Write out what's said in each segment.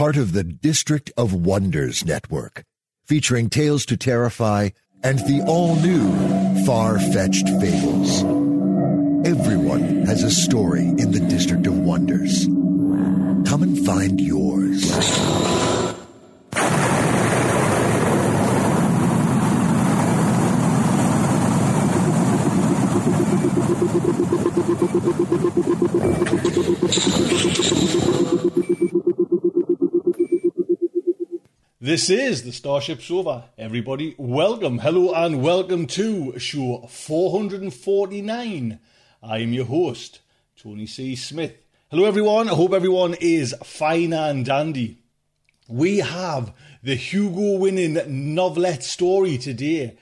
part of the District of Wonders network, featuring Tales to Terrify and the all-new Far-Fetched Fables. Everyone has a story in the District of Wonders. Come and find yours. This is the Starship Sofa. Everybody, welcome, hello, and welcome to show 449. I am your host, Tony C. Smith. Hello, everyone. I hope everyone is fine and dandy. We have the Hugo winning novelette story today.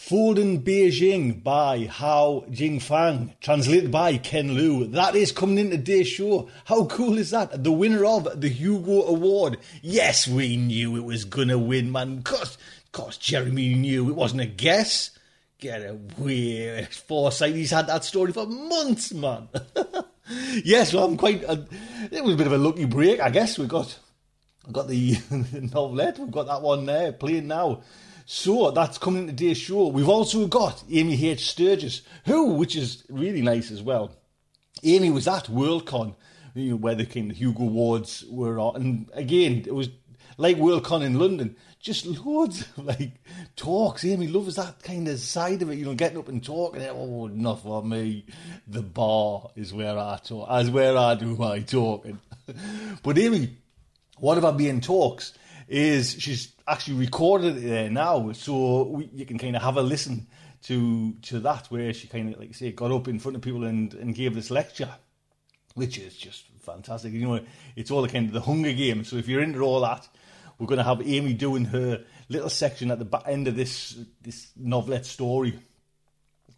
Folding Beijing by Hao Jingfang, translated by Ken Liu. That is coming in today's show. How cool is that? The winner of the Hugo Award. Yes, we knew it was gonna win, man. Cause, cause Jeremy knew it wasn't a guess. Get a weird Foresight, he's had that story for months, man. yes, well, I'm quite. Uh, it was a bit of a lucky break, I guess. We got, got the novelette. We've got that one there playing now. So that's coming in today's show. We've also got Amy H. Sturgis, who, which is really nice as well. Amy was at Worldcon, you know, where the kind of Hugo Awards were on, and again, it was like Worldcon in London, just loads of like talks. Amy loves that kind of side of it, you know, getting up and talking. Oh, not for me. The bar is where I talk, as where I do my talking. but Amy, what about being talks? Is she's actually recorded it there now, so we, you can kind of have a listen to to that where she kind of like I say got up in front of people and and gave this lecture, which is just fantastic. You know, it's all the kind of the Hunger Games. So if you're into all that, we're going to have Amy doing her little section at the back end of this this novelette story,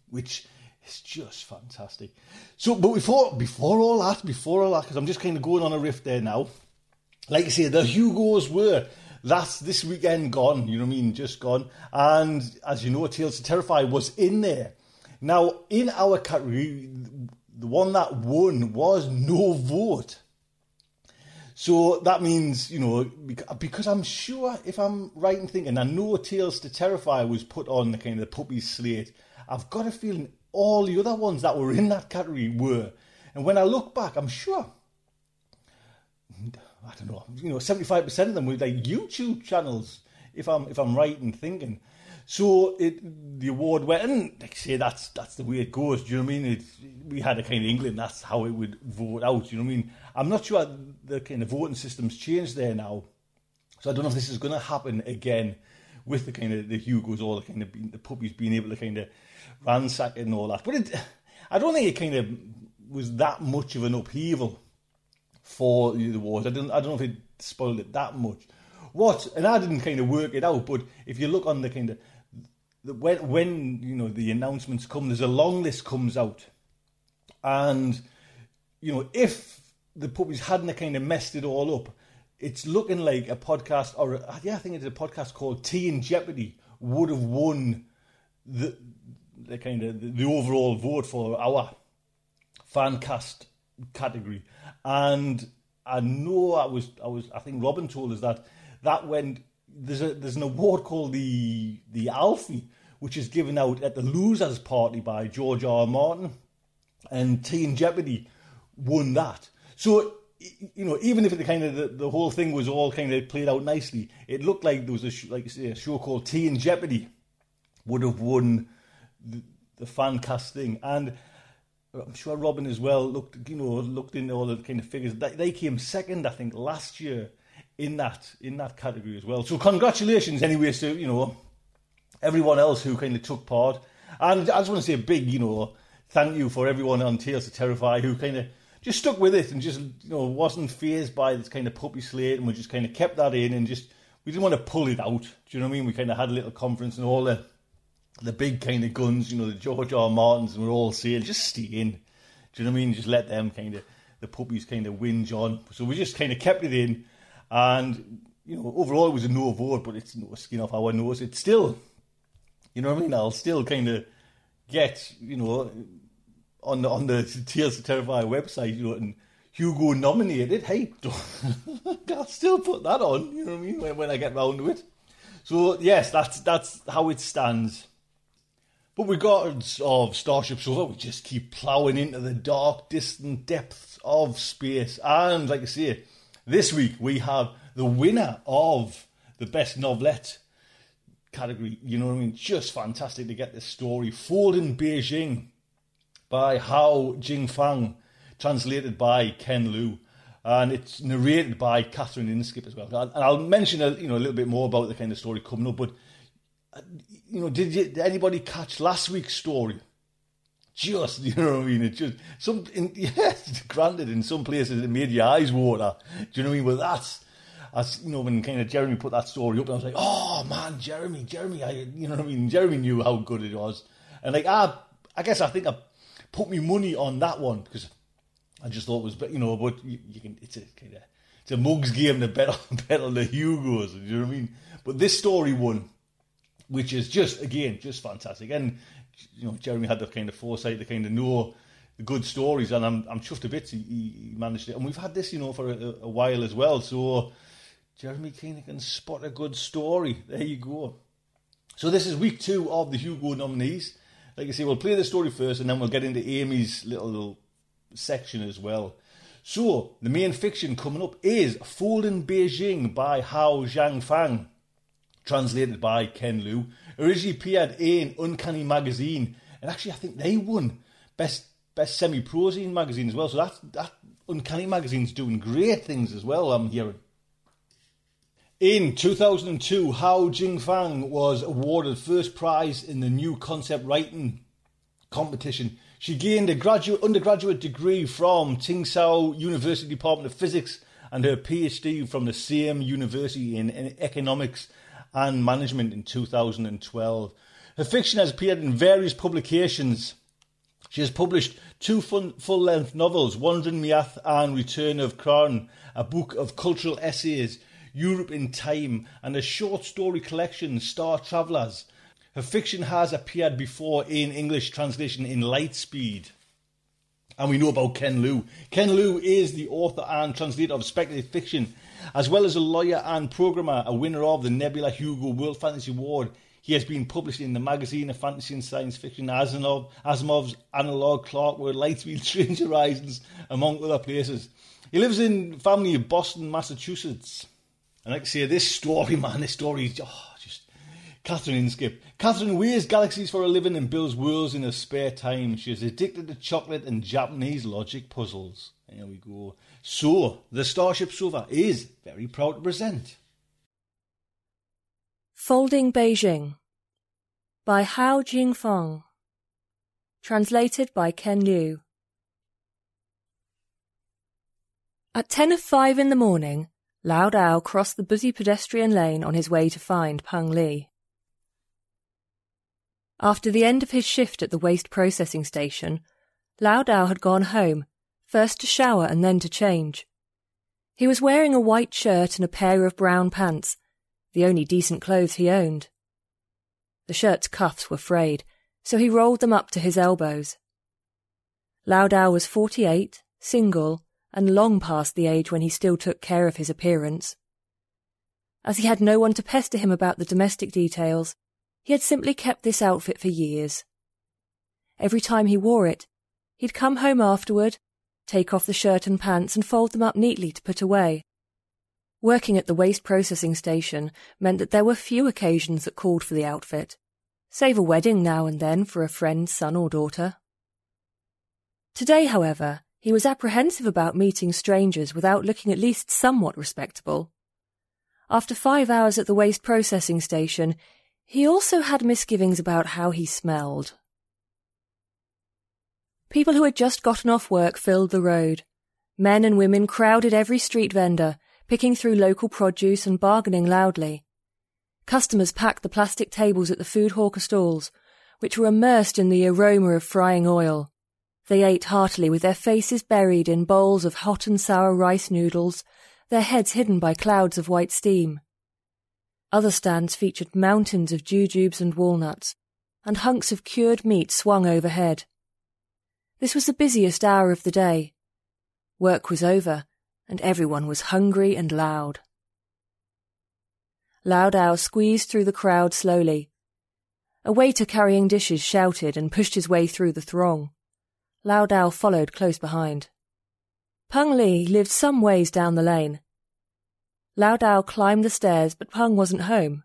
which is just fantastic. So, but before before all that, before all that, because I'm just kind of going on a riff there now. Like I say, the Hugos were that's this weekend gone, you know what I mean, just gone. And as you know, Tales to Terrify was in there. Now, in our category, the one that won was no vote. So that means, you know, because I'm sure, if I'm right in thinking, I know Tales to Terrify was put on the kind of the puppies slate. I've got a feeling all the other ones that were in that category were. And when I look back, I'm sure I don't know, you know, seventy five percent of them were like YouTube channels, if I'm if I'm right in thinking. So it the award went, and like I say, that's that's the way it goes. Do you know what I mean? It, we had a kind of England, that's how it would vote out. You know what I mean? I'm not sure the kind of voting system's changed there now, so I don't know if this is going to happen again with the kind of the Hugos or the kind of being, the puppies being able to kind of ransack it and all that. But it, I don't think it kind of was that much of an upheaval for the wars. I don't, I don't know if it spoiled it that much. What, and I didn't kind of work it out, but if you look on the kind of, the, when, when, you know, the announcements come, there's a long list comes out. And, you know, if the puppies hadn't kind of messed it all up, it's looking like a podcast, or a, yeah, I think it's a podcast called Tea and Jeopardy would have won the the kind of the, the overall vote for our fan cast category, and I know I was I was I think Robin told us that that went there's a there's an award called the the Alfie, which is given out at the losers party by George R. R. Martin, and Tea and Jeopardy won that. So you know, even if the kind of the, the, whole thing was all kind of played out nicely, it looked like there was a sh- like say, a show called Tea and Jeopardy would have won the, the fan cast thing, and I'm sure Robin as well looked you know looked into all the kind of figures. They, came second, I think, last year in that in that category as well. So congratulations, anyway, to you know everyone else who kind of took part, and I just want to say a big you know thank you for everyone on Tales to Terrify who kind of just stuck with it and just you know wasn't phased by this kind of puppy slate and we just kind of kept that in and just we didn't want to pull it out. Do you know what I mean? We kind of had a little conference and all the the big kind of guns, you know, the George R. Martins, and we're all saying just stay in. Do you know what I mean? Just let them kind of the puppies kind of whinge on. So we just kind of kept it in, and you know, overall it was a no vote, but it's no skin off our nose. It's still, you know what I mean? I'll still kind of get, you know, on the on the Tales to Terrify website, you know, and Hugo nominated. Hey, I'll still put that on. You know what I mean? When, when I get round to it. So yes, that's that's how it stands. But regards of Starship Sofa, we just keep ploughing into the dark, distant depths of space. And like I say, this week we have the winner of the best novelette category. You know what I mean? Just fantastic to get this story. Folding Beijing by Hao Jingfang, translated by Ken Liu. And it's narrated by Catherine Inskip as well. And I'll mention a, you know, a little bit more about the kind of story coming up. But, uh, you know, did, you, did anybody catch last week's story? Just, you know what I mean? It just, some, in, yes, granted, in some places it made your eyes water. Do you know what I mean? Well, that's, as you know, when kind of Jeremy put that story up, I was like, oh man, Jeremy, Jeremy, I, you know what I mean? Jeremy knew how good it was, and like I, I guess I think I put me money on that one because I just thought it was, you know, but you, you can, it's a kind of, it's a mugs game to bet on, bet on the Hugos, do you know what I mean? But this story won, which is just, again, just fantastic. And, you know, Jeremy had the kind of foresight to kind of know the good stories, and I'm, I'm chuffed a bit he, he managed it. And we've had this, you know, for a, a while as well, so Jeremy kind of can spot a good story. There you go. So this is week two of the Hugo nominees like I say, we'll play the story first and then we'll get into Amy's little, section as well. So, the main fiction coming up is Folding Beijing by Hao Jingfang, translated by Ken Liu. Originally appeared in Uncanny Magazine, and actually, I think they won Best Best Semi Prozine magazine as well. So, that, that Uncanny Magazine's doing great things as well, I'm hearing. In 2002, Hao Jingfang was awarded first prize in the new concept writing competition. She gained a graduate undergraduate degree from Tsinghua University Department of Physics and her PhD from the same university in, in economics and management in 2012. Her fiction has appeared in various publications. She has published two full length novels, Wandering Maearth and Return of Kran, a book of cultural essays Europe in Time, and a short story collection, Star Travellers. Her fiction has appeared before in English translation in Lightspeed. And we know about Ken Liu. Ken Liu is the author and translator of speculative fiction, as well as a lawyer and programmer, a winner of the Nebula Hugo World Fantasy Award. He has been published in the magazine of fantasy and science fiction Asimov, Asimov's Analog Clarkesworld, Lightspeed, Strange Horizons, among other places. He lives in family in Boston, Massachusetts. And like I say, this story, man, this story is oh, just Catherine Inskip. Catherine wears galaxies for a living and builds worlds in her spare time. She is addicted to chocolate and Japanese logic puzzles. There we go. So, the Starship Sofa is very proud to present. Folding Beijing by Hao Jingfang. Translated by Ken Liu. At ten of five in the morning, Lao Dao crossed the busy pedestrian lane on his way to find Peng Li. After the end of his shift at the waste processing station, Lao Dao had gone home, first to shower and then to change. He was wearing a white shirt and a pair of brown pants, the only decent clothes he owned. The shirt's cuffs were frayed, so he rolled them up to his elbows. Lao Dao was 48, single, and long past the age when he still took care of his appearance. As he had no one to pester him about the domestic details, he had simply kept this outfit for years. Every time he wore it, he'd come home afterward, take off the shirt and pants and fold them up neatly to put away. Working at the waste processing station meant that there were few occasions that called for the outfit, save a wedding now and then for a friend's son or daughter. Today, however, he was apprehensive about meeting strangers without looking at least somewhat respectable. After five hours at the waste processing station, he also had misgivings about how he smelled. People who had just gotten off work filled the road. Men and women crowded every street vendor, picking through local produce and bargaining loudly. Customers packed the plastic tables at the food hawker stalls, which were immersed in the aroma of frying oil. They ate heartily with their faces buried in bowls of hot and sour rice noodles, their heads hidden by clouds of white steam. Other stands featured mountains of jujubes and walnuts, and hunks of cured meat swung overhead. This was the busiest hour of the day. Work was over, and everyone was hungry and loud. Lao Dao squeezed through the crowd slowly. A waiter carrying dishes shouted and pushed his way through the throng. Lao Dao followed close behind. Peng Li lived some ways down the lane. Lao Dao climbed the stairs, but Peng wasn't home.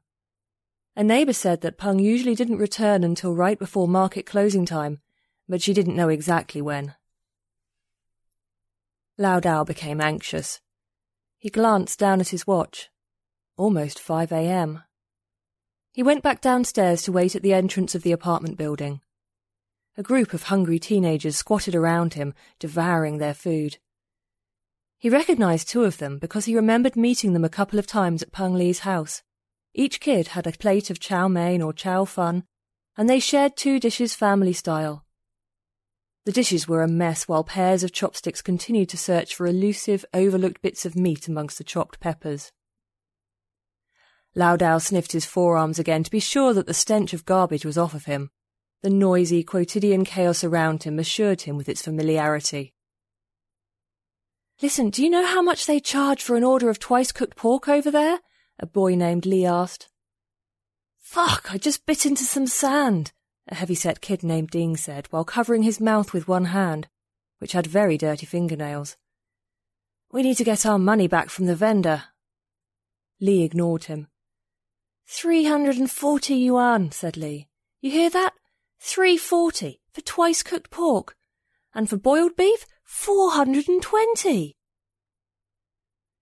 A neighbour said that Peng usually didn't return until right before market closing time, but she didn't know exactly when. Lao Dao became anxious. He glanced down at his watch. Almost 5 a.m. He went back downstairs to wait at the entrance of the apartment building. A group of hungry teenagers squatted around him, devouring their food. He recognized two of them because he remembered meeting them a couple of times at Peng Li's house. Each kid had a plate of chow mein or chow fun, and they shared two dishes family style. The dishes were a mess while pairs of chopsticks continued to search for elusive, overlooked bits of meat amongst the chopped peppers. Lao Dao sniffed his forearms again to be sure that the stench of garbage was off of him. The noisy, quotidian chaos around him assured him with its familiarity. Listen, do you know how much they charge for an order of twice cooked pork over there? A boy named Lee asked. Fuck, I just bit into some sand, a heavy-set kid named Ding said while covering his mouth with one hand, which had very dirty fingernails. We need to get our money back from the vendor. Lee ignored him. Three hundred and forty yuan, said Lee. You hear that? Three forty for twice cooked pork. And for boiled beef, four hundred and twenty.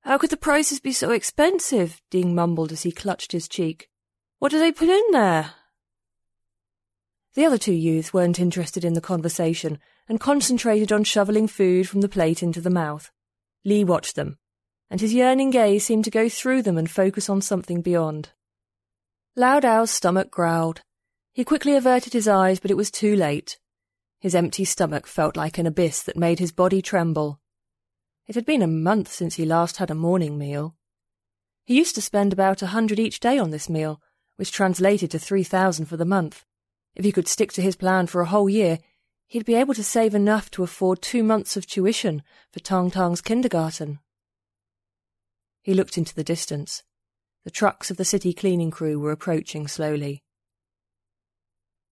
How could the prices be so expensive? Ding mumbled as he clutched his cheek. What do they put in there? The other two youths weren't interested in the conversation and concentrated on shoveling food from the plate into the mouth. Lee watched them, and his yearning gaze seemed to go through them and focus on something beyond. Lao Dao's stomach growled. He quickly averted his eyes, but it was too late. His empty stomach felt like an abyss that made his body tremble. It had been a month since he last had a morning meal. He used to spend about a hundred each day on this meal, which translated to three thousand for the month. If he could stick to his plan for a whole year, he'd be able to save enough to afford two months of tuition for Tang Tang's kindergarten. He looked into the distance. The trucks of the city cleaning crew were approaching slowly.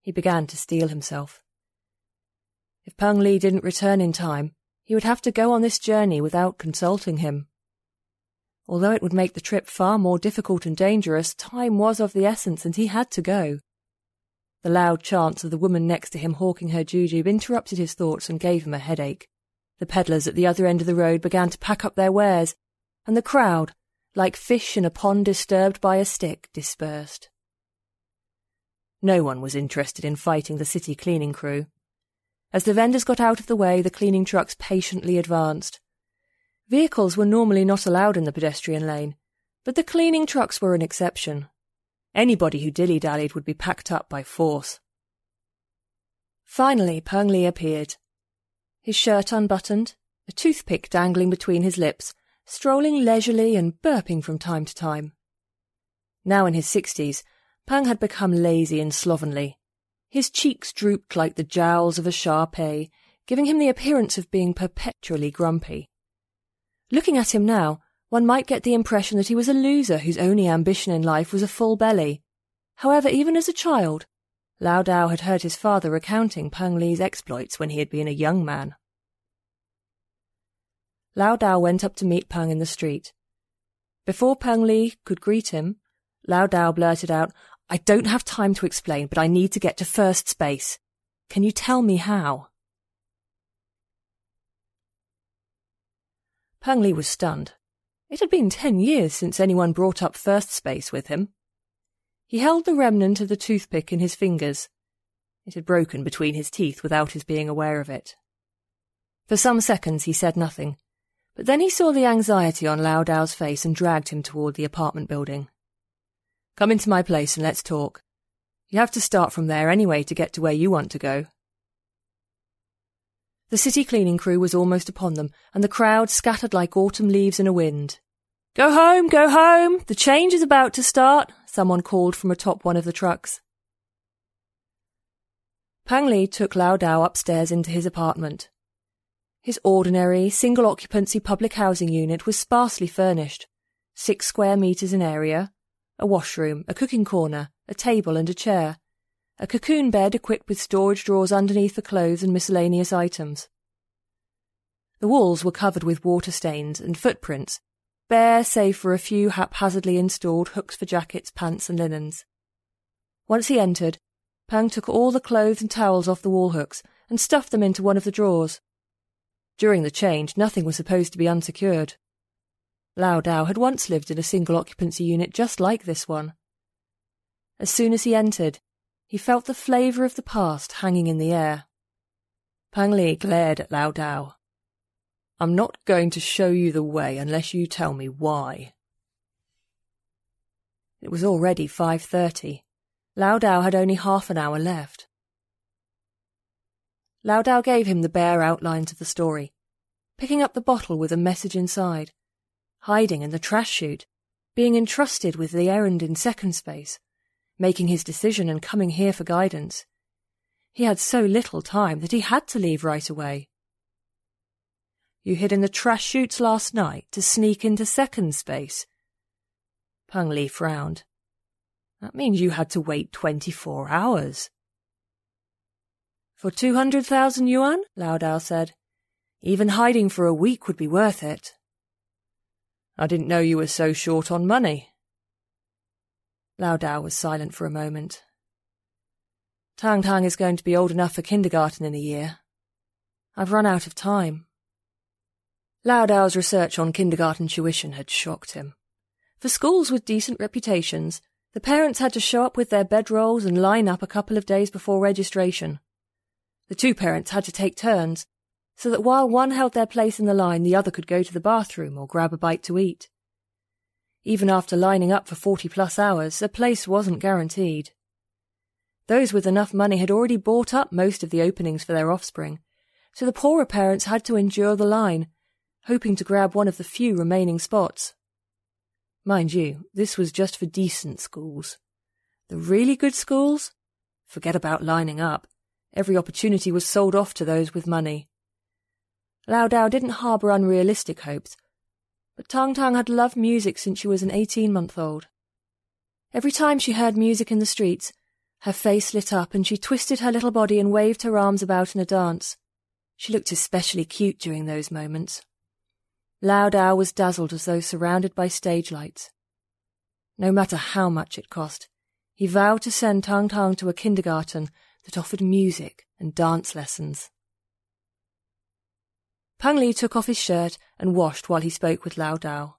He began to steel himself. If Peng Li didn't return in time, he would have to go on this journey without consulting him. Although it would make the trip far more difficult and dangerous, time was of the essence and he had to go. The loud chants of the woman next to him hawking her jujube interrupted his thoughts and gave him a headache. The peddlers at the other end of the road began to pack up their wares, and the crowd, like fish in a pond disturbed by a stick, dispersed. No one was interested in fighting the city cleaning crew. As the vendors got out of the way, the cleaning trucks patiently advanced. Vehicles were normally not allowed in the pedestrian lane, but the cleaning trucks were an exception. Anybody who dilly dallied would be packed up by force. Finally, Peng Li appeared. His shirt unbuttoned, a toothpick dangling between his lips, strolling leisurely and burping from time to time. Now in his sixties, Peng had become lazy and slovenly. His cheeks drooped like the jowls of a Shar Pei, giving him the appearance of being perpetually grumpy. Looking at him now, one might get the impression that he was a loser whose only ambition in life was a full belly. However, even as a child, Lao Dao had heard his father recounting Peng Li's exploits when he had been a young man. Lao Dao went up to meet Peng in the street. Before Peng Li could greet him, Lao Dao blurted out, I don't have time to explain, but I need to get to first space. Can you tell me how? Peng Li was stunned. It had been ten years since anyone brought up first space with him. He held the remnant of the toothpick in his fingers. It had broken between his teeth without his being aware of it. For some seconds he said nothing, but then he saw the anxiety on Lao Dao's face and dragged him toward the apartment building. Come into my place and let's talk. You have to start from there anyway to get to where you want to go. The city cleaning crew was almost upon them, and the crowd scattered like autumn leaves in a wind. Go home, go home! The change is about to start, someone called from atop one of the trucks. Peng Li took Lao Dao upstairs into his apartment. His ordinary, single occupancy public housing unit was sparsely furnished, six square metres in area, a washroom, a cooking corner, a table and a chair, a cocoon bed equipped with storage drawers underneath for clothes and miscellaneous items. The walls were covered with water stains and footprints bare save for a few haphazardly installed hooks for jackets, pants, and linens. Once he entered, Peng took all the clothes and towels off the wall hooks and stuffed them into one of the drawers. During the change, nothing was supposed to be unsecured. Lao Dao had once lived in a single occupancy unit just like this one. As soon as he entered, he felt the flavour of the past hanging in the air. Peng Li glared at Lao Dao. I'm not going to show you the way unless you tell me why. It was already 5.30. Lao Dao had only half an hour left. Lao Dao gave him the bare outlines of the story, picking up the bottle with a message inside, hiding in the trash chute, being entrusted with the errand in second space, making his decision and coming here for guidance. He had so little time that he had to leave right away. You hid in the trash chutes last night to sneak into second space. Peng Li frowned. That means you had to wait 24 hours. For 200,000 yuan? Lao Dao said. Even hiding for a week would be worth it. I didn't know you were so short on money. Lao Dao was silent for a moment. Tang Tang is going to be old enough for kindergarten in a year. I've run out of time. Lao Dao's research on kindergarten tuition had shocked him. For schools with decent reputations, the parents had to show up with their bedrolls and line up a couple of days before registration. The two parents had to take turns, so that while one held their place in the line, the other could go to the bathroom or grab a bite to eat. Even after lining up for 40 plus hours, a place wasn't guaranteed. Those with enough money had already bought up most of the openings for their offspring, so the poorer parents had to endure the line hoping to grab one of the few remaining spots. Mind you, this was just for decent schools. The really good schools? Forget about lining up. Every opportunity was sold off to those with money. Lao Dao didn't harbour unrealistic hopes, but Tang Tang had loved music since she was an eighteen-month-old. Every time she heard music in the streets, her face lit up and she twisted her little body and waved her arms about in a dance. She looked especially cute during those moments. Lao Dao was dazzled as though surrounded by stage lights. No matter how much it cost, he vowed to send Tang Tang to a kindergarten that offered music and dance lessons. Peng Li took off his shirt and washed while he spoke with Lao Dao.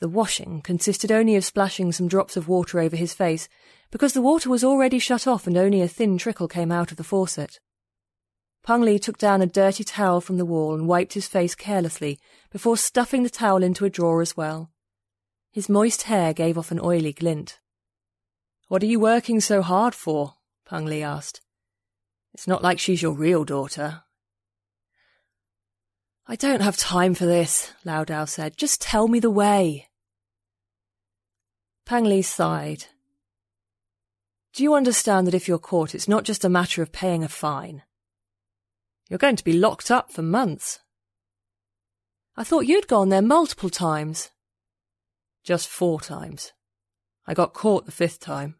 The washing consisted only of splashing some drops of water over his face, because the water was already shut off and only a thin trickle came out of the faucet. Peng Li took down a dirty towel from the wall and wiped his face carelessly before stuffing the towel into a drawer as well. His moist hair gave off an oily glint. What are you working so hard for? Peng Li asked. It's not like she's your real daughter. I don't have time for this, Lao Dao said. Just tell me the way. Peng Li sighed. Do you understand that if you're caught, it's not just a matter of paying a fine? You're going to be locked up for months. I thought you'd gone there multiple times. Just four times. I got caught the fifth time.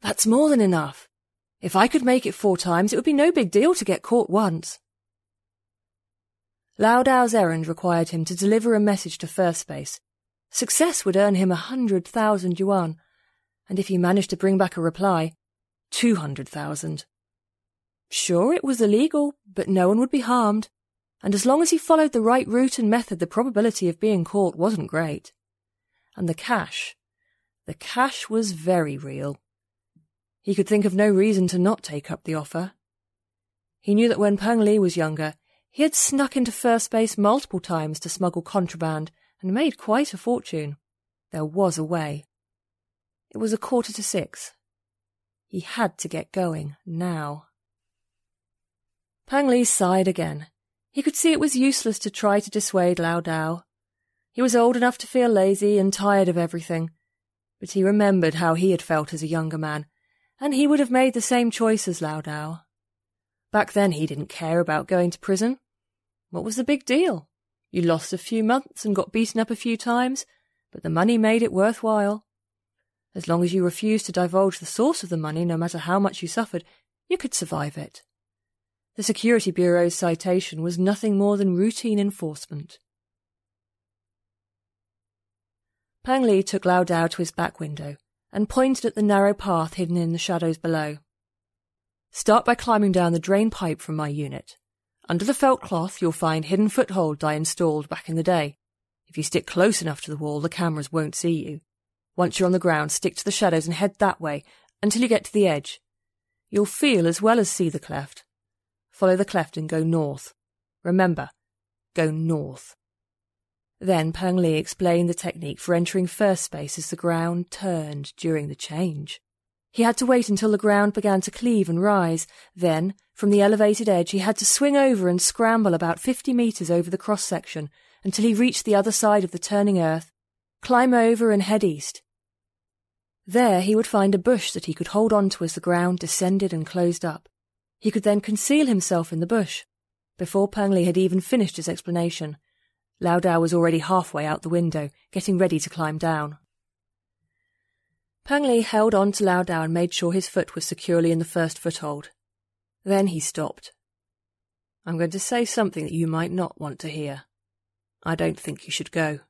That's more than enough. If I could make it four times, it would be no big deal to get caught once. Lao Dao's errand required him to deliver a message to First Space. Success would earn him a hundred thousand yuan, and if he managed to bring back a reply, two hundred thousand. Sure, it was illegal, but no one would be harmed, and as long as he followed the right route and method, the probability of being caught wasn't great. And the cash, the cash was very real. He could think of no reason to not take up the offer. He knew that when Peng Li was younger, he had snuck into first space multiple times to smuggle contraband and made quite a fortune. There was a way. It was a quarter to six. He had to get going now. Peng Li sighed again. He could see it was useless to try to dissuade Lao Dao. He was old enough to feel lazy and tired of everything, but he remembered how he had felt as a younger man, and he would have made the same choice as Lao Dao. Back then he didn't care about going to prison. What was the big deal? You lost a few months and got beaten up a few times, but the money made it worthwhile. As long as you refused to divulge the source of the money, no matter how much you suffered, you could survive it. The Security Bureau's citation was nothing more than routine enforcement. Peng Li took Lao Dao to his back window and pointed at the narrow path hidden in the shadows below. Start by climbing down the drain pipe from my unit. Under the felt cloth, you'll find hidden footholds I installed back in the day. If you stick close enough to the wall, the cameras won't see you. Once you're on the ground, stick to the shadows and head that way until you get to the edge. You'll feel as well as see the cleft. Follow the cleft and go north. Remember, go north. Then Peng Li explained the technique for entering first space as the ground turned during the change. He had to wait until the ground began to cleave and rise. Then, from the elevated edge, he had to swing over and scramble about fifty metres over the cross section until he reached the other side of the turning earth, climb over and head east. There he would find a bush that he could hold on to as the ground descended and closed up. He could then conceal himself in the bush. Before Peng Li had even finished his explanation, Lao Dao was already halfway out the window, getting ready to climb down. Peng Li held on to Lao Dao and made sure his foot was securely in the first foothold. Then he stopped. I'm going to say something that you might not want to hear. I don't think you should go.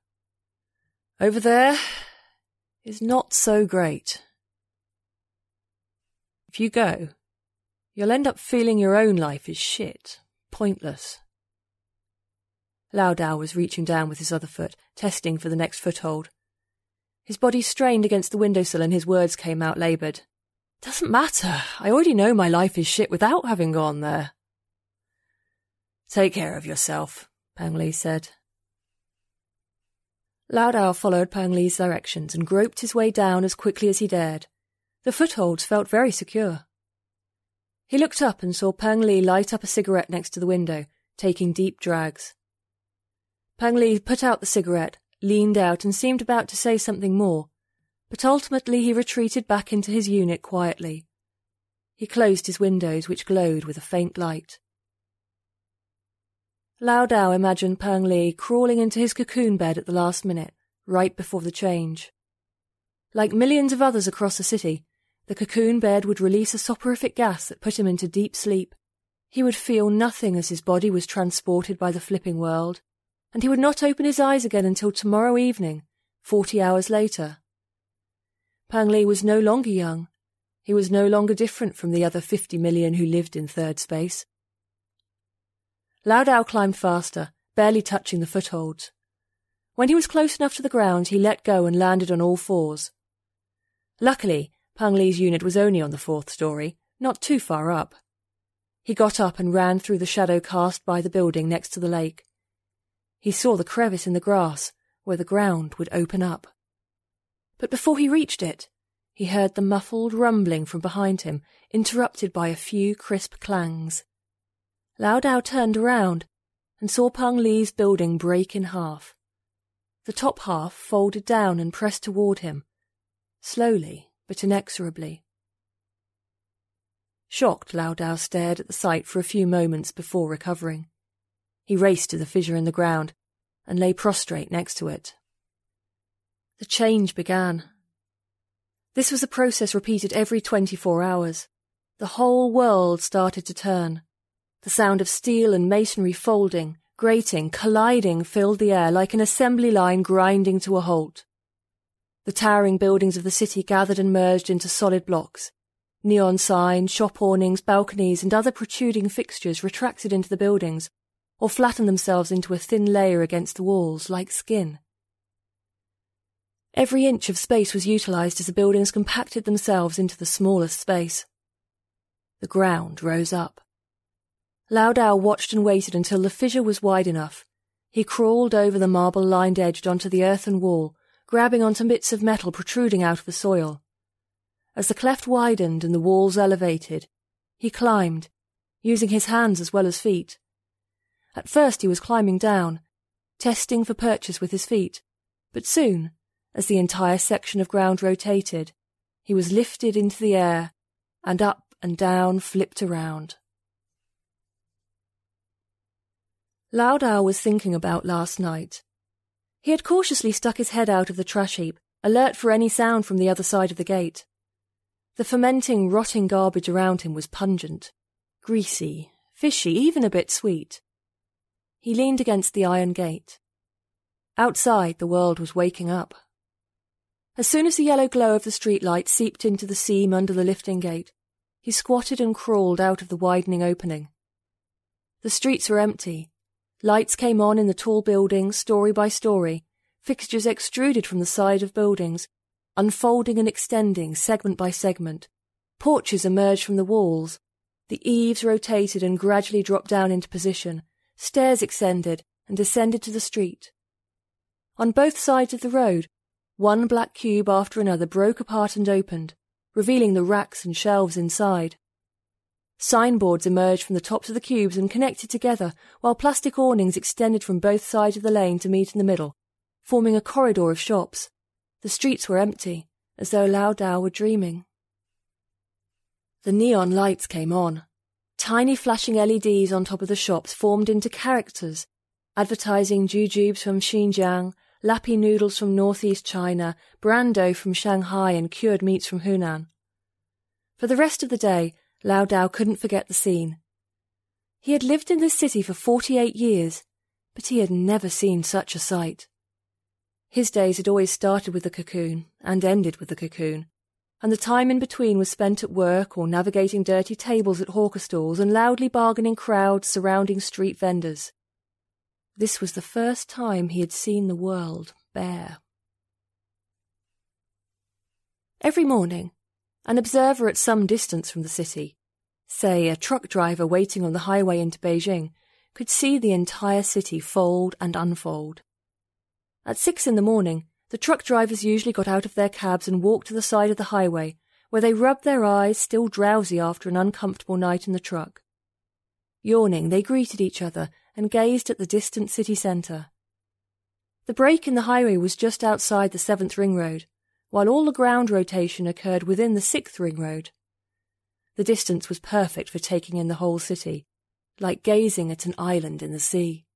Over there is not so great. If you go, you'll end up feeling your own life is shit, pointless. Lao Dao was reaching down with his other foot, testing for the next foothold. His body strained against the windowsill and his words came out laboured. Doesn't matter. I already know my life is shit without having gone there. Take care of yourself, Peng Li said. Lao Dao followed Peng Li's directions and groped his way down as quickly as he dared. The footholds felt very secure. He looked up and saw Peng Li light up a cigarette next to the window, taking deep drags. Peng Li put out the cigarette leaned out and seemed about to say something more, but ultimately he retreated back into his unit quietly. He closed his windows, which glowed with a faint light. Lao Dao imagined Peng Li crawling into his cocoon bed at the last minute, right before the change. Like millions of others across the city, the cocoon bed would release a soporific gas that put him into deep sleep. He would feel nothing as his body was transported by the flipping world, and he would not open his eyes again until tomorrow evening, forty hours later. Peng Li was no longer young. He was no longer different from the other fifty million who lived in third space. Lao Dao climbed faster, barely touching the footholds. When he was close enough to the ground, he let go and landed on all fours. Luckily, Peng Li's unit was only on the fourth story, not too far up. He got up and ran through the shadow cast by the building next to the lake. He saw the crevice in the grass where the ground would open up. But before he reached it, he heard the muffled rumbling from behind him, interrupted by a few crisp clangs. Lao Dao turned around and saw Peng Li's building break in half. The top half folded down and pressed toward him, slowly but inexorably. Shocked, Lao Dao stared at the sight for a few moments before recovering. He raced to the fissure in the ground and lay prostrate next to it. The change began. This was a process repeated every 24 hours. The whole world started to turn. The sound of steel and masonry folding, grating, colliding filled the air like an assembly line grinding to a halt. The towering buildings of the city gathered and merged into solid blocks. Neon signs, shop awnings, balconies, and other protruding fixtures retracted into the buildings, or flatten themselves into a thin layer against the walls like skin. Every inch of space was utilized as the buildings compacted themselves into the smallest space. The ground rose up. Lao Dao watched and waited until the fissure was wide enough. He crawled over the marble-lined edge onto the earthen wall, grabbing onto bits of metal protruding out of the soil. As the cleft widened and the walls elevated, he climbed, using his hands as well as feet. At first he was climbing down, testing for purchase with his feet, but soon, as the entire section of ground rotated, he was lifted into the air and up and down flipped around. Lao was thinking about last night. He had cautiously stuck his head out of the trash heap, alert for any sound from the other side of the gate. The fermenting, rotting garbage around him was pungent, greasy, fishy, even a bit sweet. He leaned against the iron gate. Outside, the world was waking up. As soon as the yellow glow of the streetlight seeped into the seam under the lifting gate, he squatted and crawled out of the widening opening. The streets were empty. Lights came on in the tall buildings, story by story, fixtures extruded from the side of buildings, unfolding and extending segment by segment. Porches emerged from the walls. The eaves rotated and gradually dropped down into position, Stairs extended and descended to the street. On both sides of the road, one black cube after another broke apart and opened, revealing the racks and shelves inside. Signboards emerged from the tops of the cubes and connected together, while plastic awnings extended from both sides of the lane to meet in the middle, forming a corridor of shops. The streets were empty, as though Lao Dao were dreaming. The neon lights came on. Tiny flashing LEDs on top of the shops formed into characters, advertising jujubes from Xinjiang, lappy noodles from northeast China, brando from Shanghai, and cured meats from Hunan. For the rest of the day, Lao Dao couldn't forget the scene. He had lived in this city for forty-eight years, but he had never seen such a sight. His days had always started with the cocoon and ended with the cocoon, and the time in between was spent at work or navigating dirty tables at hawker stalls and loudly bargaining crowds surrounding street vendors. This was the first time he had seen the world bare. Every morning, an observer at some distance from the city, say a truck driver waiting on the highway into Beijing, could see the entire city fold and unfold. At six in the morning, the truck drivers usually got out of their cabs and walked to the side of the highway, where they rubbed their eyes, still drowsy after an uncomfortable night in the truck. Yawning, they greeted each other and gazed at the distant city centre. The break in the highway was just outside the seventh ring road, while all the ground rotation occurred within the sixth ring road. The distance was perfect for taking in the whole city, like gazing at an island in the sea.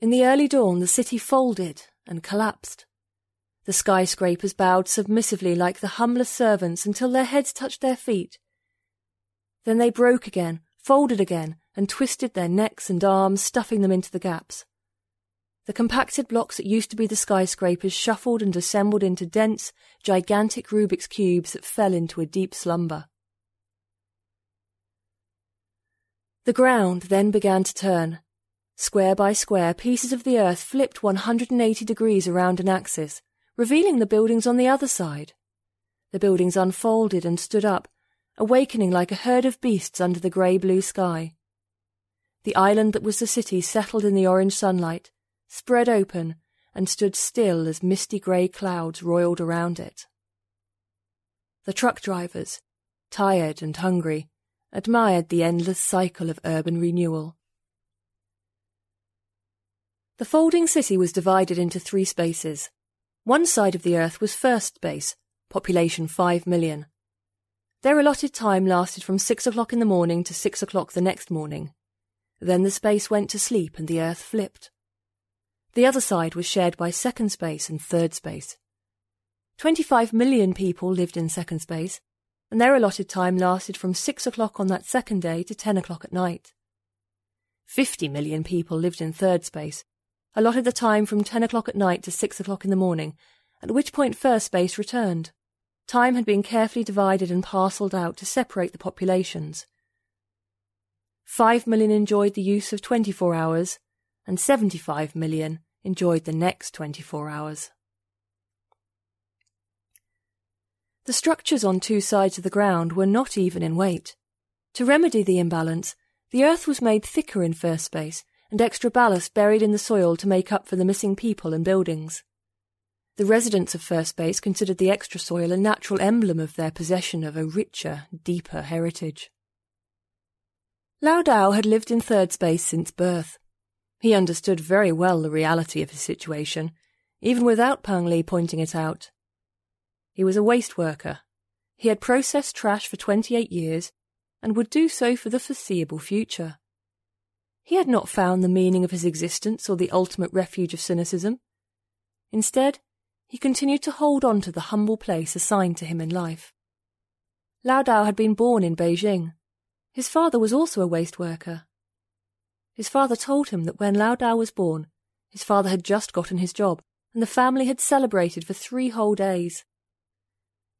In the early dawn, the city folded and collapsed. The skyscrapers bowed submissively like the humblest servants until their heads touched their feet. Then they broke again, folded again, and twisted their necks and arms, stuffing them into the gaps. The compacted blocks that used to be the skyscrapers shuffled and assembled into dense, gigantic Rubik's cubes that fell into a deep slumber. The ground then began to turn, Square by square, pieces of the earth flipped 180 degrees around an axis, revealing the buildings on the other side. The buildings unfolded and stood up, awakening like a herd of beasts under the grey blue sky. The island that was the city settled in the orange sunlight, spread open, and stood still as misty grey clouds roiled around it. The truck drivers, tired and hungry, admired the endless cycle of urban renewal. The folding city was divided into three spaces. One side of the earth was first space, population 5 million. Their allotted time lasted from six o'clock in the morning to six o'clock the next morning. Then the space went to sleep and the Earth flipped. The other side was shared by second space and third space. 25 million people lived in second space, and their allotted time lasted from 6 o'clock on that second day to 10 o'clock at night. 50 million people lived in third space, allotted the time from 10 o'clock at night to 6 o'clock in the morning, at which point first space returned. Time had been carefully divided and parcelled out to separate the populations. 5 million enjoyed the use of 24 hours, and 75 million enjoyed the next 24 hours. The structures on two sides of the ground were not even in weight. To remedy the imbalance, the earth was made thicker in first space and extra ballast buried in the soil to make up for the missing people and buildings. The residents of first space considered the extra soil a natural emblem of their possession of a richer, deeper heritage. Lao Dao had lived in third space since birth. He understood very well the reality of his situation, even without Peng Li pointing it out. He was a waste worker. He had processed trash for 28 years and would do so for the foreseeable future. He had not found the meaning of his existence or the ultimate refuge of cynicism. Instead, he continued to hold on to the humble place assigned to him in life. Lao Dao had been born in Beijing. His father was also a waste worker. His father told him that when Lao Dao was born, his father had just gotten his job, and the family had celebrated for three whole days.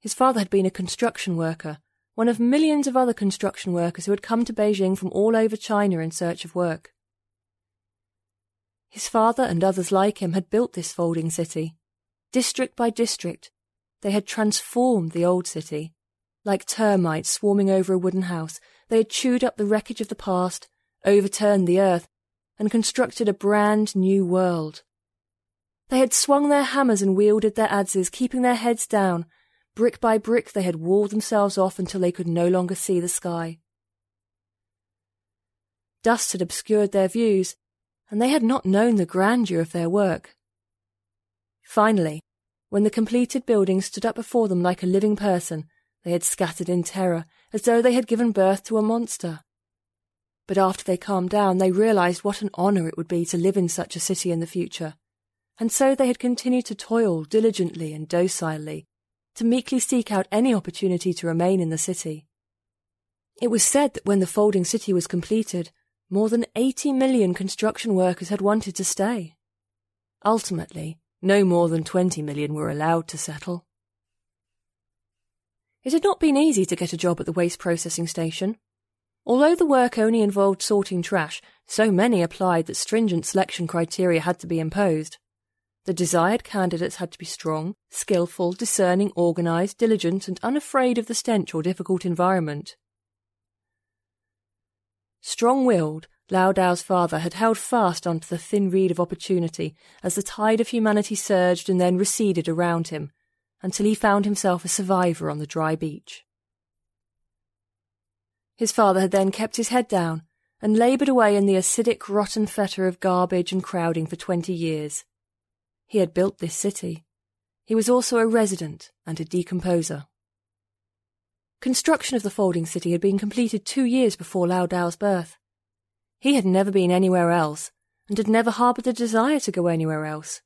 His father had been a construction worker, one of millions of other construction workers who had come to Beijing from all over China in search of work. His father and others like him had built this folding city. District by district, they had transformed the old city. Like termites swarming over a wooden house, they had chewed up the wreckage of the past, overturned the earth, and constructed a brand new world. They had swung their hammers and wielded their adzes, keeping their heads down, Brick by brick, they had walled themselves off until they could no longer see the sky. Dust had obscured their views, and they had not known the grandeur of their work. Finally, when the completed building stood up before them like a living person, they had scattered in terror, as though they had given birth to a monster. But after they calmed down, they realized what an honor it would be to live in such a city in the future. And so they had continued to toil diligently and docilely to meekly seek out any opportunity to remain in the city. It was said that when the folding city was completed, more than 80 million construction workers had wanted to stay. Ultimately, no more than 20 million were allowed to settle. It had not been easy to get a job at the waste processing station. Although the work only involved sorting trash, so many applied that stringent selection criteria had to be imposed. The desired candidates had to be strong, skilful, discerning, organised, diligent, and unafraid of the stench or difficult environment. Strong willed, Lao Dao's father had held fast onto the thin reed of opportunity as the tide of humanity surged and then receded around him, until he found himself a survivor on the dry beach. His father had then kept his head down and laboured away in the acidic, rotten fetter of garbage and crowding for twenty years. He had built this city. He was also a resident and a decomposer. Construction of the folding city had been completed two years before Lao Dao's birth. He had never been anywhere else and had never harboured a desire to go anywhere else.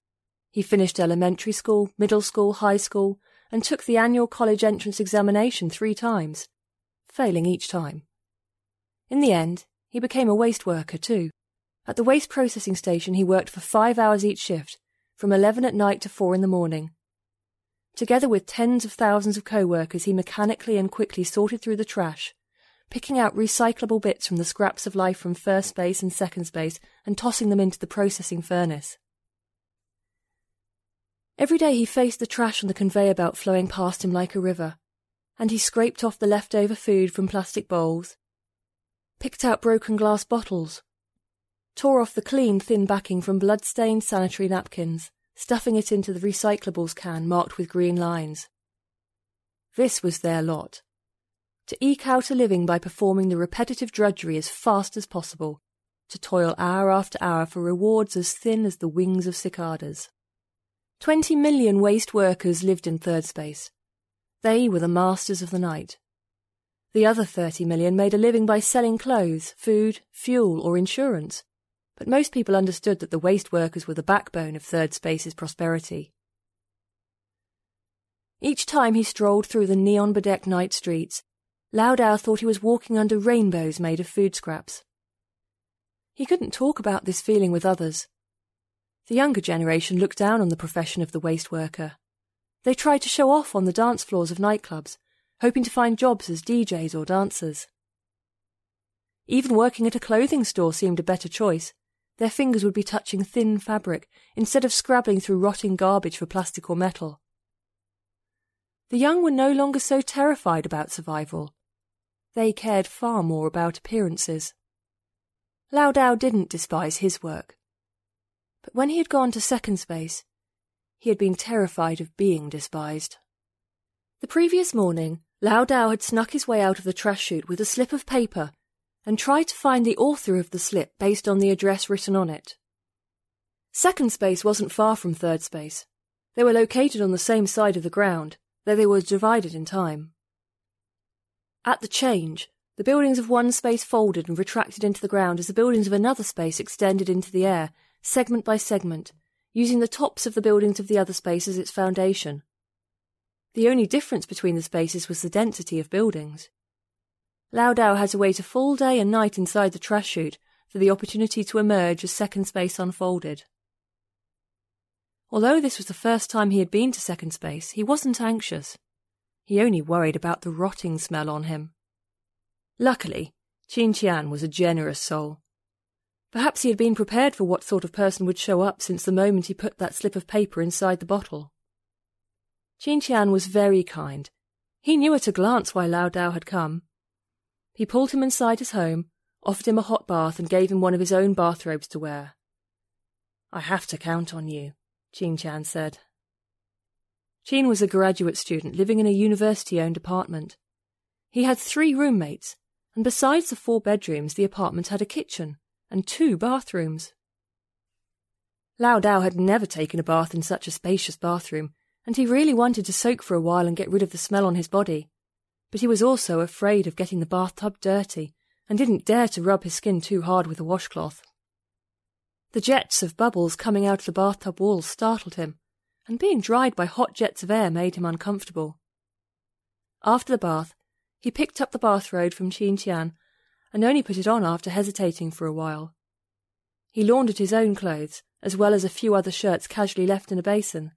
He finished elementary school, middle school, high school, and took the annual college entrance examination three times, failing each time. In the end, he became a waste worker too. At the waste processing station, he worked for five hours each shift from 11 at night to 4 in the morning. Together with tens of thousands of co-workers, he mechanically and quickly sorted through the trash, picking out recyclable bits from the scraps of life from first space and second space and tossing them into the processing furnace. Every day he faced the trash on the conveyor belt flowing past him like a river, and he scraped off the leftover food from plastic bowls, picked out broken glass bottles, tore off the clean, thin backing from blood-stained sanitary napkins, stuffing it into the recyclables can marked with green lines. This was their lot. To eke out a living by performing the repetitive drudgery as fast as possible, to toil hour after hour for rewards as thin as the wings of cicadas. Twenty million waste workers lived in third space. They were the masters of the night. The other 30 million made a living by selling clothes, food, fuel, or insurance. But most people understood that the waste workers were the backbone of Third Space's prosperity. Each time he strolled through the neon bedecked night streets, Lao Dao thought he was walking under rainbows made of food scraps. He couldn't talk about this feeling with others. The younger generation looked down on the profession of the waste worker. They tried to show off on the dance floors of nightclubs, hoping to find jobs as DJs or dancers. Even working at a clothing store seemed a better choice. Their fingers would be touching thin fabric instead of scrabbling through rotting garbage for plastic or metal. The young were no longer so terrified about survival. They cared far more about appearances. Lao Dao didn't despise his work. But when he had gone to second space, he had been terrified of being despised. The previous morning, Lao Dao had snuck his way out of the trash chute with a slip of paper and try to find the author of the slip based on the address written on it. Second space wasn't far from third space. They were located on the same side of the ground, though they were divided in time. At the change, the buildings of one space folded and retracted into the ground as the buildings of another space extended into the air, segment by segment, using the tops of the buildings of the other space as its foundation. The only difference between the spaces was the density of buildings. Lao Dao had to wait a full day and night inside the trash chute for the opportunity to emerge as second space unfolded. Although this was the first time he had been to second space, he wasn't anxious. He only worried about the rotting smell on him. Luckily, Qin Tian was a generous soul. Perhaps he had been prepared for what sort of person would show up since the moment he put that slip of paper inside the bottle. Qin Tian was very kind. He knew at a glance why Lao Dao had come. He pulled him inside his home, offered him a hot bath, and gave him one of his own bathrobes to wear. I have to count on you, Qin Tian said. Qin was a graduate student living in a university owned apartment. He had three roommates, and besides the four bedrooms, the apartment had a kitchen and two bathrooms. Lao Dao had never taken a bath in such a spacious bathroom, and he really wanted to soak for a while and get rid of the smell on his body. But he was also afraid of getting the bathtub dirty, and didn't dare to rub his skin too hard with a washcloth. The jets of bubbles coming out of the bathtub walls startled him, and being dried by hot jets of air made him uncomfortable. After the bath, he picked up the bathrobe from Qin Tian and only put it on after hesitating for a while. He laundered his own clothes, as well as a few other shirts casually left in a basin.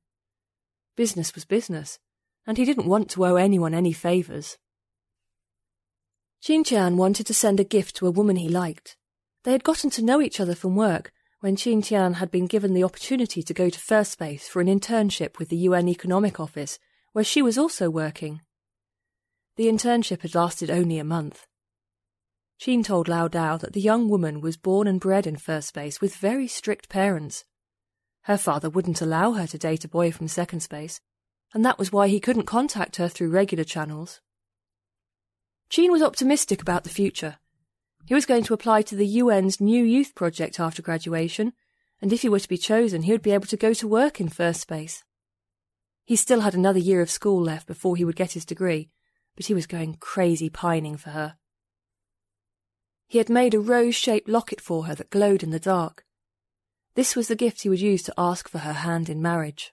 Business was business, and he didn't want to owe anyone any favours. Qin Tian wanted to send a gift to a woman he liked. They had gotten to know each other from work when Qin Tian had been given the opportunity to go to First Space for an internship with the UN Economic Office, where she was also working. The internship had lasted only a month. Qin told Lao Dao that the young woman was born and bred in First Space with very strict parents. Her father wouldn't allow her to date a boy from Second Space, and that was why he couldn't contact her through regular channels. Qin was optimistic about the future. He was going to apply to the UN's New Youth Project after graduation, and if he were to be chosen, he would be able to go to work in First Space. He still had another year of school left before he would get his degree, but he was going crazy pining for her. He had made a rose shaped locket for her that glowed in the dark. This was the gift he would use to ask for her hand in marriage.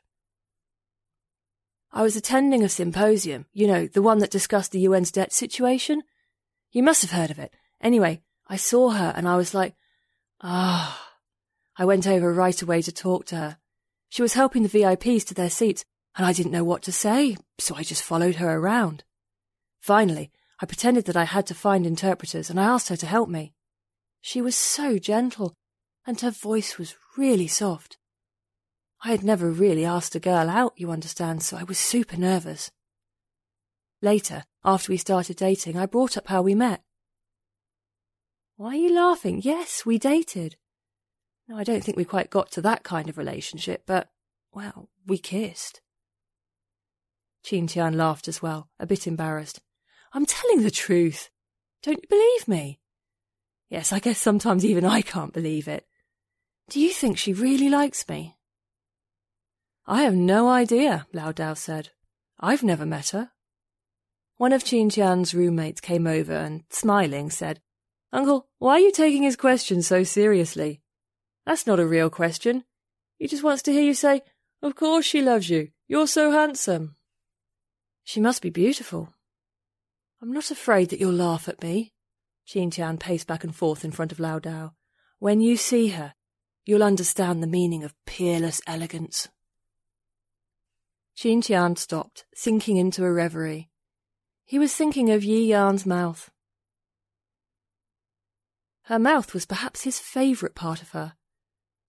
I was attending a symposium, you know, the one that discussed the UN's debt situation. You must have heard of it. Anyway, I saw her and I was like, ah. I went over right away to talk to her. She was helping the VIPs to their seats, and I didn't know what to say, so I just followed her around. Finally, I pretended that I had to find interpreters and I asked her to help me. She was so gentle, and her voice was really soft. I had never really asked a girl out, you understand, so I was super nervous. Later, after we started dating, I brought up how we met. Why are you laughing? Yes, we dated. No, I don't think we quite got to that kind of relationship, but, well, we kissed. Qin Tian laughed as well, a bit embarrassed. I'm telling the truth. Don't you believe me? Yes, I guess sometimes even I can't believe it. Do you think she really likes me? I have no idea, Lao Dao said. I've never met her. One of Qin Tian's roommates came over and, smiling, said, Uncle, why are you taking his question so seriously? That's not a real question. He just wants to hear you say, Of course she loves you. You're so handsome. She must be beautiful. I'm not afraid that you'll laugh at me. Qin Tian paced back and forth in front of Lao Dao. When you see her, you'll understand the meaning of peerless elegance. Qin Tian stopped, sinking into a reverie. He was thinking of Yi Yan's mouth. Her mouth was perhaps his favourite part of her.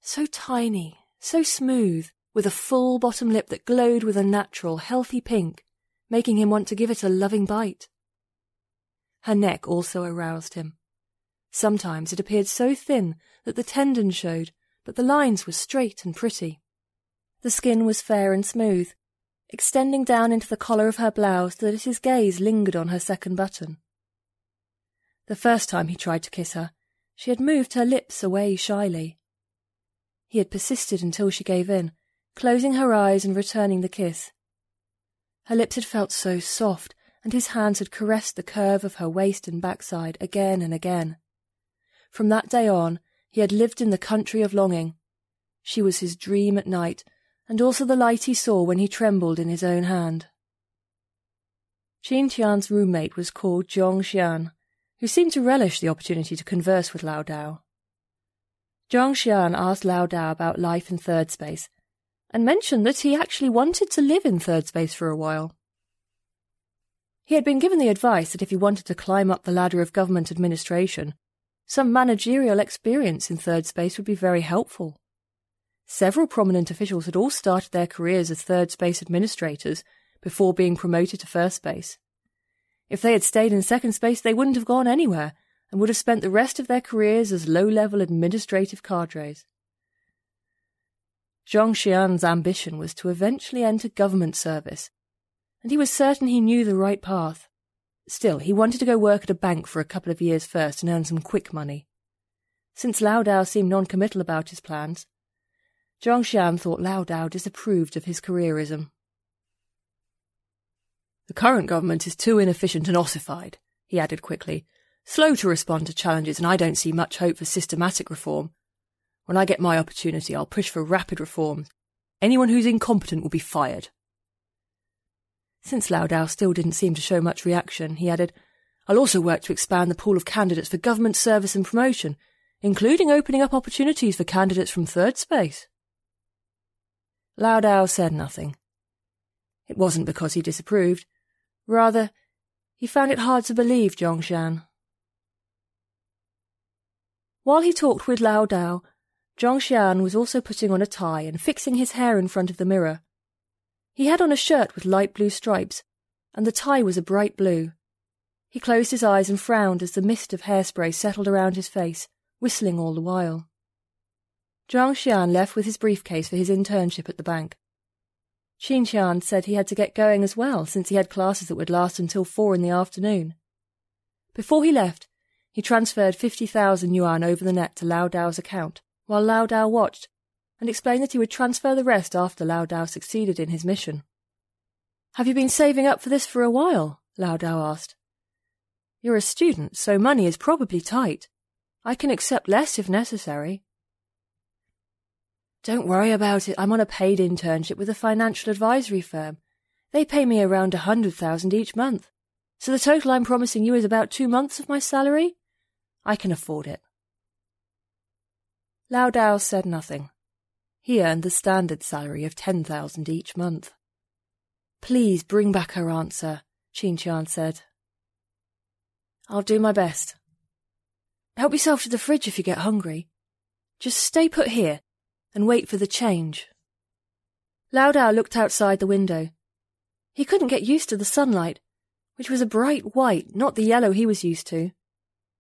So tiny, so smooth, with a full bottom lip that glowed with a natural, healthy pink, making him want to give it a loving bite. Her neck also aroused him. Sometimes it appeared so thin that the tendons showed, but the lines were straight and pretty. The skin was fair and smooth, extending down into the collar of her blouse so that his gaze lingered on her second button. The first time he tried to kiss her, she had moved her lips away shyly. He had persisted until she gave in, closing her eyes and returning the kiss. Her lips had felt so soft, and his hands had caressed the curve of her waist and backside again and again. From that day on, he had lived in the country of longing. She was his dream at night, and also the light he saw when he trembled in his own hand. Qin Tian's roommate was called Zhong Xian, who seemed to relish the opportunity to converse with Lao Dao. Zhong Xian asked Lao Dao about life in third space, and mentioned that he actually wanted to live in third space for a while. He had been given the advice that if he wanted to climb up the ladder of government administration, some managerial experience in third space would be very helpful. Several prominent officials had all started their careers as third space administrators before being promoted to first space. If they had stayed in second space, they wouldn't have gone anywhere and would have spent the rest of their careers as low level administrative cadres. Zhong Xian's ambition was to eventually enter government service and he was certain he knew the right path. Still, he wanted to go work at a bank for a couple of years first and earn some quick money. Since Lao Dao seemed non-committal about his plans, Zhong Xian thought Lao Dao disapproved of his careerism. The current government is too inefficient and ossified, he added quickly, slow to respond to challenges, and I don't see much hope for systematic reform. When I get my opportunity, I'll push for rapid reforms. Anyone who's incompetent will be fired. Since Lao Dao still didn't seem to show much reaction, he added, I'll also work to expand the pool of candidates for government service and promotion, including opening up opportunities for candidates from third space. Lao Dao said nothing. It wasn't because he disapproved. Rather, he found it hard to believe Zhong Xian. While he talked with Lao Dao, Zhong Xian was also putting on a tie and fixing his hair in front of the mirror. He had on a shirt with light blue stripes, and the tie was a bright blue. He closed his eyes and frowned as the mist of hairspray settled around his face, whistling all the while. Zhang Xian left with his briefcase for his internship at the bank. Qin Tian said he had to get going as well, since he had classes that would last until four in the afternoon. Before he left, he transferred 50,000 yuan over the net to Lao Dao's account, while Lao Dao watched and explained that he would transfer the rest after Lao Dao succeeded in his mission. Have you been saving up for this for a while? Lao Dao asked. You're a student, so money is probably tight. I can accept less if necessary. Don't worry about it. I'm on a paid internship with a financial advisory firm. They pay me around a hundred thousand each month. So the total I'm promising you is about two months of my salary. I can afford it. Lao Dao said nothing. He earned the standard salary of 10,000 each month. Please bring back her answer, Qin Tian said. I'll do my best. Help yourself to the fridge if you get hungry. Just stay put here and wait for the change. Lao Dao looked outside the window. He couldn't get used to the sunlight, which was a bright white, not the yellow he was used to.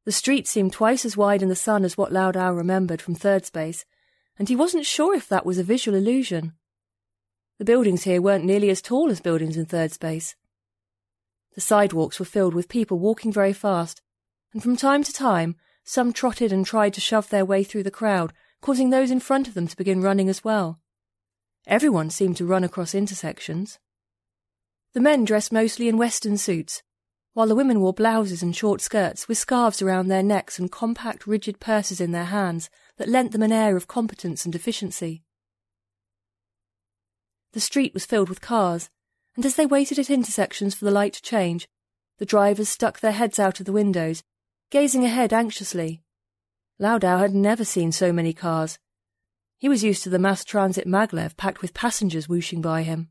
The street seemed twice as wide in the sun as what Lao Dao remembered from third space, and he wasn't sure if that was a visual illusion. The buildings here weren't nearly as tall as buildings in third space. The sidewalks were filled with people walking very fast, and from time to time some trotted and tried to shove their way through the crowd, causing those in front of them to begin running as well. Everyone seemed to run across intersections. The men dressed mostly in western suits, while the women wore blouses and short skirts with scarves around their necks and compact, rigid purses in their hands that lent them an air of competence and efficiency. The street was filled with cars, and as they waited at intersections for the light to change, the drivers stuck their heads out of the windows, gazing ahead anxiously. Lao Dao had never seen so many cars. He was used to the mass transit maglev packed with passengers whooshing by him.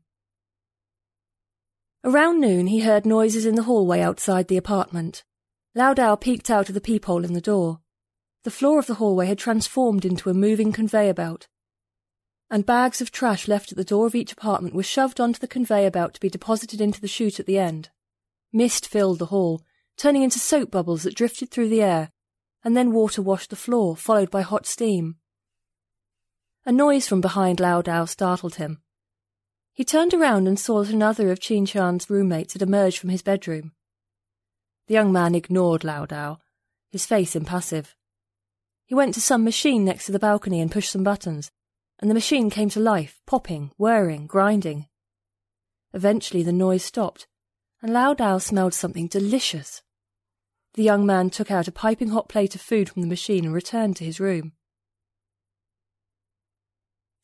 Around noon he heard noises in the hallway outside the apartment. Lao Dao peeked out of the peephole in the door. The floor of the hallway had transformed into a moving conveyor belt, and bags of trash left at the door of each apartment were shoved onto the conveyor belt to be deposited into the chute at the end. Mist filled the hall, turning into soap bubbles that drifted through the air, and then water washed the floor, followed by hot steam. A noise from behind Lao Dao startled him. He turned around and saw that another of Qin Tian's roommates had emerged from his bedroom. The young man ignored Lao Dao, his face impassive. He went to some machine next to the balcony and pushed some buttons, and the machine came to life, popping, whirring, grinding. Eventually the noise stopped, and Lao Dao smelled something delicious. The young man took out a piping hot plate of food from the machine and returned to his room.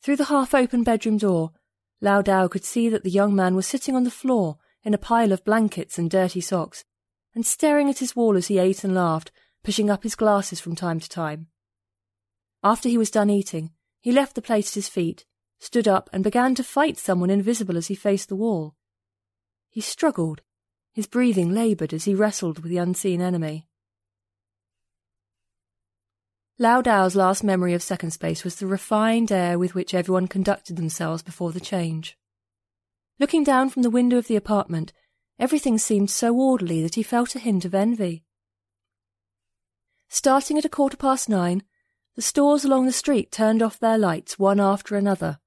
Through the half open bedroom door, Lao Dao could see that the young man was sitting on the floor in a pile of blankets and dirty socks, and staring at his wall as he ate and laughed, pushing up his glasses from time to time. After he was done eating, he left the plate at his feet, stood up, and began to fight someone invisible as he faced the wall. He struggled, his breathing laboured as he wrestled with the unseen enemy. Lao Dao's last memory of second space was the refined air with which everyone conducted themselves before the change. Looking down from the window of the apartment, everything seemed so orderly that he felt a hint of envy. Starting at a quarter past nine, the stores along the street turned off their lights one after another.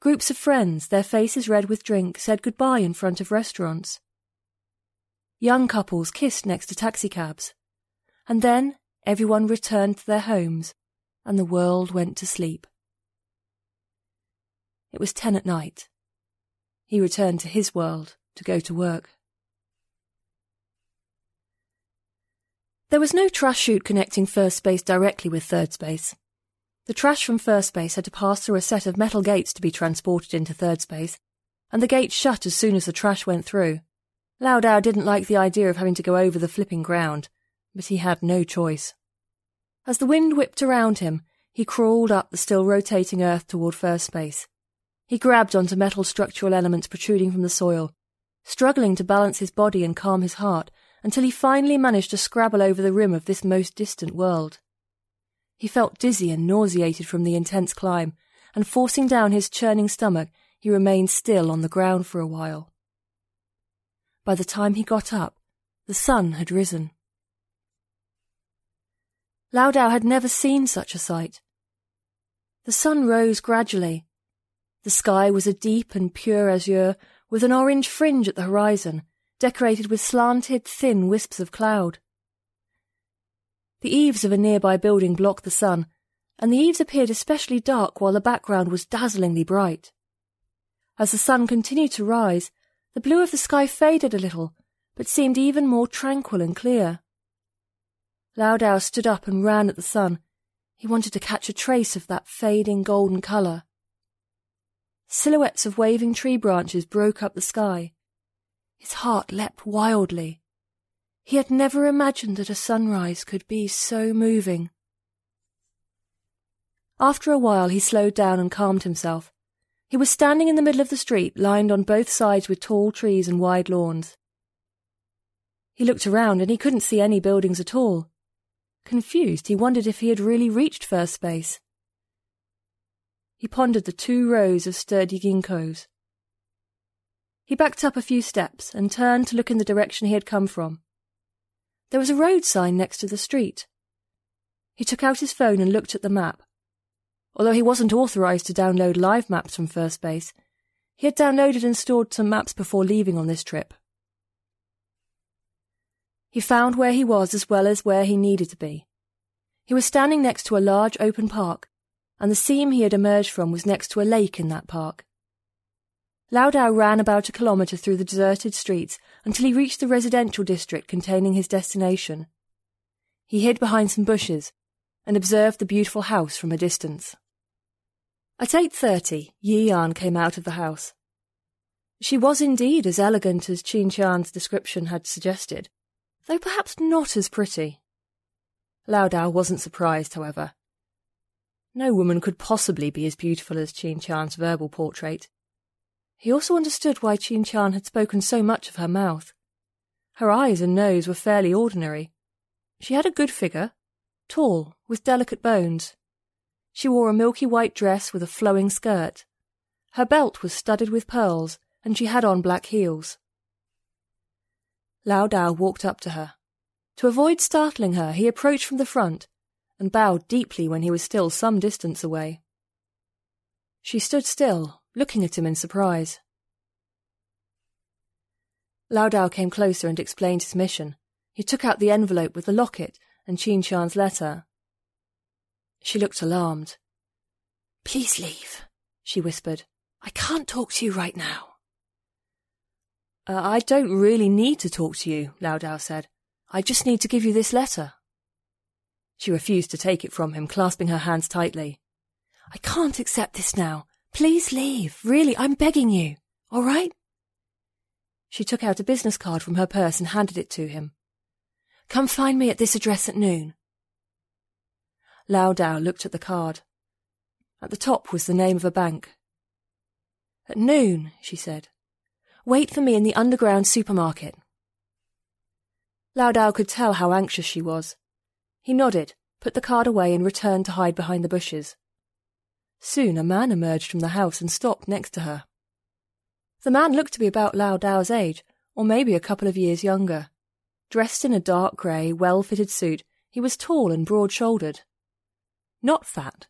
Groups of friends, their faces red with drink, said goodbye in front of restaurants. Young couples kissed next to taxicabs. And then everyone returned to their homes, and the world went to sleep. It was ten at night. He returned to his world to go to work. There was no trash chute connecting first space directly with third space. The trash from first space had to pass through a set of metal gates to be transported into third space, and the gates shut as soon as the trash went through. Lao Dao didn't like the idea of having to go over the flipping ground, but he had no choice. As the wind whipped around him, he crawled up the still rotating earth toward first space. He grabbed onto metal structural elements protruding from the soil, struggling to balance his body and calm his heart until he finally managed to scrabble over the rim of this most distant world. He felt dizzy and nauseated from the intense climb, and forcing down his churning stomach, he remained still on the ground for a while. By the time he got up, the sun had risen. Lao Dao had never seen such a sight. The sun rose gradually. The sky was a deep and pure azure with an orange fringe at the horizon, decorated with slanted, thin wisps of cloud. The eaves of a nearby building blocked the sun, and the eaves appeared especially dark while the background was dazzlingly bright. As the sun continued to rise, the blue of the sky faded a little, but seemed even more tranquil and clear. Lao Dao stood up and ran at the sun. He wanted to catch a trace of that fading golden colour. Silhouettes of waving tree branches broke up the sky. His heart leapt wildly. He had never imagined that a sunrise could be so moving. After a while he slowed down and calmed himself. He was standing in the middle of the street, lined on both sides with tall trees and wide lawns. He looked around and he couldn't see any buildings at all. Confused, he wondered if he had really reached first space. He pondered the two rows of sturdy ginkgos. He backed up a few steps and turned to look in the direction he had come from. There was a road sign next to the street. He took out his phone and looked at the map. Although he wasn't authorized to download live maps from First Space, he had downloaded and stored some maps before leaving on this trip. He found where he was as well as where he needed to be. He was standing next to a large open park, and the seam he had emerged from was next to a lake in that park. Lao Dao ran about a kilometre through the deserted streets until he reached the residential district containing his destination. He hid behind some bushes and observed the beautiful house from a distance. At 8.30, Yi Yan came out of the house. She was indeed as elegant as Qin Tian's description had suggested, though perhaps not as pretty. Lao Dao wasn't surprised, however. No woman could possibly be as beautiful as Qin Tian's verbal portrait. He also understood why Qin Tian had spoken so much of her mouth. Her eyes and nose were fairly ordinary. She had a good figure, tall, with delicate bones. She wore a milky white dress with a flowing skirt. Her belt was studded with pearls, and she had on black heels. Lao Dao walked up to her. To avoid startling her, he approached from the front and bowed deeply when he was still some distance away. She stood still, looking at him in surprise. Lao Dao came closer and explained his mission. He took out the envelope with the locket and Qin Tian's letter. She looked alarmed. Please leave, she whispered. I can't talk to you right now. Uh, I don't really need to talk to you, Lao Dao said. I just need to give you this letter. She refused to take it from him, clasping her hands tightly. I can't accept this now. Please leave. Really, I'm begging you. All right? She took out a business card from her purse and handed it to him. Come find me at this address at noon. Lao Dao looked at the card. At the top was the name of a bank. At noon, she said. Wait for me in the underground supermarket. Lao Dao could tell how anxious she was. He nodded, put the card away, and returned to hide behind the bushes. Soon a man emerged from the house and stopped next to her. The man looked to be about Lao Dao's age, or maybe a couple of years younger. Dressed in a dark grey, well-fitted suit, he was tall and broad-shouldered. Not fat,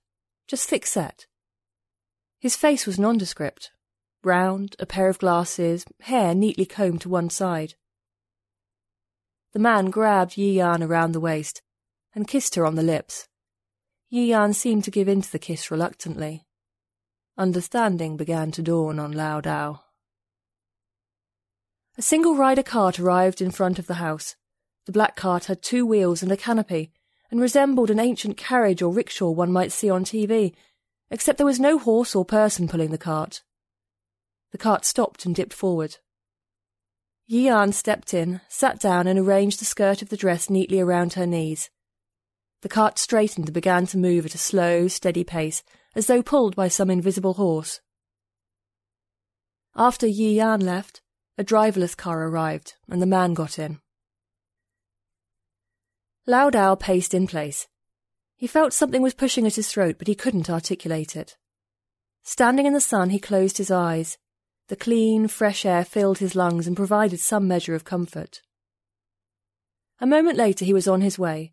just thick-set. His face was nondescript, round, a pair of glasses, hair neatly combed to one side. The man grabbed Yi Yan around the waist and kissed her on the lips. Yi Yan seemed to give in to the kiss reluctantly. Understanding began to dawn on Lao Dao. A single rider cart arrived in front of the house. The black cart had two wheels and a canopy, and resembled an ancient carriage or rickshaw one might see on TV, except there was no horse or person pulling the cart. The cart stopped and dipped forward. Yi Yan stepped in, sat down, and arranged the skirt of the dress neatly around her knees. The cart straightened and began to move at a slow, steady pace, as though pulled by some invisible horse. After Yi Yan left, a driverless car arrived, and the man got in. Lao Dao paced in place. He felt something was pushing at his throat, but he couldn't articulate it. Standing in the sun, he closed his eyes. The clean, fresh air filled his lungs and provided some measure of comfort. A moment later he was on his way.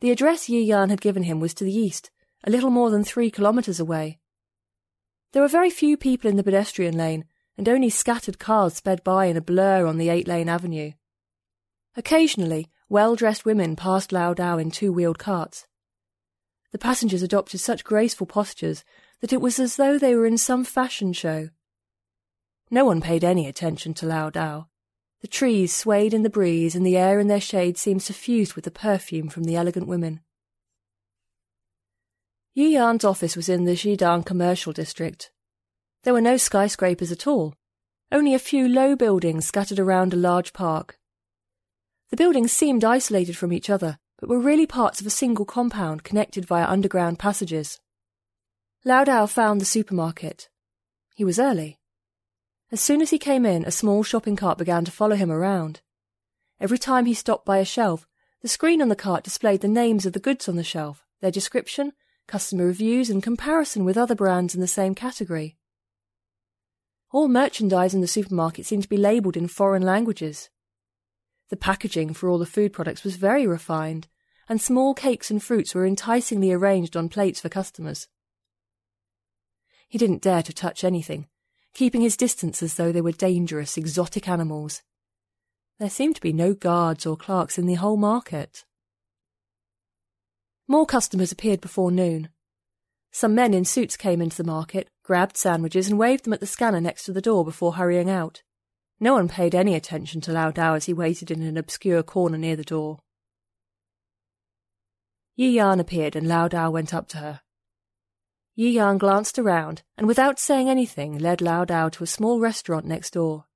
The address Yi Yan had given him was to the east, a little more than three kilometres away. There were very few people in the pedestrian lane, and only scattered cars sped by in a blur on the eight-lane avenue. Occasionally, well-dressed women passed Lao Dao in two-wheeled carts. The passengers adopted such graceful postures that it was as though they were in some fashion show. No one paid any attention to Lao Dao. The trees swayed in the breeze, and the air in their shade seemed suffused with the perfume from the elegant women. Yi Yan's office was in the Xidan commercial district. There were no skyscrapers at all, only a few low buildings scattered around a large park. The buildings seemed isolated from each other, but were really parts of a single compound connected via underground passages. Lao found the supermarket. He was early. As soon as he came in, a small shopping cart began to follow him around. Every time he stopped by a shelf, the screen on the cart displayed the names of the goods on the shelf, their description, customer reviews, and comparison with other brands in the same category. All merchandise in the supermarket seemed to be labelled in foreign languages. The packaging for all the food products was very refined, and small cakes and fruits were enticingly arranged on plates for customers. He didn't dare to touch anything, keeping his distance as though they were dangerous, exotic animals. There seemed to be no guards or clerks in the whole market. More customers appeared before noon. Some men in suits came into the market, grabbed sandwiches, and waved them at the scanner next to the door before hurrying out. No one paid any attention to Lao Dao as he waited in an obscure corner near the door. Yi Yan appeared and Lao Dao went up to her. Yi Yan glanced around and, without saying anything, led Lao Dao to a small restaurant next door.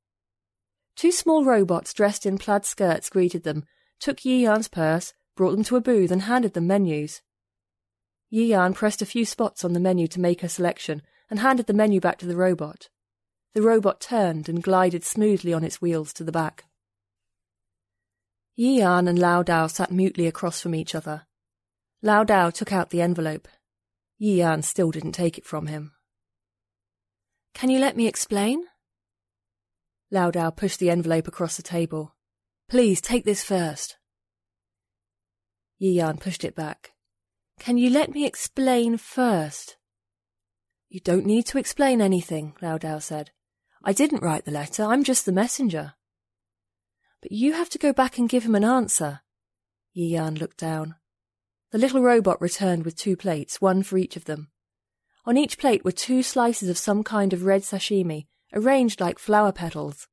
Two small robots dressed in plaid skirts greeted them, took Yi Yan's purse, brought them to a booth, and handed them menus. Yi Yan pressed a few spots on the menu to make her selection and handed the menu back to the robot. The robot turned and glided smoothly on its wheels to the back. Yi Yan and Lao Dao sat mutely across from each other. Lao Dao took out the envelope. Yi Yan still didn't take it from him. Can you let me explain? Lao Dao pushed the envelope across the table. Please, take this first. Yi Yan pushed it back. Can you let me explain first? You don't need to explain anything, Lao Dao said. I didn't write the letter, I'm just the messenger. But you have to go back and give him an answer. Yi Yan looked down. The little robot returned with two plates, one for each of them. On each plate were two slices of some kind of red sashimi, arranged like flower petals.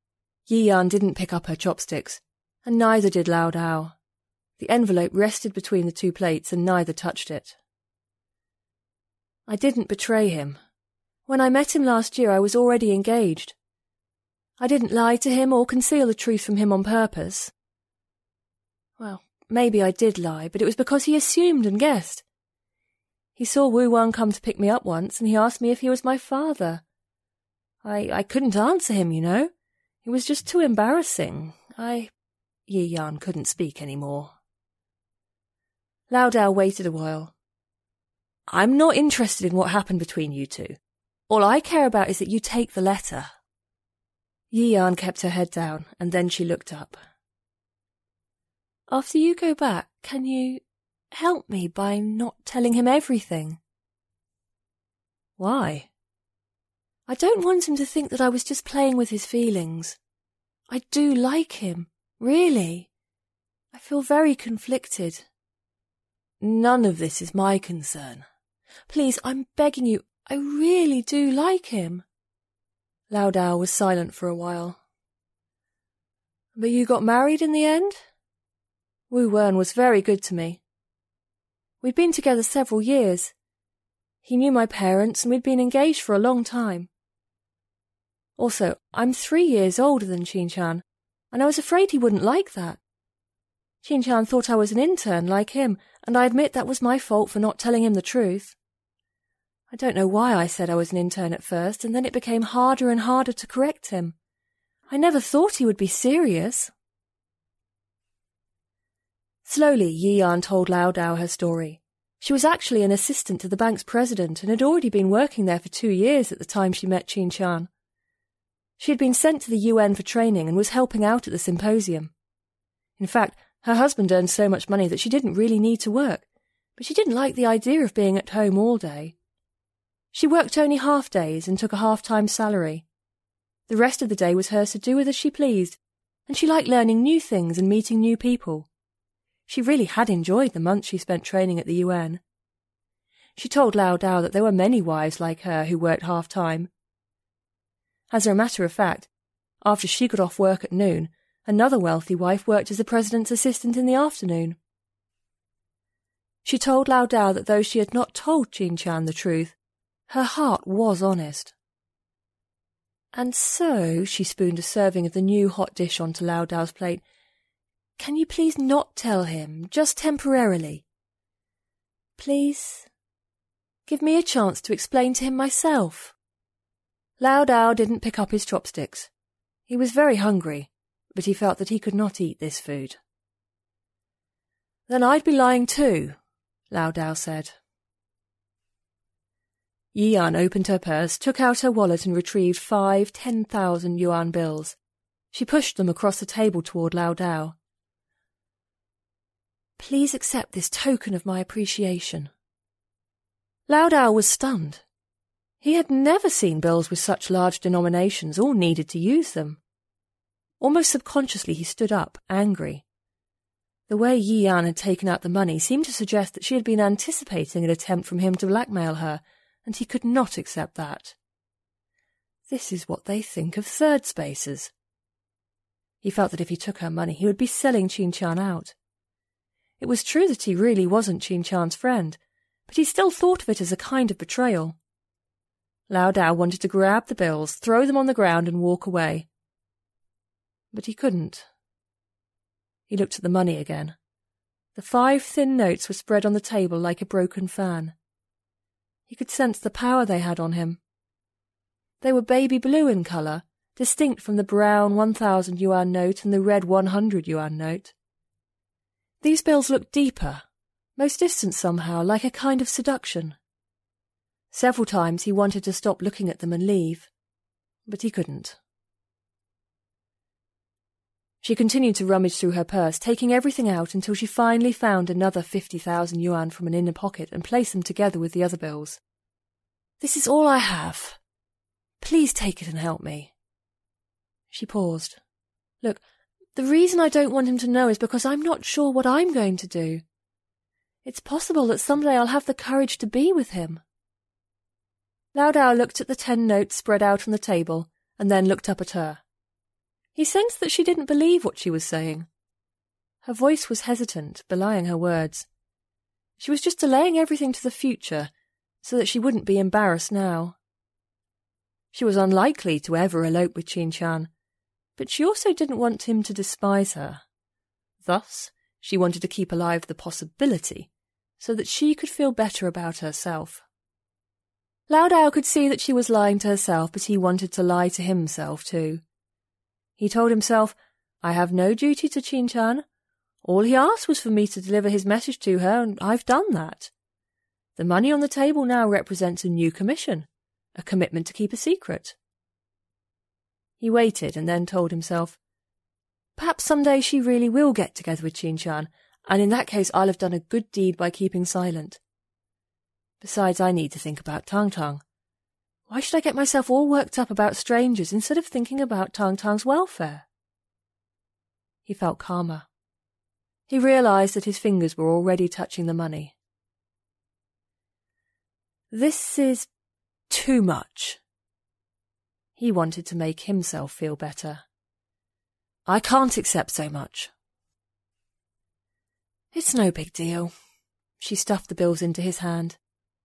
Yi Yan didn't pick up her chopsticks, and neither did Lao Dao. The envelope rested between the two plates, and neither touched it. I didn't betray him. When I met him last year, I was already engaged. I didn't lie to him or conceal the truth from him on purpose. Well, Maybe I did lie, but it was because he assumed and guessed. He saw Wu Wen come to pick me up once, and he asked me if he was my father. I I couldn't answer him, you know. It was just too embarrassing. I Yi Yan couldn't speak any more. Lao Dao waited a while. I'm not interested in what happened between you two. All I care about is that you take the letter. Yi Yan kept her head down, and then she looked up. After you go back, can you help me by not telling him everything? Why? I don't want him to think that I was just playing with his feelings. I do like him, really. I feel very conflicted. None of this is my concern. Please, I'm begging you, I really do like him. Lao Dao was silent for a while. But you got married in the end? Wu Wen was very good to me. We'd been together several years. He knew my parents, and we'd been engaged for a long time. Also, I'm three years older than Qin Tian, and I was afraid he wouldn't like that. Qin Tian thought I was an intern like him, and I admit that was my fault for not telling him the truth. I don't know why I said I was an intern at first, and then it became harder and harder to correct him. I never thought he would be serious. Slowly, Yi Yan told Lao Dao her story. She was actually an assistant to the bank's president and had already been working there for two years at the time she met Qin Tian. She had been sent to the UN for training and was helping out at the symposium. In fact, her husband earned so much money that she didn't really need to work, but she didn't like the idea of being at home all day. She worked only half days and took a half time salary. The rest of the day was hers to do with as she pleased, and she liked learning new things and meeting new people. She really had enjoyed the months she spent training at the UN. She told Lao Dao that there were many wives like her who worked half time. As a matter of fact, after she got off work at noon, another wealthy wife worked as the president's assistant in the afternoon. She told Lao Dao that though she had not told Qin Tian the truth, her heart was honest. And so she spooned a serving of the new hot dish onto Lao Dao's plate can you please not tell him, just temporarily? Please? Give me a chance to explain to him myself. Lao Dao didn't pick up his chopsticks. He was very hungry, but he felt that he could not eat this food. Then I'd be lying too, Lao Dao said. Yi Yan opened her purse, took out her wallet, and retrieved five ten thousand yuan bills. She pushed them across the table toward Lao Dao. Please accept this token of my appreciation. Lao Dao was stunned. He had never seen bills with such large denominations or needed to use them. Almost subconsciously he stood up, angry. The way Yi Yan had taken out the money seemed to suggest that she had been anticipating an attempt from him to blackmail her, and he could not accept that. This is what they think of third spaces. He felt that if he took her money, he would be selling Qin Tian out. It was true that he really wasn't Qin Tian's friend, but he still thought of it as a kind of betrayal. Lao Dao wanted to grab the bills, throw them on the ground, and walk away. But he couldn't. He looked at the money again. The five thin notes were spread on the table like a broken fan. He could sense the power they had on him. They were baby blue in colour, distinct from the brown 1,000 yuan note and the red 100 yuan note. These bills looked deeper, most distant somehow, like a kind of seduction. Several times he wanted to stop looking at them and leave, but he couldn't. She continued to rummage through her purse, taking everything out until she finally found another 50,000 yuan from an inner pocket and placed them together with the other bills. This is all I have. Please take it and help me. She paused. Look, the reason I don't want him to know is because I'm not sure what I'm going to do. It's possible that someday I'll have the courage to be with him. Lao Dao looked at the ten notes spread out on the table and then looked up at her. He sensed that she didn't believe what she was saying. Her voice was hesitant, belying her words. She was just delaying everything to the future so that she wouldn't be embarrassed now. She was unlikely to ever elope with Qin Tian, but she also didn't want him to despise her. Thus, she wanted to keep alive the possibility so that she could feel better about herself. Lao Dao could see that she was lying to herself, but he wanted to lie to himself too. He told himself, I have no duty to Qin Tian. All he asked was for me to deliver his message to her, and I've done that. The money on the table now represents a new commission, a commitment to keep a secret. He waited and then told himself, Perhaps some day she really will get together with Qin Tian, and in that case I'll have done a good deed by keeping silent. Besides, I need to think about Tang Tang. Why should I get myself all worked up about strangers instead of thinking about Tang Tang's welfare? He felt calmer. He realized that his fingers were already touching the money. This is too much. He wanted to make himself feel better. I can't accept so much. It's no big deal. She stuffed the bills into his hand.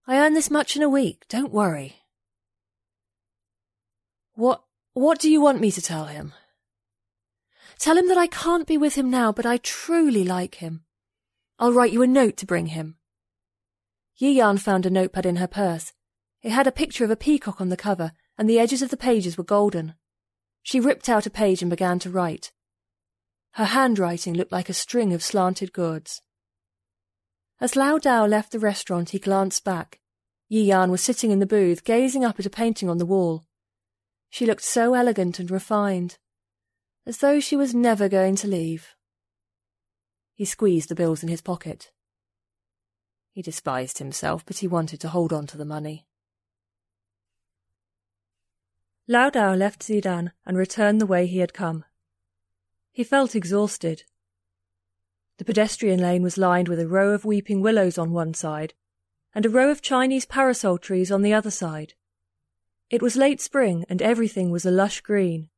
I earn this much in a week, don't worry. What, what do you want me to tell him? Tell him that I can't be with him now, but I truly like him. I'll write you a note to bring him. Yi Yan found a notepad in her purse. It had a picture of a peacock on the cover, and the edges of the pages were golden. She ripped out a page and began to write. Her handwriting looked like a string of slanted gourds. As Lao Dao left the restaurant, he glanced back. Yi Yan was sitting in the booth, gazing up at a painting on the wall. She looked so elegant and refined, as though she was never going to leave. He squeezed the bills in his pocket. He despised himself, but he wanted to hold on to the money. Lao Dao left Xidan and returned the way he had come. He felt exhausted. The pedestrian lane was lined with a row of weeping willows on one side and a row of Chinese parasol trees on the other side. It was late spring, and everything was a lush green.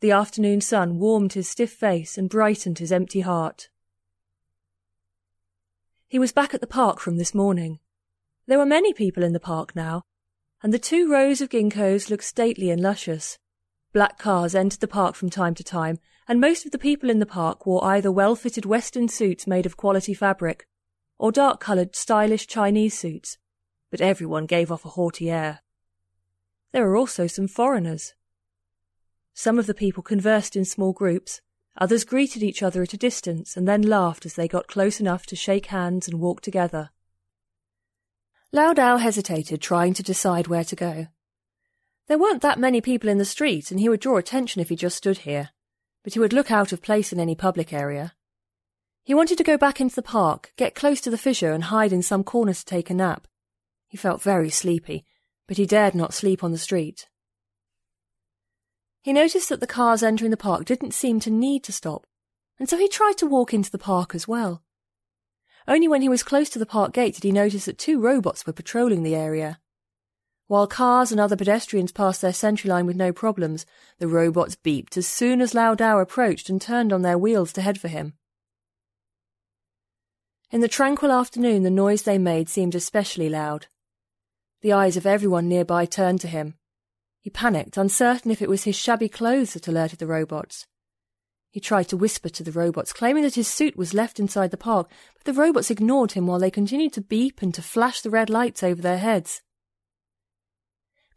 The afternoon sun warmed his stiff face and brightened his empty heart. He was back at the park from this morning. There were many people in the park now, and the two rows of ginkgos looked stately and luscious. Black cars entered the park from time to time, and most of the people in the park wore either well fitted Western suits made of quality fabric, or dark coloured, stylish Chinese suits, but everyone gave off a haughty air. There were also some foreigners. Some of the people conversed in small groups, others greeted each other at a distance and then laughed as they got close enough to shake hands and walk together. Lao Dao hesitated, trying to decide where to go. There weren't that many people in the street, and he would draw attention if he just stood here, but he would look out of place in any public area. He wanted to go back into the park, get close to the fissure, and hide in some corner to take a nap. He felt very sleepy, but he dared not sleep on the street. He noticed that the cars entering the park didn't seem to need to stop, and so he tried to walk into the park as well. Only when he was close to the park gate did he notice that two robots were patrolling the area. While cars and other pedestrians passed their sentry line with no problems, the robots beeped as soon as Lao Dao approached and turned on their wheels to head for him. In the tranquil afternoon, the noise they made seemed especially loud. The eyes of everyone nearby turned to him. He panicked, uncertain if it was his shabby clothes that alerted the robots. He tried to whisper to the robots, claiming that his suit was left inside the park, but the robots ignored him while they continued to beep and to flash the red lights over their heads.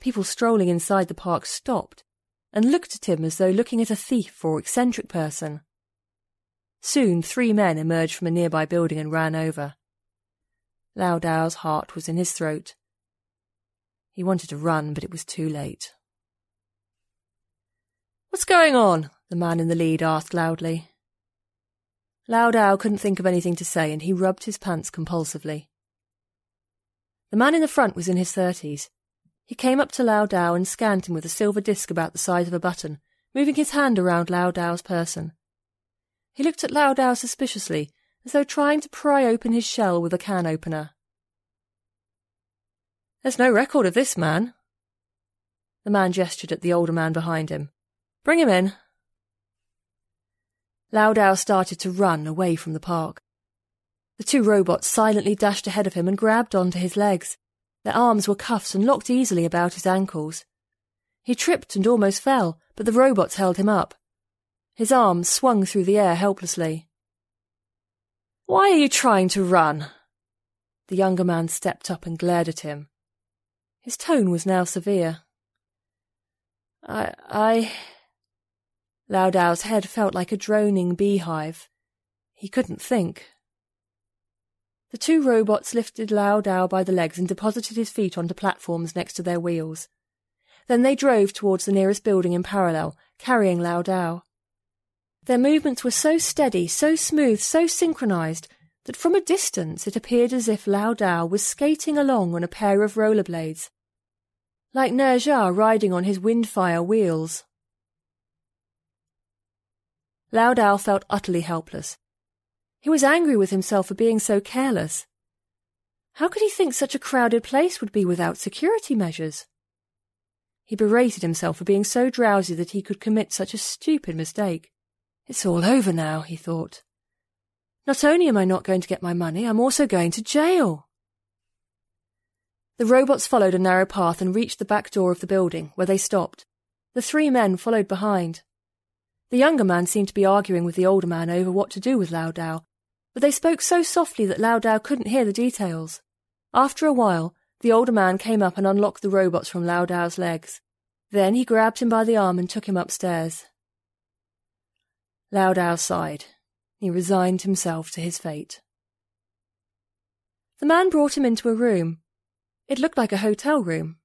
People strolling inside the park stopped and looked at him as though looking at a thief or eccentric person. Soon three men emerged from a nearby building and ran over. Lao Dao's heart was in his throat. He wanted to run, but it was too late. What's going on? the man in the lead asked loudly. Lao Dao couldn't think of anything to say, and he rubbed his pants compulsively. The man in the front was in his thirties. He came up to Lao Dao and scanned him with a silver disc about the size of a button, moving his hand around Lao Dao's person. He looked at Lao Dao suspiciously, as though trying to pry open his shell with a can opener. There's no record of this man. The man gestured at the older man behind him. Bring him in. Lao Dao started to run away from the park. The two robots silently dashed ahead of him and grabbed onto his legs. Their arms were cuffs and locked easily about his ankles. He tripped and almost fell, but the robots held him up. His arms swung through the air helplessly. Why are you trying to run? The younger man stepped up and glared at him. His tone was now severe. I. I. Lao Dao's head felt like a droning beehive. He couldn't think. The two robots lifted Lao Dao by the legs and deposited his feet onto platforms next to their wheels. Then they drove towards the nearest building in parallel, carrying Lao Dao. Their movements were so steady, so smooth, so synchronized, that from a distance it appeared as if Lao Dao was skating along on a pair of rollerblades, like Ne riding on his windfire wheels. Lao Dao felt utterly helpless. He was angry with himself for being so careless. How could he think such a crowded place would be without security measures? He berated himself for being so drowsy that he could commit such a stupid mistake. It's all over now, he thought. Not only am I not going to get my money, I'm also going to jail. The robots followed a narrow path and reached the back door of the building, where they stopped. The three men followed behind. The younger man seemed to be arguing with the older man over what to do with Lao Dao, but they spoke so softly that Lao Dao couldn't hear the details. After a while, the older man came up and unlocked the robots from Lao Dao's legs. Then he grabbed him by the arm and took him upstairs. Lao Dao sighed. He resigned himself to his fate. The man brought him into a room. It looked like a hotel room,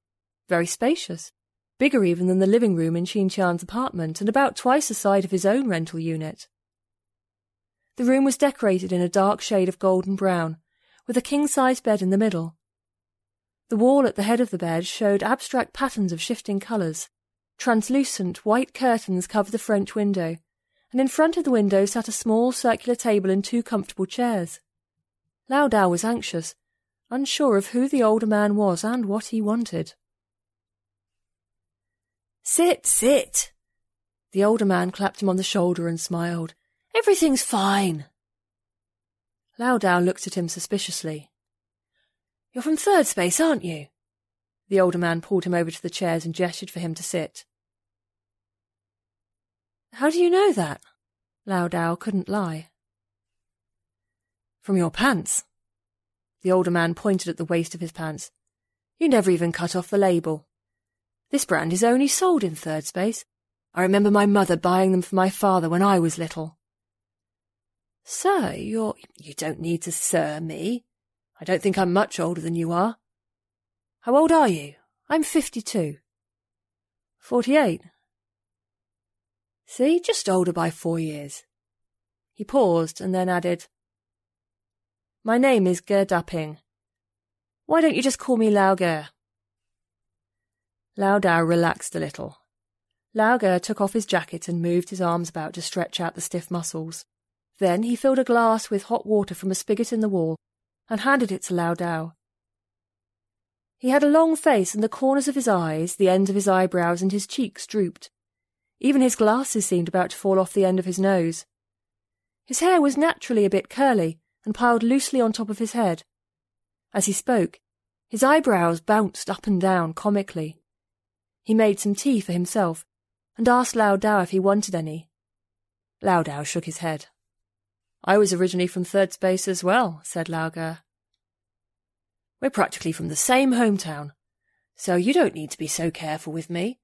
very spacious, bigger even than the living room in Qin Tian's apartment, and about twice the size of his own rental unit. The room was decorated in a dark shade of golden brown, with a king-size bed in the middle. The wall at the head of the bed showed abstract patterns of shifting colours. Translucent white curtains covered the French window, and in front of the window sat a small circular table and two comfortable chairs. Lao Dao was anxious, unsure of who the older man was and what he wanted. Sit, sit! The older man clapped him on the shoulder and smiled. Everything's fine. Lao Dao looked at him suspiciously. You're from third space, aren't you? The older man pulled him over to the chairs and gestured for him to sit. How do you know that? Lao Dao couldn't lie. From your pants. The older man pointed at the waist of his pants. You never even cut off the label. This brand is only sold in third space. I remember my mother buying them for my father when I was little. Sir, you're. You don't need to sir me. I don't think I'm much older than you are. How old are you? I'm fifty-two. Forty-eight. See, just older by four years. He paused and then added, My name is Ge Daping. Why don't you just call me Lao Ge? Lao Dao relaxed a little. Lao Ge took off his jacket and moved his arms about to stretch out the stiff muscles. Then he filled a glass with hot water from a spigot in the wall and handed it to Lao Dao. He had a long face, and the corners of his eyes, the ends of his eyebrows, and his cheeks drooped. Even his glasses seemed about to fall off the end of his nose. His hair was naturally a bit curly and piled loosely on top of his head. As he spoke, his eyebrows bounced up and down comically. He made some tea for himself and asked Lao Dao if he wanted any. Lao Dao shook his head. I was originally from third space as well, said Lao Ge. We're practically from the same hometown, so you don't need to be so careful with me.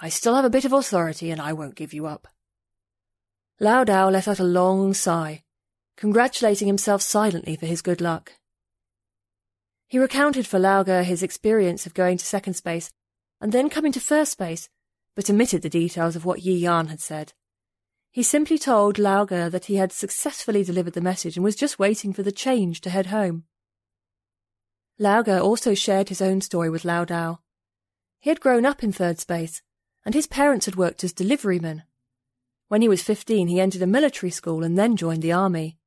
I still have a bit of authority and I won't give you up. Lao Dao let out a long sigh, congratulating himself silently for his good luck. He recounted for Lao Ge his experience of going to second space and then coming to first space, but omitted the details of what Yi Yan had said. He simply told Lao Ge that he had successfully delivered the message and was just waiting for the change to head home. Lao Ge also shared his own story with Lao Dao. He had grown up in third space, and his parents had worked as deliverymen. When he was 15, he entered a military school and then joined the army.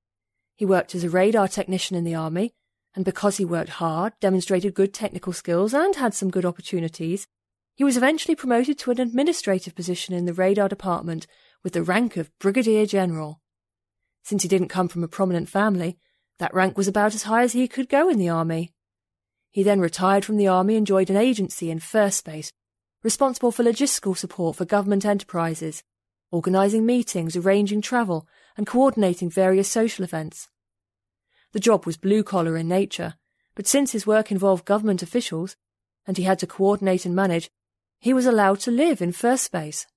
He worked as a radar technician in the army, and because he worked hard, demonstrated good technical skills, and had some good opportunities, he was eventually promoted to an administrative position in the radar department with the rank of Brigadier General. Since he didn't come from a prominent family, that rank was about as high as he could go in the army. He then retired from the army and joined an agency in First Space, responsible for logistical support for government enterprises, organising meetings, arranging travel, and coordinating various social events. The job was blue collar in nature, but since his work involved government officials, and he had to coordinate and manage, he was allowed to live in First Space.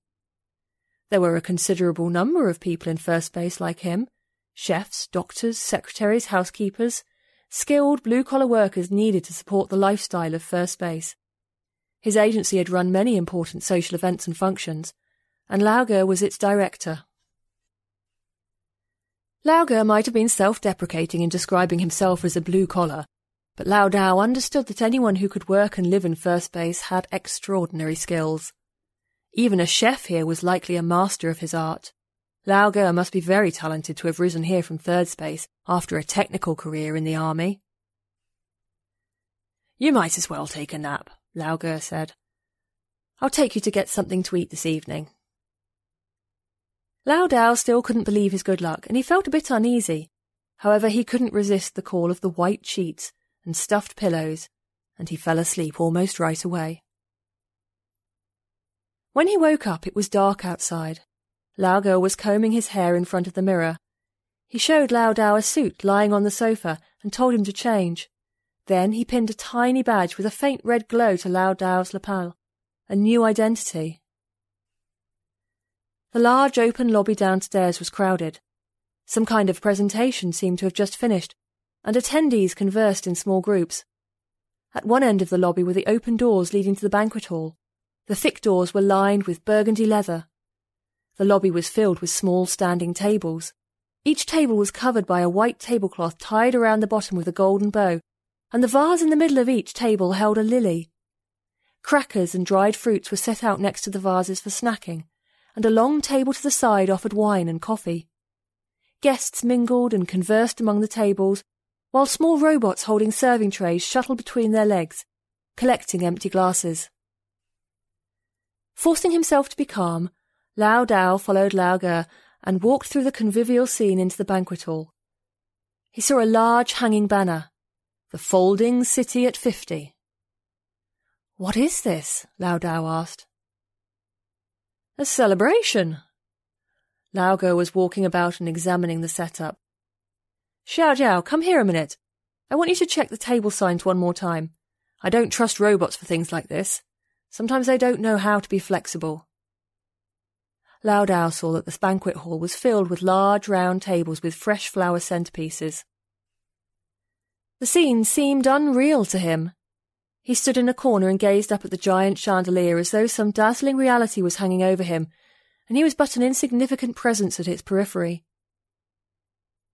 There were a considerable number of people in First Space like him chefs, doctors, secretaries, housekeepers, skilled blue collar workers needed to support the lifestyle of First Space. His agency had run many important social events and functions, and Lao Ge was its director. Lao Ge might have been self deprecating in describing himself as a blue collar, but Lao Dao understood that anyone who could work and live in First Space had extraordinary skills. Even a chef here was likely a master of his art. Lao Ge must be very talented to have risen here from third space after a technical career in the army. You might as well take a nap, Lao Ge said. I'll take you to get something to eat this evening. Lao Dao still couldn't believe his good luck, and he felt a bit uneasy. However, he couldn't resist the call of the white sheets and stuffed pillows, and he fell asleep almost right away. When he woke up, it was dark outside, Lao Ge was combing his hair in front of the mirror. He showed Lao Dao a suit lying on the sofa and told him to change. Then he pinned a tiny badge with a faint red glow to Lao Dao's lapel, a new identity. The large open lobby downstairs was crowded. Some kind of presentation seemed to have just finished, and attendees conversed in small groups. At one end of the lobby were the open doors leading to the banquet hall. The thick doors were lined with burgundy leather, the lobby was filled with small standing tables. Each table was covered by a white tablecloth tied around the bottom with a golden bow, and the vase in the middle of each table held a lily. Crackers and dried fruits were set out next to the vases for snacking, and a long table to the side offered wine and coffee. Guests mingled and conversed among the tables, while small robots holding serving trays shuttled between their legs, collecting empty glasses. Forcing himself to be calm, Lao Dao followed Lao Ge and walked through the convivial scene into the banquet hall. He saw a large hanging banner, The Folding City at Fifty. What is this? Lao Dao asked. A celebration. Lao Ge was walking about and examining the setup. Xiao Jiao, come here a minute. I want you to check the table signs one more time. I don't trust robots for things like this. Sometimes they don't know how to be flexible. Lao Dao saw that the banquet hall was filled with large round tables with fresh flower centerpieces. The scene seemed unreal to him. He stood in a corner and gazed up at the giant chandelier as though some dazzling reality was hanging over him, and he was but an insignificant presence at its periphery.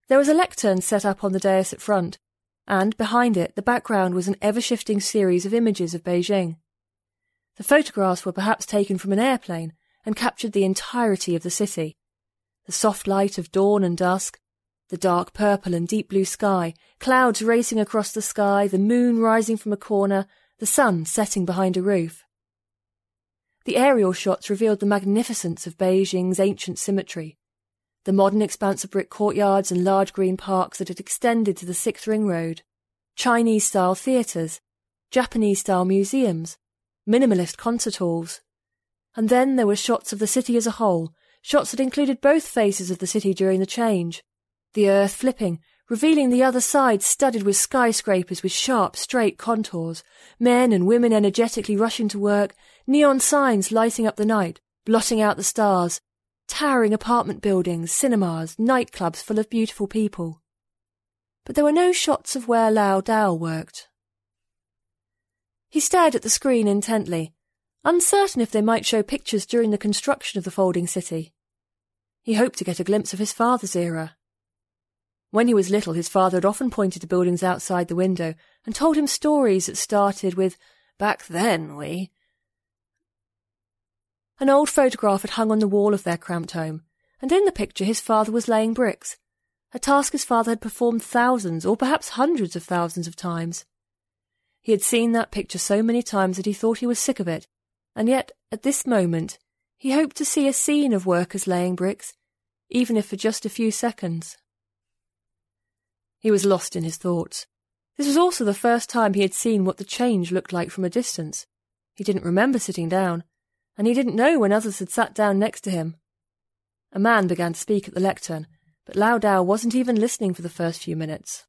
There was a lectern set up on the dais at front, and behind it the background was an ever shifting series of images of Beijing. The photographs were perhaps taken from an airplane, and captured the entirety of the city. The soft light of dawn and dusk, the dark purple and deep blue sky, clouds racing across the sky, the moon rising from a corner, the sun setting behind a roof. The aerial shots revealed the magnificence of Beijing's ancient symmetry, the modern expanse of brick courtyards and large green parks that had extended to the Sixth Ring Road, Chinese style theatres, Japanese style museums, minimalist concert halls. And then there were shots of the city as a whole, shots that included both faces of the city during the change, the earth flipping, revealing the other side studded with skyscrapers with sharp, straight contours, men and women energetically rushing to work, neon signs lighting up the night, blotting out the stars, towering apartment buildings, cinemas, nightclubs full of beautiful people. But there were no shots of where Lao Dao worked. He stared at the screen intently, uncertain if they might show pictures during the construction of the folding city. He hoped to get a glimpse of his father's era. When he was little, his father had often pointed to buildings outside the window and told him stories that started with, Back then, we, an old photograph had hung on the wall of their cramped home, and in the picture his father was laying bricks, a task his father had performed thousands or perhaps hundreds of thousands of times. He had seen that picture so many times that he thought he was sick of it, and yet, at this moment, he hoped to see a scene of workers laying bricks, even if for just a few seconds. He was lost in his thoughts. This was also the first time he had seen what the change looked like from a distance. He didn't remember sitting down, and he didn't know when others had sat down next to him. A man began to speak at the lectern, but Lao Dao wasn't even listening for the first few minutes.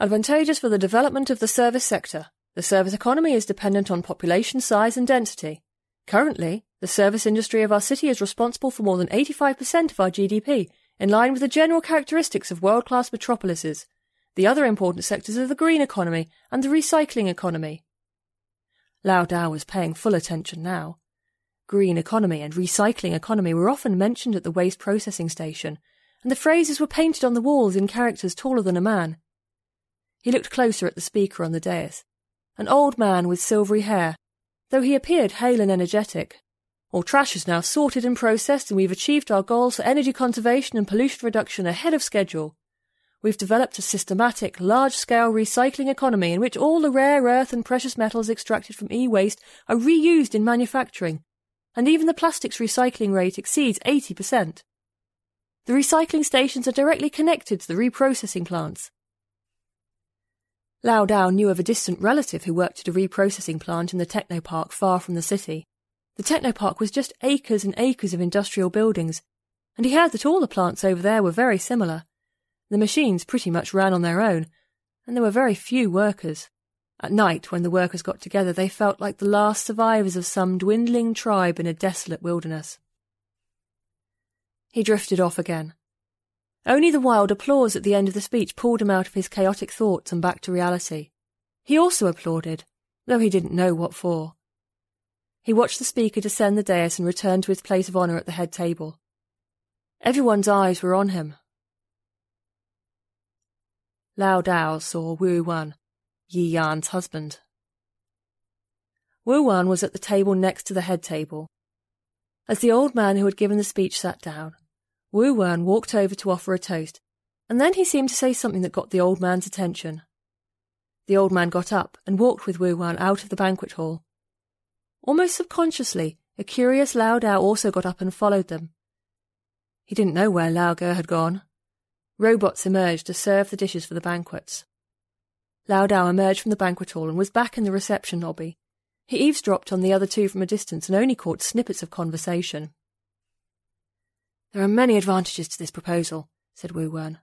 Advantageous for the development of the service sector. The service economy is dependent on population size and density. Currently, the service industry of our city is responsible for more than 85% of our GDP, in line with the general characteristics of world class metropolises. The other important sectors are the green economy and the recycling economy. Lao Dao was paying full attention now. Green economy and recycling economy were often mentioned at the waste processing station, and the phrases were painted on the walls in characters taller than a man. He looked closer at the speaker on the dais, an old man with silvery hair, though he appeared hale and energetic. All trash is now sorted and processed, and we've achieved our goals for energy conservation and pollution reduction ahead of schedule we've developed a systematic, large-scale recycling economy in which all the rare earth and precious metals extracted from e-waste are reused in manufacturing, and even the plastics recycling rate exceeds 80%. The recycling stations are directly connected to the reprocessing plants. Lao Dao knew of a distant relative who worked at a reprocessing plant in the technopark far from the city. The technopark was just acres and acres of industrial buildings, and he heard that all the plants over there were very similar. The machines pretty much ran on their own, and there were very few workers. At night, when the workers got together, they felt like the last survivors of some dwindling tribe in a desolate wilderness. He drifted off again. Only the wild applause at the end of the speech pulled him out of his chaotic thoughts and back to reality. He also applauded, though he didn't know what for. He watched the speaker descend the dais and return to his place of honour at the head table. Everyone's eyes were on him, Lao Dao saw Wu Wen, Yi Yan's husband. Wu Wen was at the table next to the head table. As the old man who had given the speech sat down, Wu Wen walked over to offer a toast, and then he seemed to say something that got the old man's attention. The old man got up and walked with Wu Wen out of the banquet hall. Almost subconsciously, a curious Lao Dao also got up and followed them. He didn't know where Lao Ge had gone. Robots emerged to serve the dishes for the banquets. Lao Dao emerged from the banquet hall and was back in the reception lobby. He eavesdropped on the other two from a distance and only caught snippets of conversation. There are many advantages to this proposal, said Wu Wen.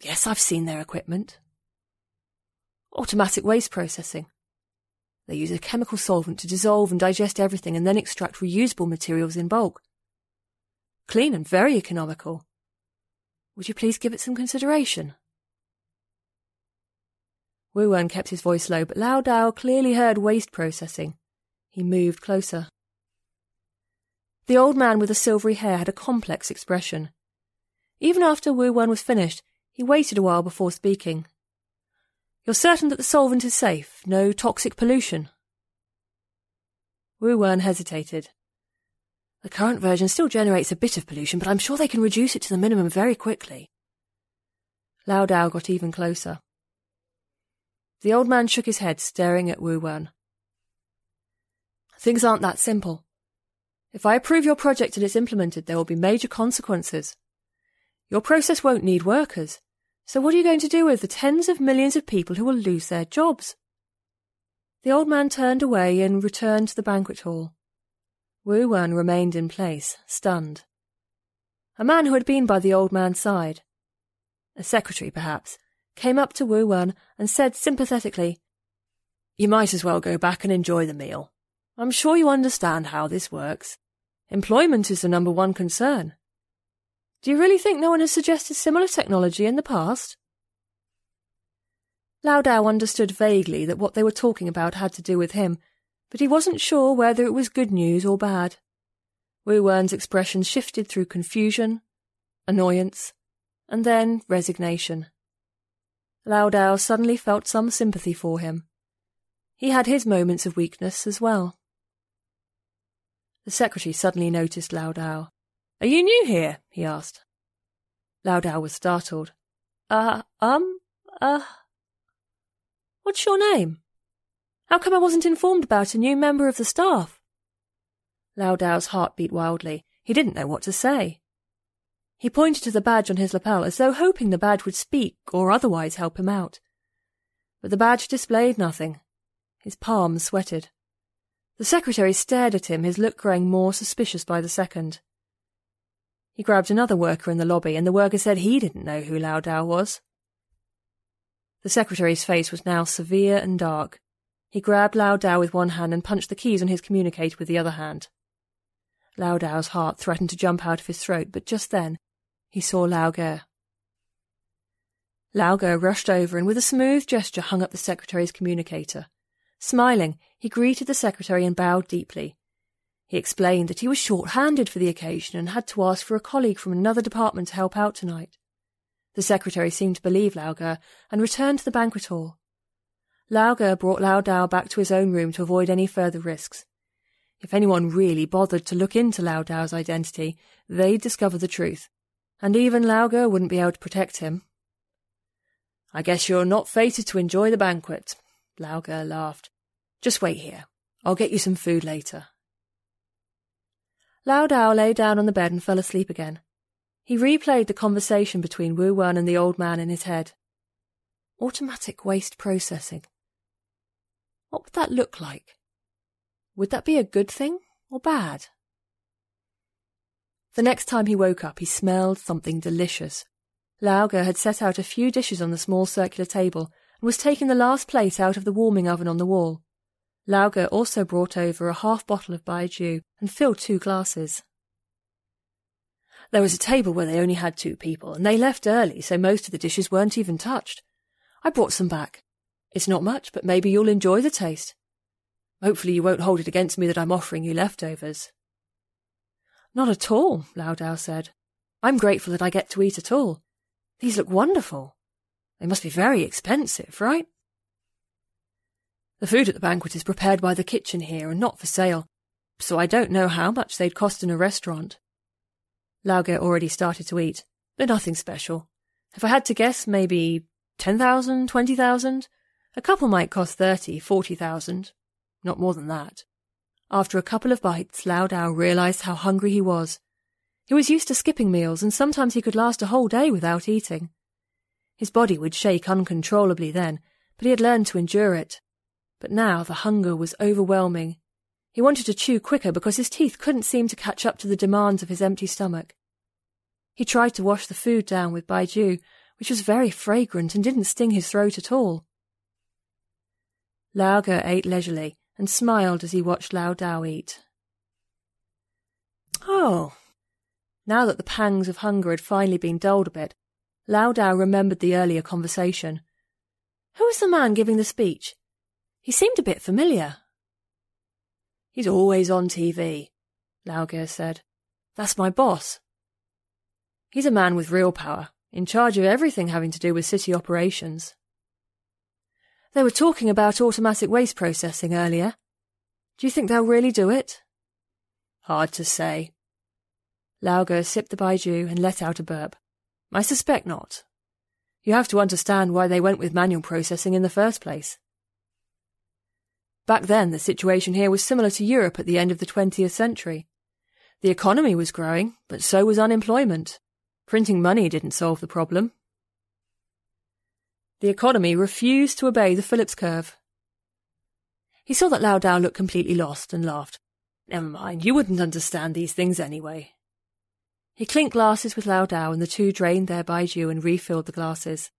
Yes, I've seen their equipment. Automatic waste processing. They use a chemical solvent to dissolve and digest everything and then extract reusable materials in bulk. Clean and very economical. Would you please give it some consideration? Wu Wen kept his voice low, but Lao Dao clearly heard waste processing. He moved closer. The old man with the silvery hair had a complex expression. Even after Wu Wen was finished, he waited a while before speaking. You're certain that the solvent is safe? No toxic pollution? Wu Wen hesitated. The current version still generates a bit of pollution, but I'm sure they can reduce it to the minimum very quickly. Lao Dao got even closer. The old man shook his head, staring at Wu Wen. Things aren't that simple. If I approve your project and it's implemented, there will be major consequences. Your process won't need workers. So what are you going to do with the tens of millions of people who will lose their jobs? The old man turned away and returned to the banquet hall. Wu Wen remained in place, stunned. A man who had been by the old man's side, a secretary perhaps, came up to Wu Wen and said sympathetically, You might as well go back and enjoy the meal. I'm sure you understand how this works. Employment is the number one concern. Do you really think no one has suggested similar technology in the past? Lao Dao understood vaguely that what they were talking about had to do with him, but he wasn't sure whether it was good news or bad. Wu Wen's expression shifted through confusion, annoyance, and then resignation. Lao Dao suddenly felt some sympathy for him. He had his moments of weakness as well. The secretary suddenly noticed Lao Dao. Are you new here? he asked. Lao Dao was startled. Uh, um, uh. What's your name? How come I wasn't informed about a new member of the staff? Lao Dao's heart beat wildly. He didn't know what to say. He pointed to the badge on his lapel as though hoping the badge would speak or otherwise help him out. But the badge displayed nothing. His palms sweated. The secretary stared at him, his look growing more suspicious by the second. He grabbed another worker in the lobby, and the worker said he didn't know who Lao Dao was. The secretary's face was now severe and dark. He grabbed Lao Dao with one hand and punched the keys on his communicator with the other hand. Lao Dao's heart threatened to jump out of his throat, but just then he saw Lao Ge. Lao Ge rushed over and with a smooth gesture hung up the secretary's communicator. Smiling, he greeted the secretary and bowed deeply. He explained that he was short-handed for the occasion and had to ask for a colleague from another department to help out tonight. The secretary seemed to believe Lao Ge and returned to the banquet hall. Lao Ge brought Lao Dao back to his own room to avoid any further risks. If anyone really bothered to look into Lao Dao's identity, they'd discover the truth, and even Lao Ge wouldn't be able to protect him. I guess you're not fated to enjoy the banquet, Lao Ge laughed. Just wait here. I'll get you some food later. Lao Dao lay down on the bed and fell asleep again. He replayed the conversation between Wu Wen and the old man in his head. Automatic waste processing. What would that look like? Would that be a good thing or bad? The next time he woke up, he smelled something delicious. Lao Ge had set out a few dishes on the small circular table and was taking the last plate out of the warming oven on the wall. Lao Ge also brought over a half bottle of baijiu and filled two glasses. There was a table where they only had two people, and they left early, so most of the dishes weren't even touched. I brought some back. It's not much, but maybe you'll enjoy the taste. Hopefully you won't hold it against me that I'm offering you leftovers. Not at all, Lao Dao said. I'm grateful that I get to eat at all. These look wonderful. They must be very expensive, right? The food at the banquet is prepared by the kitchen here and not for sale, so I don't know how much they'd cost in a restaurant. Lao Ge already started to eat. They're nothing special. If I had to guess, maybe ten thousand, twenty thousand. A couple might cost thirty, forty thousand. Not more than that. After a couple of bites, Lao Dao realized how hungry he was. He was used to skipping meals, and sometimes he could last a whole day without eating. His body would shake uncontrollably then, but he had learned to endure it. But now the hunger was overwhelming. He wanted to chew quicker because his teeth couldn't seem to catch up to the demands of his empty stomach. He tried to wash the food down with baijiu, which was very fragrant and didn't sting his throat at all. Lao Ge ate leisurely and smiled as he watched Lao Dao eat. Oh! Now that the pangs of hunger had finally been dulled a bit, Lao Dao remembered the earlier conversation. Who was the man giving the speech? He seemed a bit familiar. He's always on TV, Lao Ge said. That's my boss. He's a man with real power, in charge of everything having to do with city operations. They were talking about automatic waste processing earlier. Do you think they'll really do it? Hard to say. Lao Ge sipped the baijiu and let out a burp. I suspect not. You have to understand why they went with manual processing in the first place. Back then, the situation here was similar to Europe at the end of the 20th century. The economy was growing, but so was unemployment. Printing money didn't solve the problem. The economy refused to obey the Phillips curve. He saw that Lao Dao looked completely lost and laughed. Never mind, you wouldn't understand these things anyway. He clinked glasses with Lao Dao and the two drained their baijiu and refilled the glasses.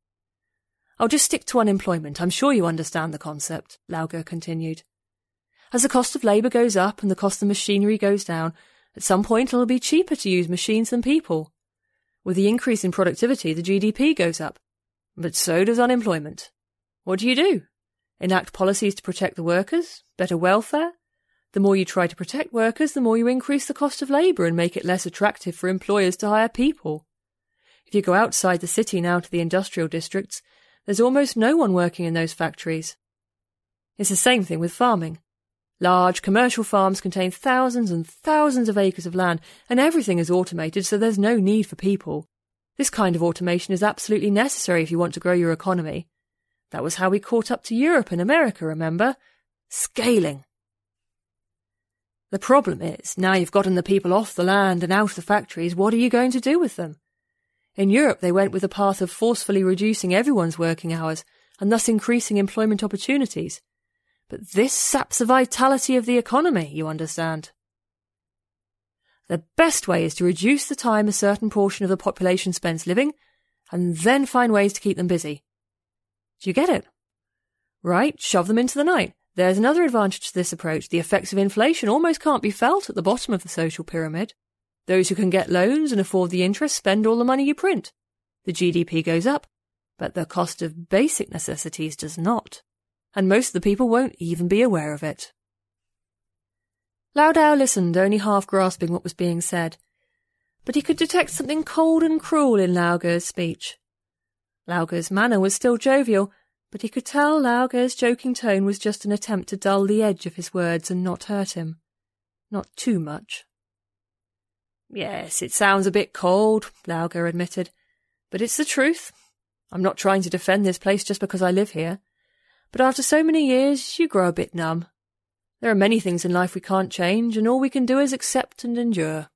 I'll just stick to unemployment. I'm sure you understand the concept, Lao Ge continued. As the cost of labour goes up and the cost of machinery goes down, at some point it'll be cheaper to use machines than people. With the increase in productivity, the GDP goes up. But so does unemployment. What do you do? Enact policies to protect the workers? Better welfare? The more you try to protect workers, the more you increase the cost of labour and make it less attractive for employers to hire people. If you go outside the city now to the industrial districts, there's almost no one working in those factories. It's the same thing with farming. Large commercial farms contain thousands and thousands of acres of land, and everything is automated, so there's no need for people. This kind of automation is absolutely necessary if you want to grow your economy. That was how we caught up to Europe and America, remember? Scaling. The problem is, now you've gotten the people off the land and out of the factories, what are you going to do with them? In Europe, they went with the path of forcefully reducing everyone's working hours and thus increasing employment opportunities. But this saps the vitality of the economy, you understand. The best way is to reduce the time a certain portion of the population spends living and then find ways to keep them busy. Do you get it? Right, shove them into the night. There's another advantage to this approach. The effects of inflation almost can't be felt at the bottom of the social pyramid. Those who can get loans and afford the interest spend all the money you print. The GDP goes up, but the cost of basic necessities does not. And most of the people won't even be aware of it. Lao Dao listened, only half grasping what was being said. But he could detect something cold and cruel in Lao Ge's speech. Lao Ge's manner was still jovial, but he could tell Lao Ge's joking tone was just an attempt to dull the edge of his words and not hurt him. Not too much. Yes, it sounds a bit cold, Lao Ge admitted, but it's the truth. I'm not trying to defend this place just because I live here. But after so many years, you grow a bit numb. There are many things in life we can't change, and all we can do is accept and endure.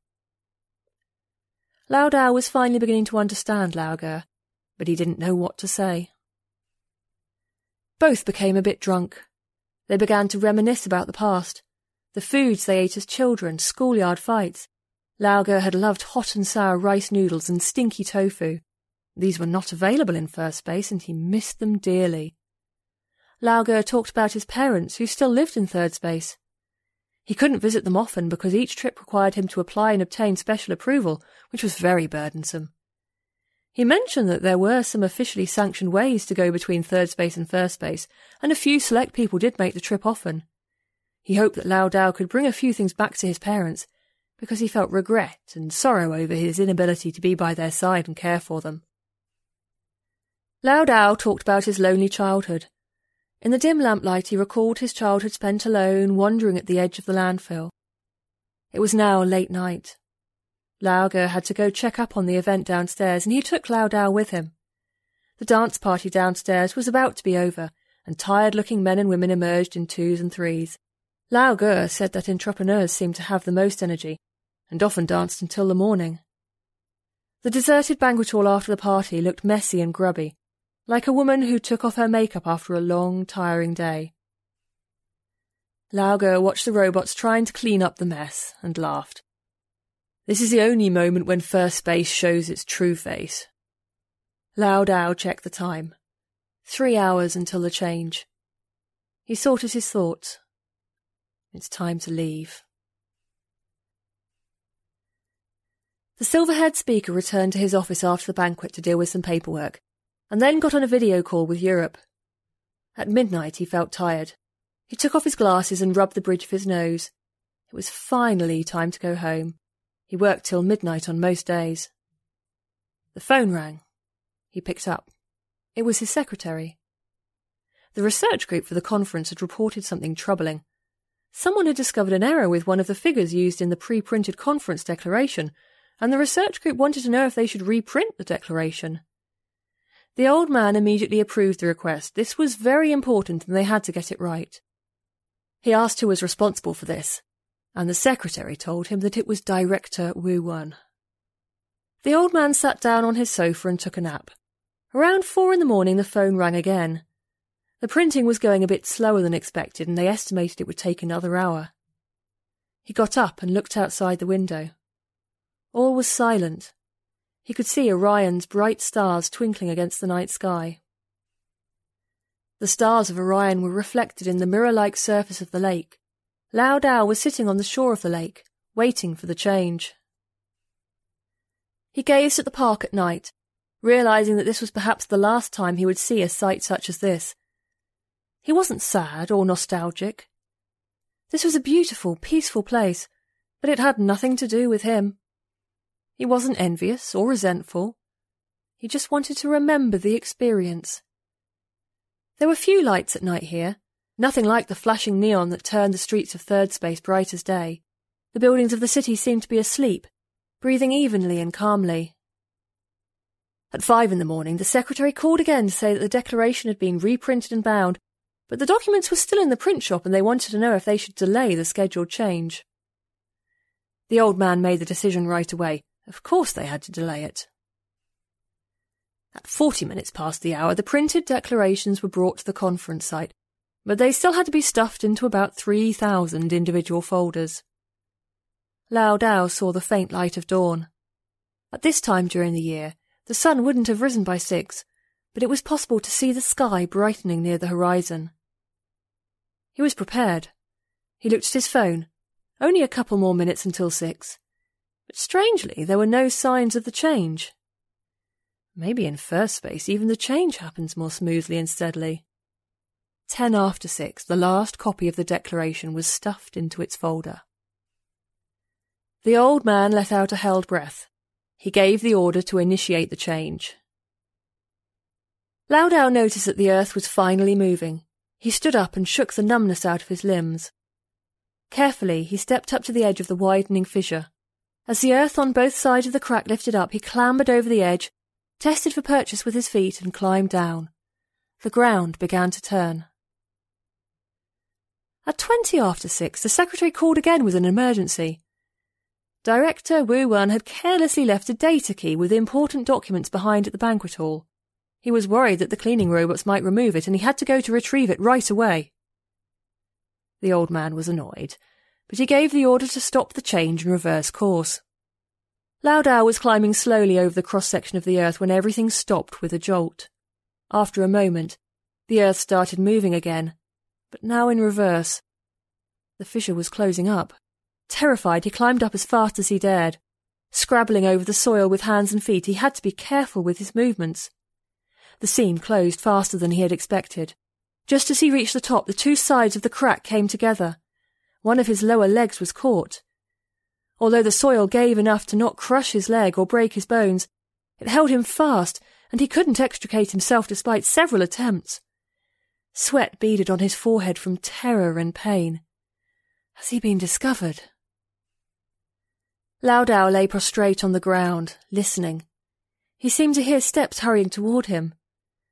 Lao Dao was finally beginning to understand Lao Ge, but he didn't know what to say. Both became a bit drunk. They began to reminisce about the past, the foods they ate as children, schoolyard fights. Lao Ge had loved hot and sour rice noodles and stinky tofu. These were not available in first space, and he missed them dearly. Lao Ge talked about his parents, who still lived in third space. He couldn't visit them often because each trip required him to apply and obtain special approval, which was very burdensome. He mentioned that there were some officially sanctioned ways to go between third space and first space, and a few select people did make the trip often. He hoped that Lao Dao could bring a few things back to his parents, because he felt regret and sorrow over his inability to be by their side and care for them. Lao Dao talked about his lonely childhood. In the dim lamplight he recalled his childhood spent alone, wandering at the edge of the landfill. It was now late night. Lao Lauger had to go check up on the event downstairs, and he took Lao Dao with him. The dance party downstairs was about to be over, and tired-looking men and women emerged in twos and threes. Lao Ge said that entrepreneurs seemed to have the most energy, and often danced until the morning. The deserted banquet hall after the party looked messy and grubby, like a woman who took off her makeup after a long, tiring day. Lao Ge watched the robots trying to clean up the mess and laughed. This is the only moment when first space shows its true face. Lao Dao checked the time. Three hours until the change. He sorted his thoughts. It's time to leave. The silver-haired speaker returned to his office after the banquet to deal with some paperwork, and then got on a video call with Europe. At midnight he felt tired. He took off his glasses and rubbed the bridge of his nose. It was finally time to go home. He worked till midnight on most days. The phone rang. He picked up. It was his secretary. The research group for the conference had reported something troubling. Someone had discovered an error with one of the figures used in the pre-printed conference declaration, and the research group wanted to know if they should reprint the declaration. The old man immediately approved the request. This was very important and they had to get it right. He asked who was responsible for this, and the secretary told him that it was Director Wu Wen. The old man sat down on his sofa and took a nap. Around four in the morning, the phone rang again. The printing was going a bit slower than expected, and they estimated it would take another hour. He got up and looked outside the window. All was silent. He could see Orion's bright stars twinkling against the night sky. The stars of Orion were reflected in the mirror like surface of the lake. Lao Dao was sitting on the shore of the lake, waiting for the change. He gazed at the park at night, realizing that this was perhaps the last time he would see a sight such as this, he wasn't sad or nostalgic. This was a beautiful, peaceful place, but it had nothing to do with him. He wasn't envious or resentful. He just wanted to remember the experience. There were few lights at night here, nothing like the flashing neon that turned the streets of Third Space bright as day. The buildings of the city seemed to be asleep, breathing evenly and calmly. At five in the morning, the secretary called again to say that the declaration had been reprinted and bound, but the documents were still in the print shop and they wanted to know if they should delay the scheduled change. The old man made the decision right away. Of course they had to delay it. At forty minutes past the hour, the printed declarations were brought to the conference site, but they still had to be stuffed into about 3,000 individual folders. Lao Dao saw the faint light of dawn. At this time during the year, the sun wouldn't have risen by six, but it was possible to see the sky brightening near the horizon. He was prepared. He looked at his phone. Only a couple more minutes until six. But strangely, there were no signs of the change. Maybe in first space even the change happens more smoothly and steadily. Ten after six, the last copy of the declaration was stuffed into its folder. The old man let out a held breath. He gave the order to initiate the change. Lao Dao noticed that the earth was finally moving. He stood up and shook the numbness out of his limbs. Carefully, he stepped up to the edge of the widening fissure. As the earth on both sides of the crack lifted up, he clambered over the edge, tested for purchase with his feet, and climbed down. The ground began to turn. At twenty after six, the secretary called again with an emergency. Director Wu Wen had carelessly left a data key with important documents behind at the banquet hall. He was worried that the cleaning robots might remove it, and he had to go to retrieve it right away. The old man was annoyed, but he gave the order to stop the change and reverse course. Lao was climbing slowly over the cross section of the earth when everything stopped with a jolt. After a moment, the earth started moving again, but now in reverse. The fissure was closing up. Terrified, he climbed up as fast as he dared. Scrabbling over the soil with hands and feet, he had to be careful with his movements. The seam closed faster than he had expected. Just as he reached the top, the two sides of the crack came together. One of his lower legs was caught. Although the soil gave enough to not crush his leg or break his bones, it held him fast, and he couldn't extricate himself despite several attempts. Sweat beaded on his forehead from terror and pain. Has he been discovered? Lao Dao lay prostrate on the ground, listening. He seemed to hear steps hurrying toward him.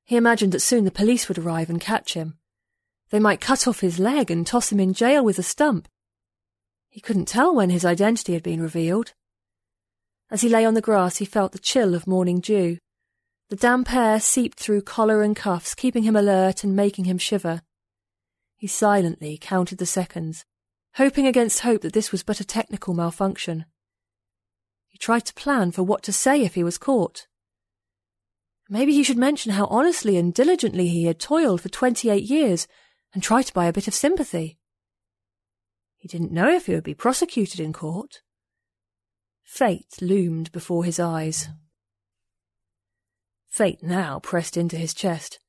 He imagined that soon the police would arrive and catch him. They might cut off his leg and toss him in jail with a stump. He couldn't tell when his identity had been revealed. As he lay on the grass, he felt the chill of morning dew. The damp air seeped through collar and cuffs, keeping him alert and making him shiver. He silently counted the seconds, hoping against hope that this was but a technical malfunction. He tried to plan for what to say if he was caught. Maybe he should mention how honestly and diligently he had toiled for 28 years and try to buy a bit of sympathy. He didn't know if he would be prosecuted in court. Fate loomed before his eyes. Fate now pressed into his chest.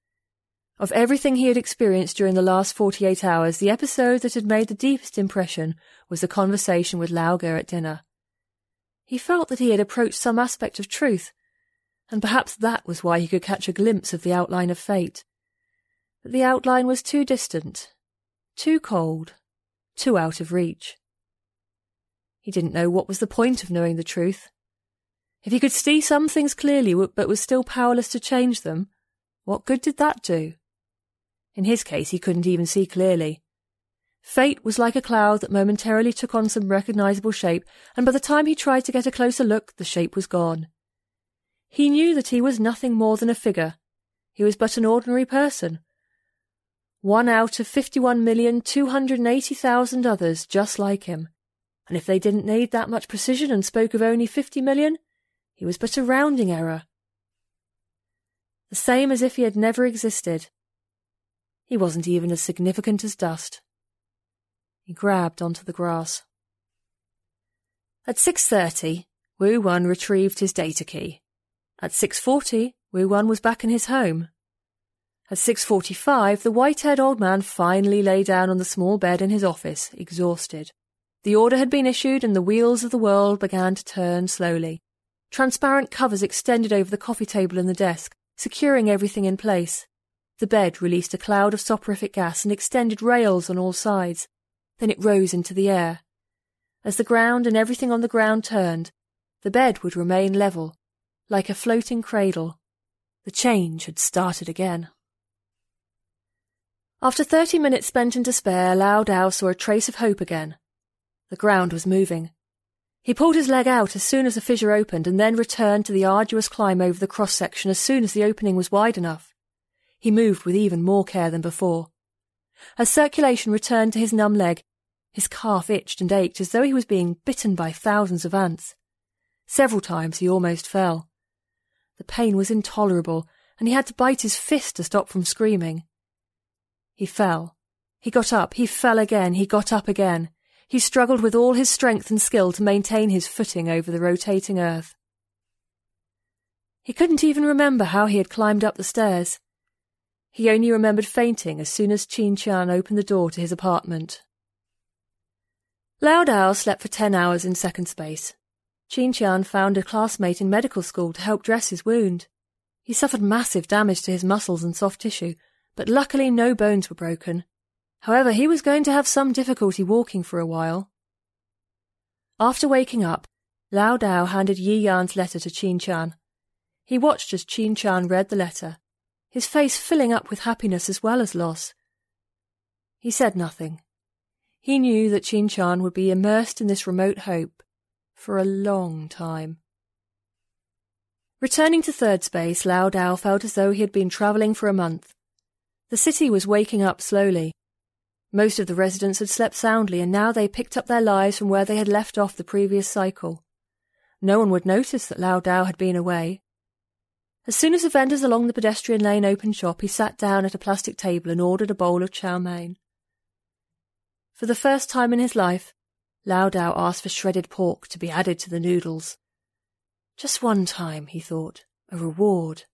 Of everything he had experienced during the last 48 hours, the episode that had made the deepest impression was the conversation with Lao Ge at dinner. He felt that he had approached some aspect of truth and perhaps that was why he could catch a glimpse of the outline of fate. The outline was too distant, too cold, too out of reach. He didn't know what was the point of knowing the truth. If he could see some things clearly but was still powerless to change them, What good did that do? In his case, he couldn't even see clearly. Fate was like a cloud that momentarily took on some recognizable shape, and by the time he tried to get a closer look, the shape was gone. He knew that he was nothing more than a figure. He was but an ordinary person. One out of 51,280,000 others just like him. And if they didn't need that much precision and spoke of only 50 million, he was but a rounding error. The same as if he had never existed. He wasn't even as significant as dust. He grabbed onto the grass. At 6.30, Wu Wen retrieved his data key. At 6.40, Wu Wen was back in his home. At 6.45, the white-haired old man finally lay down on the small bed in his office, exhausted. The order had been issued and the wheels of the world began to turn slowly. Transparent covers extended over the coffee table and the desk, securing everything in place. The bed released a cloud of soporific gas and extended rails on all sides, then it rose into the air. As the ground and everything on the ground turned, the bed would remain level, like a floating cradle. The change had started again. After thirty minutes spent in despair, Lao Dao saw a trace of hope again. The ground was moving. He pulled his leg out as soon as the fissure opened and then returned to the arduous climb over the cross section as soon as the opening was wide enough. He moved with even more care than before. As circulation returned to his numb leg, his calf itched and ached as though he was being bitten by thousands of ants. Several times he almost fell. The pain was intolerable, and he had to bite his fist to stop from screaming. He fell. He got up. He fell again. He got up again. He struggled with all his strength and skill to maintain his footing over the rotating earth. He couldn't even remember how he had climbed up the stairs. He only remembered fainting as soon as Qin Tian opened the door to his apartment. Lao Dao slept for ten hours in second space. Qin Tian found a classmate in medical school to help dress his wound. He suffered massive damage to his muscles and soft tissue, but luckily no bones were broken. However, he was going to have some difficulty walking for a while. After waking up, Lao Dao handed Yi Yan's letter to Qin Tian. He watched as Qin Tian read the letter, his face filling up with happiness as well as loss. He said nothing. He knew that Qin Tian would be immersed in this remote hope for a long time. Returning to third space, Lao Dao felt as though he had been travelling for a month. The city was waking up slowly. Most of the residents had slept soundly, and now they picked up their lives from where they had left off the previous cycle. No one would notice that Lao Dao had been away. As soon as the vendors along the pedestrian lane opened shop, he sat down at a plastic table and ordered a bowl of chow mein. For the first time in his life, Lao Dao asked for shredded pork to be added to the noodles. Just one time, he thought, a reward.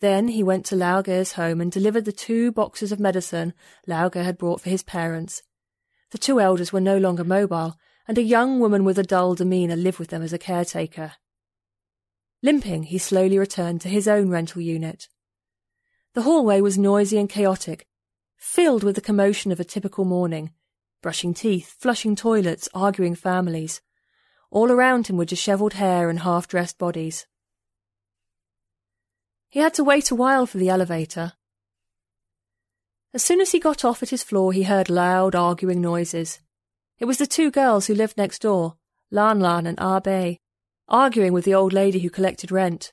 Then he went to Lao Ge's home and delivered the two boxes of medicine Lao Ge had brought for his parents. The two elders were no longer mobile, and a young woman with a dull demeanour lived with them as a caretaker. Limping, he slowly returned to his own rental unit. The hallway was noisy and chaotic, filled with the commotion of a typical morning brushing teeth, flushing toilets, arguing families. All around him were dishevelled hair and half dressed bodies. He had to wait a while for the elevator. As soon as he got off at his floor, he heard loud, arguing noises. It was the two girls who lived next door, Lan Lan and Ah Bei, arguing with the old lady who collected rent.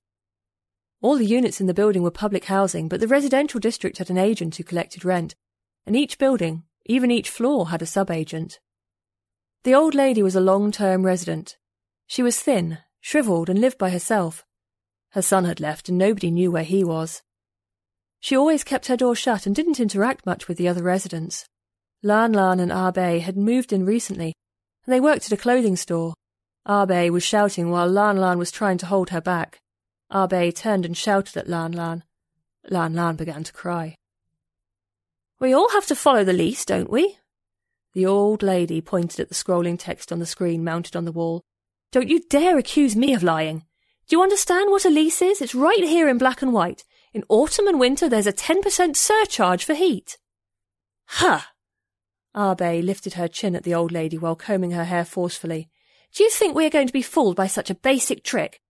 All the units in the building were public housing, but the residential district had an agent who collected rent, and each building, even each floor, had a sub-agent. The old lady was a long term resident. She was thin, shrivelled, and lived by herself. Her son had left, and nobody knew where he was. She always kept her door shut and didn't interact much with the other residents. Lan Lan and ah Bei had moved in recently, and they worked at a clothing store. Ah Bei was shouting while Lan Lan was trying to hold her back. Ah Bei turned and shouted at Lan Lan. Lan Lan began to cry. We all have to follow the lease, don't we? The old lady pointed at the scrolling text on the screen mounted on the wall. Don't you dare accuse me of lying. Do you understand what a lease is? It's right here in black and white. In autumn and winter, there's a 10% surcharge for heat. Ah Bei lifted her chin at the old lady while combing her hair forcefully. Do you think we are going to be fooled by such a basic trick?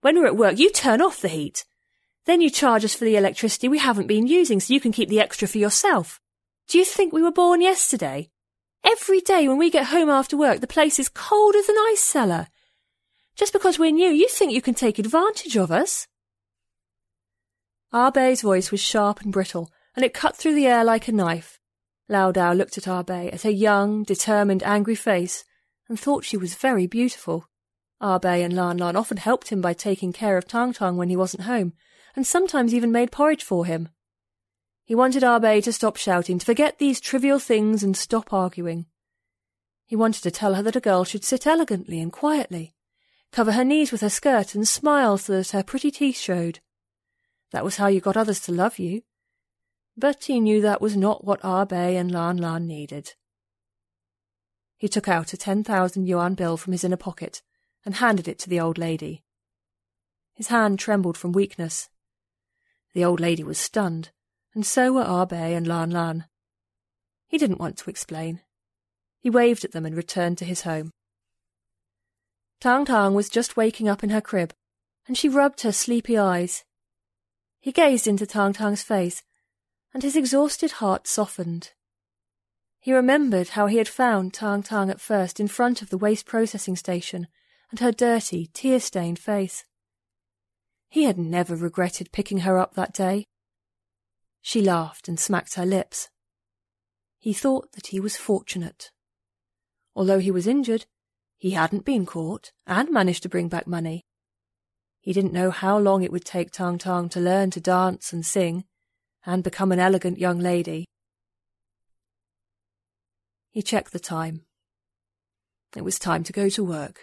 When we're at work, you turn off the heat. Then you charge us for the electricity we haven't been using so you can keep the extra for yourself. Do you think we were born yesterday? Every day when we get home after work, the place is cold as an ice cellar. Just because we're new, you think you can take advantage of us? Arbe's voice was sharp and brittle, and it cut through the air like a knife. Lao Laudau looked at Arbe, at her young, determined, angry face, and thought she was very beautiful. Arbe and Lan Lan often helped him by taking care of Tang Tang when he wasn't home, and sometimes even made porridge for him. He wanted Arbe to stop shouting, to forget these trivial things and stop arguing. He wanted to tell her that a girl should sit elegantly and quietly, cover her knees with her skirt and smile so that her pretty teeth showed. That was how you got others to love you. But he knew that was not what ah Bei and Lan Lan needed. He took out a ten thousand yuan bill from his inner pocket and handed it to the old lady. His hand trembled from weakness. The old lady was stunned, and so were ah Bei and Lan Lan. He didn't want to explain. He waved at them and returned to his home. Tang Tang was just waking up in her crib, and she rubbed her sleepy eyes. He gazed into Tang Tang's face, and his exhausted heart softened. He remembered how he had found Tang Tang at first in front of the waste processing station, and her dirty, tear stained face. He had never regretted picking her up that day. She laughed and smacked her lips. He thought that he was fortunate. Although he was injured, he hadn't been caught and managed to bring back money. He didn't know how long it would take Tang Tang to learn to dance and sing and become an elegant young lady. He checked the time. It was time to go to work.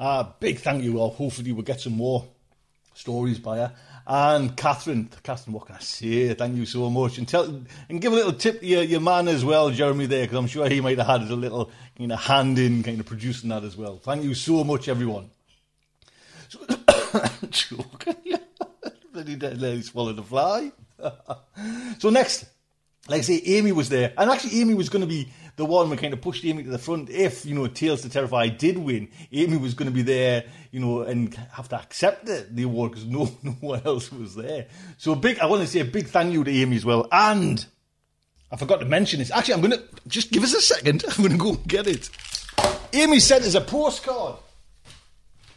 uh, big thank you all. Hopefully, we'll get some more stories by her. And Catherine, Catherine, what can I say? Thank you so much. And tell and give a little tip to your, your man as well, Jeremy, there, because I'm sure he might have had a little kind of hand in kind of producing that as well. Thank you so much, everyone. So, lady swallowed a fly. so next, like I say, Amy was there. And actually, Amy was going to be the one we kind of pushed Amy to the front. If, you know, Tales to Terrify did win, Amy was going to be there, you know, and have to accept the, the award because no, no one else was there. So big, I want to say a big thank you to Amy as well. And I forgot to mention this. Actually, I'm going to, just give us a second. I'm going to go and get it. Amy sent us a postcard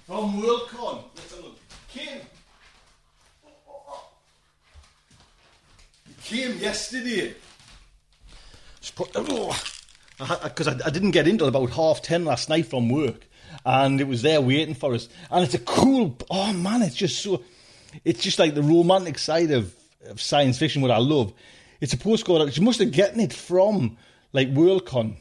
from Worldcon. Let's have a look. Came, came yesterday. Just put the. Oh, because I, I, didn't get into about half ten last night from work, and it was there waiting for us. And it's a cool. Oh man, it's just so. It's just like the romantic side of, of science fiction, what I love. It's a postcard. She must have gotten it from like Worldcon,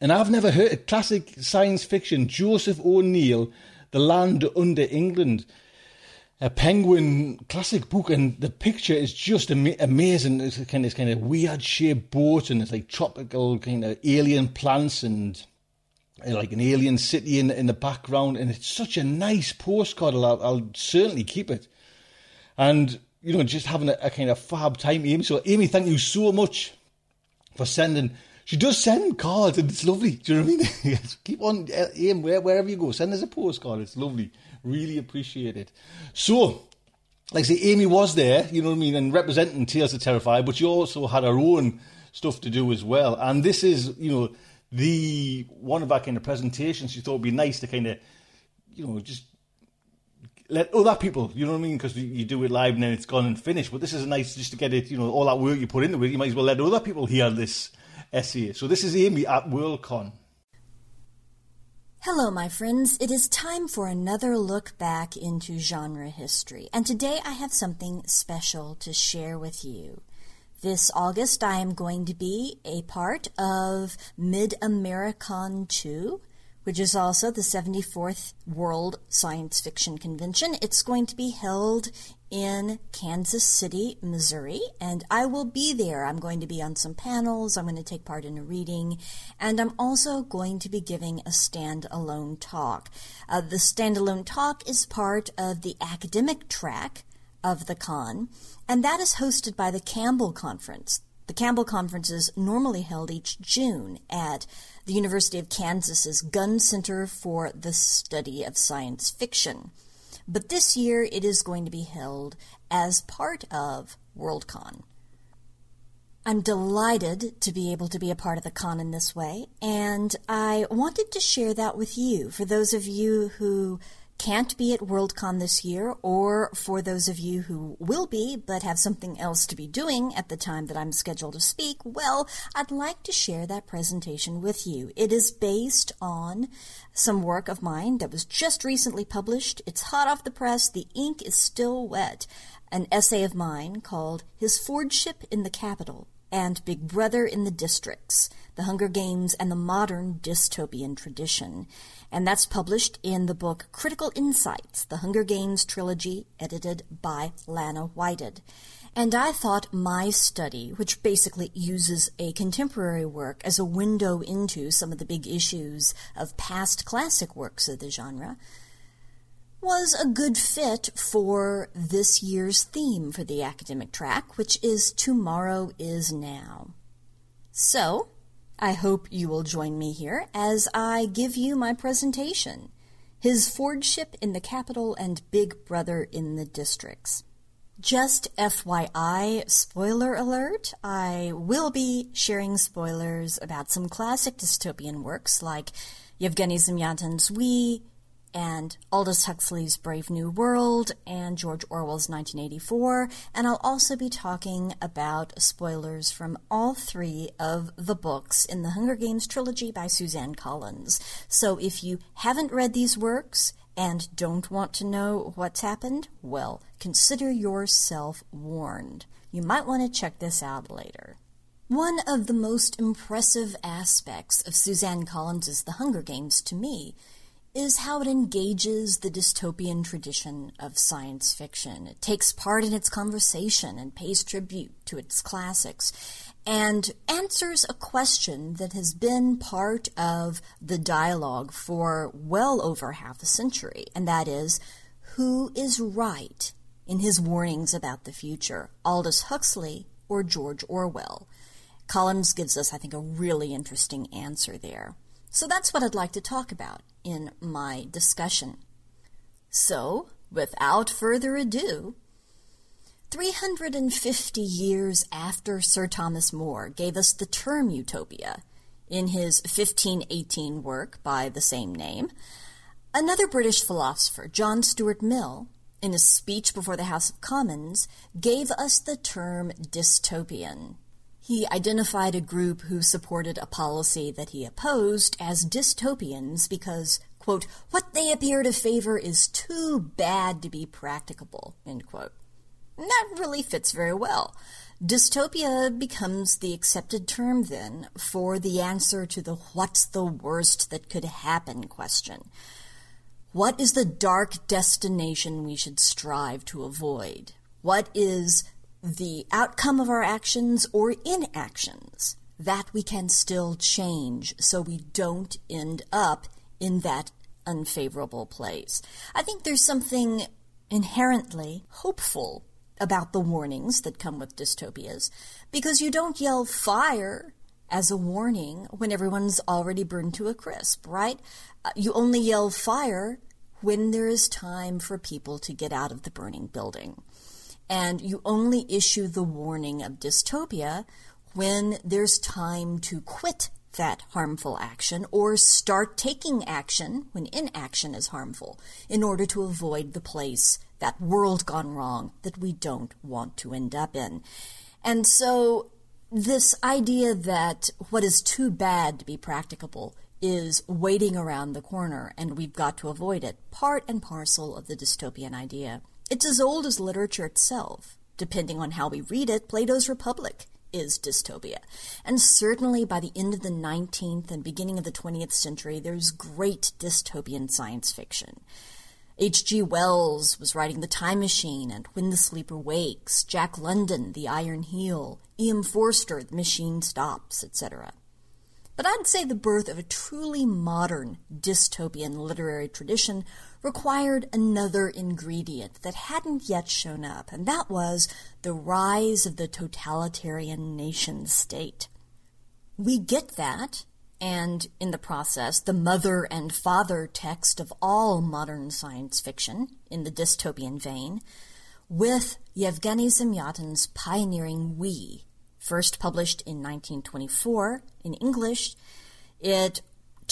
and I've never heard a Classic science fiction. Joseph O'Neill, The Land Under England a penguin classic book, and the picture is just ama- amazing. It's kind of kind of weird shaped boat, and it's like tropical kind of alien plants, and like an alien city in in the background, and it's such a nice postcard. I'll, I'll certainly keep it. And you know, just having a, a, kind of fab time, Amy. So, Amy, thank you so much for sending. She does send cards, and it's lovely. Do you know what I mean? Keep on, uh, Amy, wherever you go, send us a postcard. It's lovely. Really appreciate it. So, like I say, Amy was there, you know what I mean, and representing Tales of Terrify, but she also had her own stuff to do as well. And this is, you know, the one of our kind of presentations. She thought it'd be nice to kind of, you know, just let other people, you know what I mean? Because you do it live and then it's gone and finished. But this is nice just to get it, you know, all that work you put into it. You might as well let other people hear this essay. So this is Amy at Worldcon. Hello, my friends. It is time for another look back into genre history. And today I have something special to share with you. This August, I am going to be a part of MidAmeriCon 2 which is also the 74th World Science Fiction Convention. It's going to be held in Kansas City, Missouri, and I will be there. I'm going to be on some panels, I'm going to take part in a reading, and I'm also going to be giving a standalone talk. Uh, the standalone talk is part of the academic track of the con, and that is hosted by the Campbell Conference. The Campbell Conference is normally held each June at the University of Kansas's Gunn Center for the Study of Science Fiction. But this year it is going to be held as part of Worldcon. I'm delighted to be able to be a part of the con in this way, and I wanted to share that with you for those of you who can't be at Worldcon this year, or for those of you who will be but have something else to be doing at the time that I'm scheduled to speak, well, I'd like to share that presentation with you. It is based on some work of mine that was just recently published. It's hot off the press, the ink is still wet. An essay of mine called His Fordship in the Capital and Big Brother in the Districts The Hunger Games and the Modern Dystopian Tradition and that's published in the book Critical Insights, the Hunger Games trilogy, edited by Lana Whited. And I thought my study, which basically uses a contemporary work as a window into some of the big issues of past classic works of the genre, was a good fit for this year's theme for the academic track, which is Tomorrow is Now. So, I hope you will join me here as I give you my presentation His Fordship in the Capital and Big Brother in the Districts. Just FYI, spoiler alert, I will be sharing spoilers about some classic dystopian works like Yevgeny Zamyatin's We, and Aldous Huxley's Brave New World and George Orwell's 1984. And I'll also be talking about spoilers from all three of the books in the Hunger Games trilogy by Suzanne Collins. So if you haven't read these works and don't want to know what's happened, well, consider yourself warned. You might want to check this out later. One of the most impressive aspects of Suzanne Collins' The Hunger Games to me is how it engages the dystopian tradition of science fiction. It takes part in its conversation and pays tribute to its classics and answers a question that has been part of the dialogue for well over half a century, and that is who is right in his warnings about the future, Aldous Huxley or George Orwell? Collins gives us, I think, a really interesting answer there. So that's what I'd like to talk about in my discussion. So, without further ado, 350 years after Sir Thomas More gave us the term utopia in his 1518 work by the same name, another British philosopher, John Stuart Mill, in a speech before the House of Commons, gave us the term dystopian. He identified a group who supported a policy that he opposed as dystopians because, quote, what they appear to favor is too bad to be practicable, end quote. And that really fits very well. Dystopia becomes the accepted term then for the answer to the what's the worst that could happen question. What is the dark destination we should strive to avoid? What is the outcome of our actions or inactions that we can still change so we don't end up in that unfavorable place. I think there's something inherently hopeful about the warnings that come with dystopias because you don't yell fire as a warning when everyone's already burned to a crisp, right? Uh, you only yell fire when there is time for people to get out of the burning building. And you only issue the warning of dystopia when there's time to quit that harmful action or start taking action when inaction is harmful in order to avoid the place, that world gone wrong that we don't want to end up in. And so this idea that what is too bad to be practicable is waiting around the corner and we've got to avoid it, part and parcel of the dystopian idea. It's as old as literature itself. Depending on how we read it, Plato's Republic is dystopia. And certainly by the end of the 19th and beginning of the 20th century, there's great dystopian science fiction. H.G. Wells was writing The Time Machine and When the Sleeper Wakes, Jack London, The Iron Heel, E.M. Forster, The Machine Stops, etc. But I'd say the birth of a truly modern dystopian literary tradition required another ingredient that hadn't yet shown up, and that was the rise of the totalitarian nation state. We get that, and in the process, the mother and father text of all modern science fiction in the dystopian vein, with Yevgeny Zamyatin's pioneering We, first published in 1924 in English. It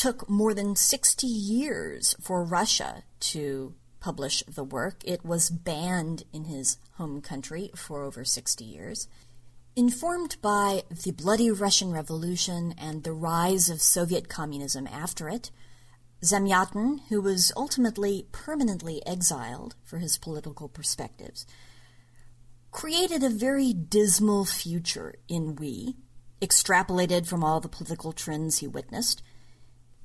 took more than 60 years for Russia to publish the work. It was banned in his home country for over 60 years. Informed by the bloody Russian Revolution and the rise of Soviet communism after it, Zamyatin, who was ultimately permanently exiled for his political perspectives, created a very dismal future in We, extrapolated from all the political trends he witnessed.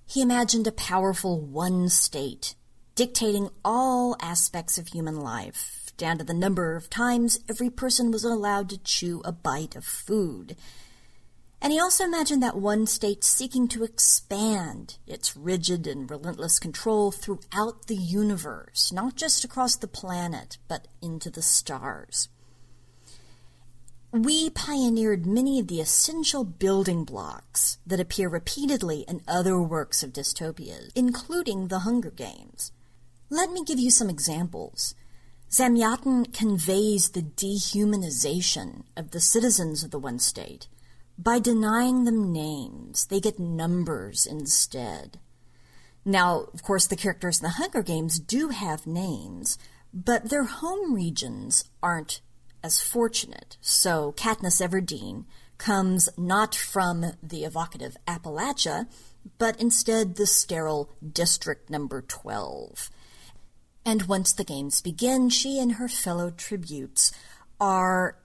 He imagined a powerful one state dictating all aspects of human life, down to the number of times every person was allowed to chew a bite of food. And he also imagined that one state seeking to expand its rigid and relentless control throughout the universe, not just across the planet, but into the stars. We pioneered many of the essential building blocks that appear repeatedly in other works of dystopias, including The Hunger Games. Let me give you some examples. Zamyatin conveys the dehumanization of the citizens of the one state. By denying them names, they get numbers instead. Now, of course, the characters in the Hunger Games do have names, but their home regions aren't as fortunate. So Katniss Everdeen comes not from the evocative Appalachia, but instead the sterile District Number 12. And once the games begin, she and her fellow tributes are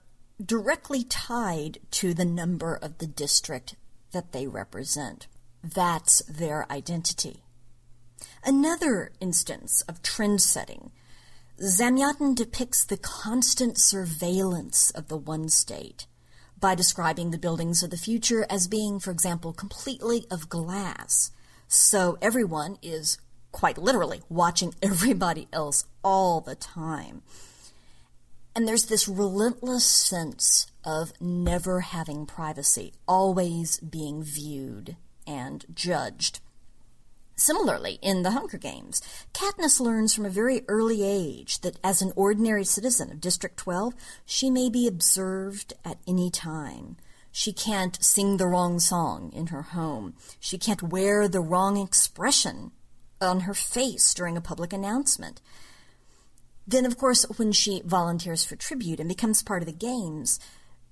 directly tied to the number of the district that they represent. That's their identity. Another instance of trend setting Zamyatin depicts the constant surveillance of the one state by describing the buildings of the future as being, for example, completely of glass. So everyone is quite literally watching everybody else all the time. And there's this relentless sense of never having privacy, always being viewed and judged. Similarly, in The Hunger Games, Katniss learns from a very early age that as an ordinary citizen of District 12, she may be observed at any time. She can't sing the wrong song in her home. She can't wear the wrong expression on her face during a public announcement. Then, of course, when she volunteers for tribute and becomes part of the games,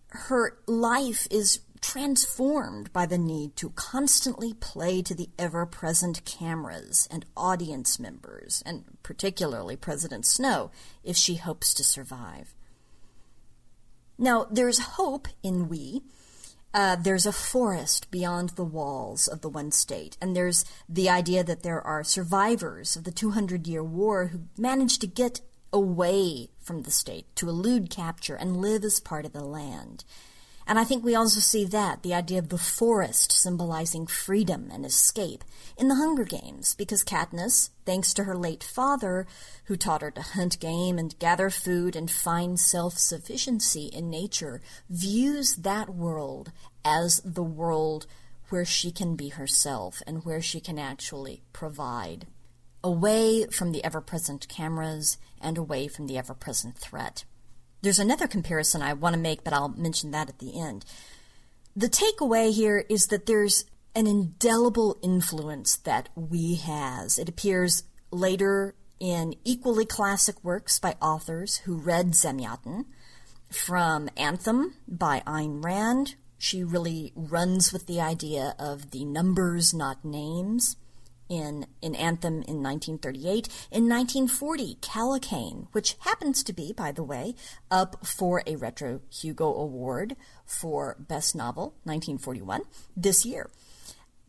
her life is transformed by the need to constantly play to the ever present cameras and audience members, and particularly President Snow, if she hopes to survive. Now, there's hope in We. Uh, there's a forest beyond the walls of the one state, and there's the idea that there are survivors of the 200 year war who managed to get away from the state, to elude capture, and live as part of the land. And I think we also see that, the idea of the forest symbolizing freedom and escape, in the Hunger Games, because Katniss, thanks to her late father, who taught her to hunt game and gather food and find self sufficiency in nature, views that world as the world where she can be herself and where she can actually provide. Away from the ever present cameras and away from the ever present threat. There's another comparison I want to make, but I'll mention that at the end. The takeaway here is that there's an indelible influence that we has. It appears later in equally classic works by authors who read Zamyatin, from Anthem by Ayn Rand. She really runs with the idea of the numbers, not names in, in Anthem in 1938. In 1940, Kallocain, which happens to be, by the way, up for a Retro Hugo Award for Best Novel, 1941, this year,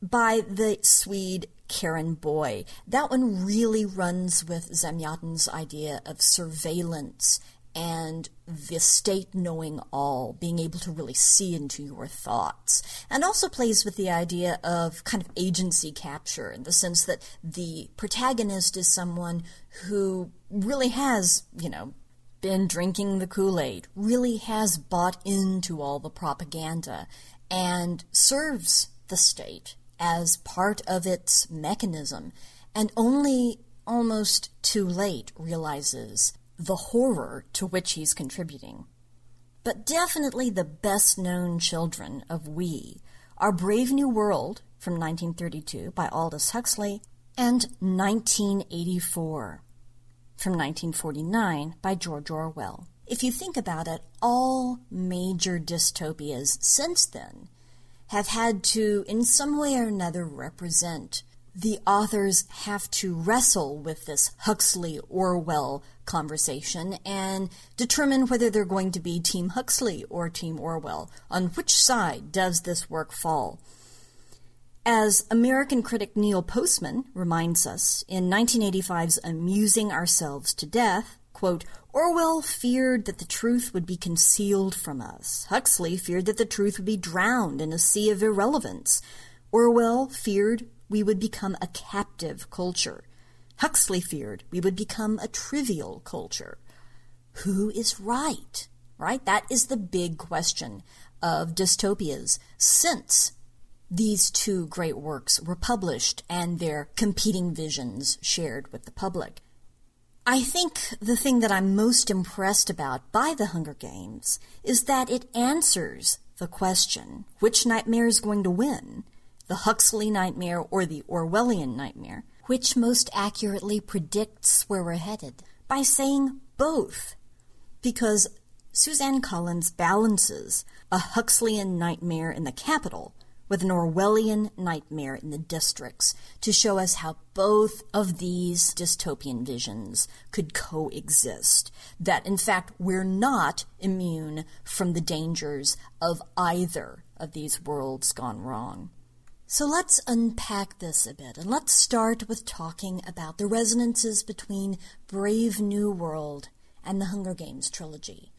by the Swede Karin Boye. That one really runs with Zamyatin's idea of surveillance and the state knowing all, being able to really see into your thoughts, and also plays with the idea of kind of agency capture in the sense that the protagonist is someone who really has, you know, been drinking the Kool Aid, really has bought into all the propaganda, and serves the state as part of its mechanism, and only almost too late realizes the horror to which he's contributing. But definitely the best known children of We are Brave New World from 1932 by Aldous Huxley and 1984 from 1949 by George Orwell. If you think about it, all major dystopias since then have had to, in some way or another, represent the authors have to wrestle with this Huxley Orwell conversation and determine whether they're going to be Team Huxley or Team Orwell. On which side does this work fall? As American critic Neil Postman reminds us in 1985's Amusing Ourselves to Death, quote, Orwell feared that the truth would be concealed from us. Huxley feared that the truth would be drowned in a sea of irrelevance. Orwell feared we would become a captive culture. Huxley feared we would become a trivial culture. Who is right? Right? That is the big question of dystopias since these two great works were published and their competing visions shared with the public. I think the thing that I'm most impressed about by The Hunger Games is that it answers the question which nightmare is going to win the Huxley nightmare or the Orwellian nightmare, which most accurately predicts where we're headed, by saying both. Because Suzanne Collins balances a Huxleyan nightmare in the capital with an Orwellian nightmare in the districts to show us how both of these dystopian visions could coexist. That, in fact, we're not immune from the dangers of either of these worlds gone wrong. So let's unpack this a bit and let's start with talking about the resonances between Brave New World and the Hunger Games trilogy.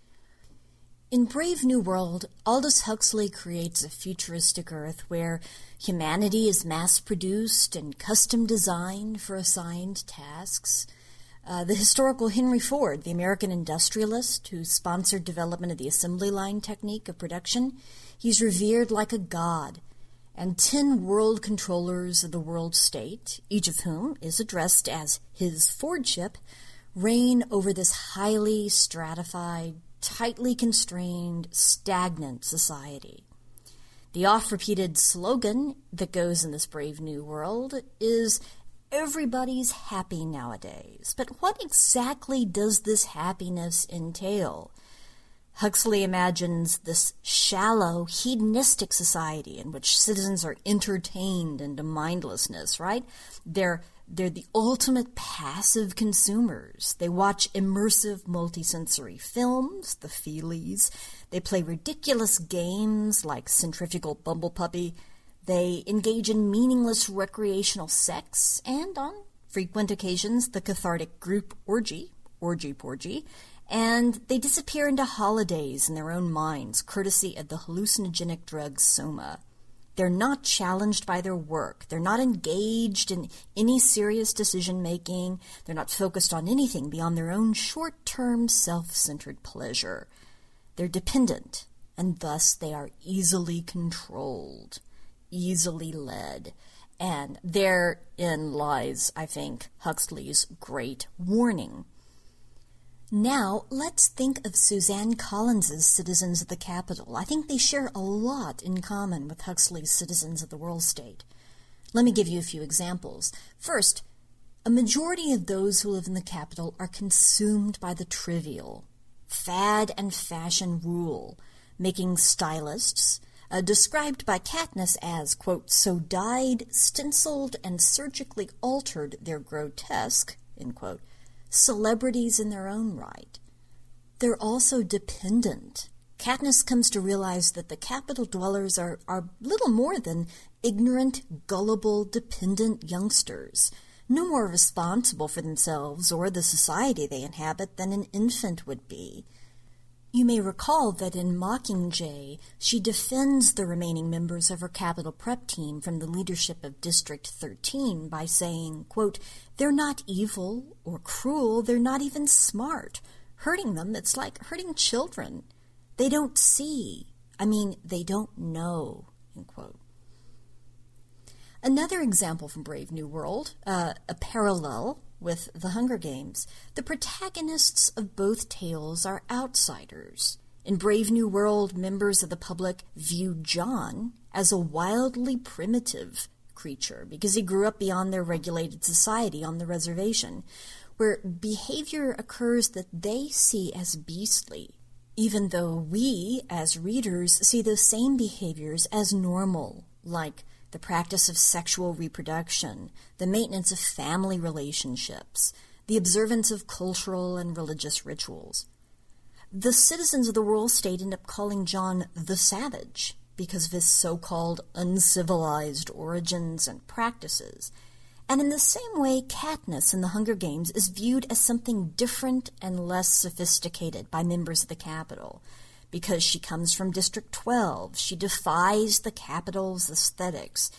In Brave New World, Aldous Huxley creates a futuristic Earth where humanity is mass produced and custom designed for assigned tasks. Uh, the historical Henry Ford, the American industrialist who sponsored development of the assembly line technique of production, he's revered like a god and ten world controllers of the world state, each of whom is addressed as his Fordship, reign over this highly stratified, tightly constrained, stagnant society. The oft repeated slogan that goes in this brave new world is everybody's happy nowadays. But what exactly does this happiness entail? Huxley imagines this shallow, hedonistic society in which citizens are entertained into mindlessness, right? They're they're the ultimate passive consumers. They watch immersive multisensory films, the feelies. They play ridiculous games like Centrifugal Bumble Puppy. They engage in meaningless recreational sex and, on frequent occasions, the cathartic group orgy, orgy porgy, and they disappear into holidays in their own minds, courtesy of the hallucinogenic drug soma. They're not challenged by their work. They're not engaged in any serious decision making. They're not focused on anything beyond their own short term self centered pleasure. They're dependent, and thus they are easily controlled, easily led. And therein lies, I think, Huxley's great warning. Now, let's think of Suzanne Collins's Citizens of the Capitol. I think they share a lot in common with Huxley's Citizens of the World State. Let me give you a few examples. First, a majority of those who live in the capital are consumed by the trivial. Fad and fashion rule, making stylists, uh, described by Katniss as, quote, so dyed, stenciled, and surgically altered their grotesque, end quote, celebrities in their own right. They're also dependent. Katniss comes to realize that the Capitol dwellers are, are little more than ignorant, gullible, dependent youngsters, no more responsible for themselves or the society they inhabit than an infant would be. You may recall that in Mockingjay, she defends the remaining members of her Capitol prep team from the leadership of District 13 by saying, quote, They're not evil or cruel, they're not even smart. Hurting them, it's like hurting children. They don't see. I mean, they don't know, end quote. Another example from Brave New World, uh, a parallel with The Hunger Games, the protagonists of both tales are outsiders. In Brave New World, members of the public view John as a wildly primitive creature because he grew up beyond their regulated society on the reservation, where behavior occurs that they see as beastly, even though we, as readers, see those same behaviors as normal, like the practice of sexual reproduction, the maintenance of family relationships, the observance of cultural and religious rituals. The citizens of the world state end up calling John the Savage because of his so called uncivilized origins and practices. And in the same way, Katniss in the Hunger Games is viewed as something different and less sophisticated by members of the Capitol because she comes from District 12. She defies the Capitol's aesthetics.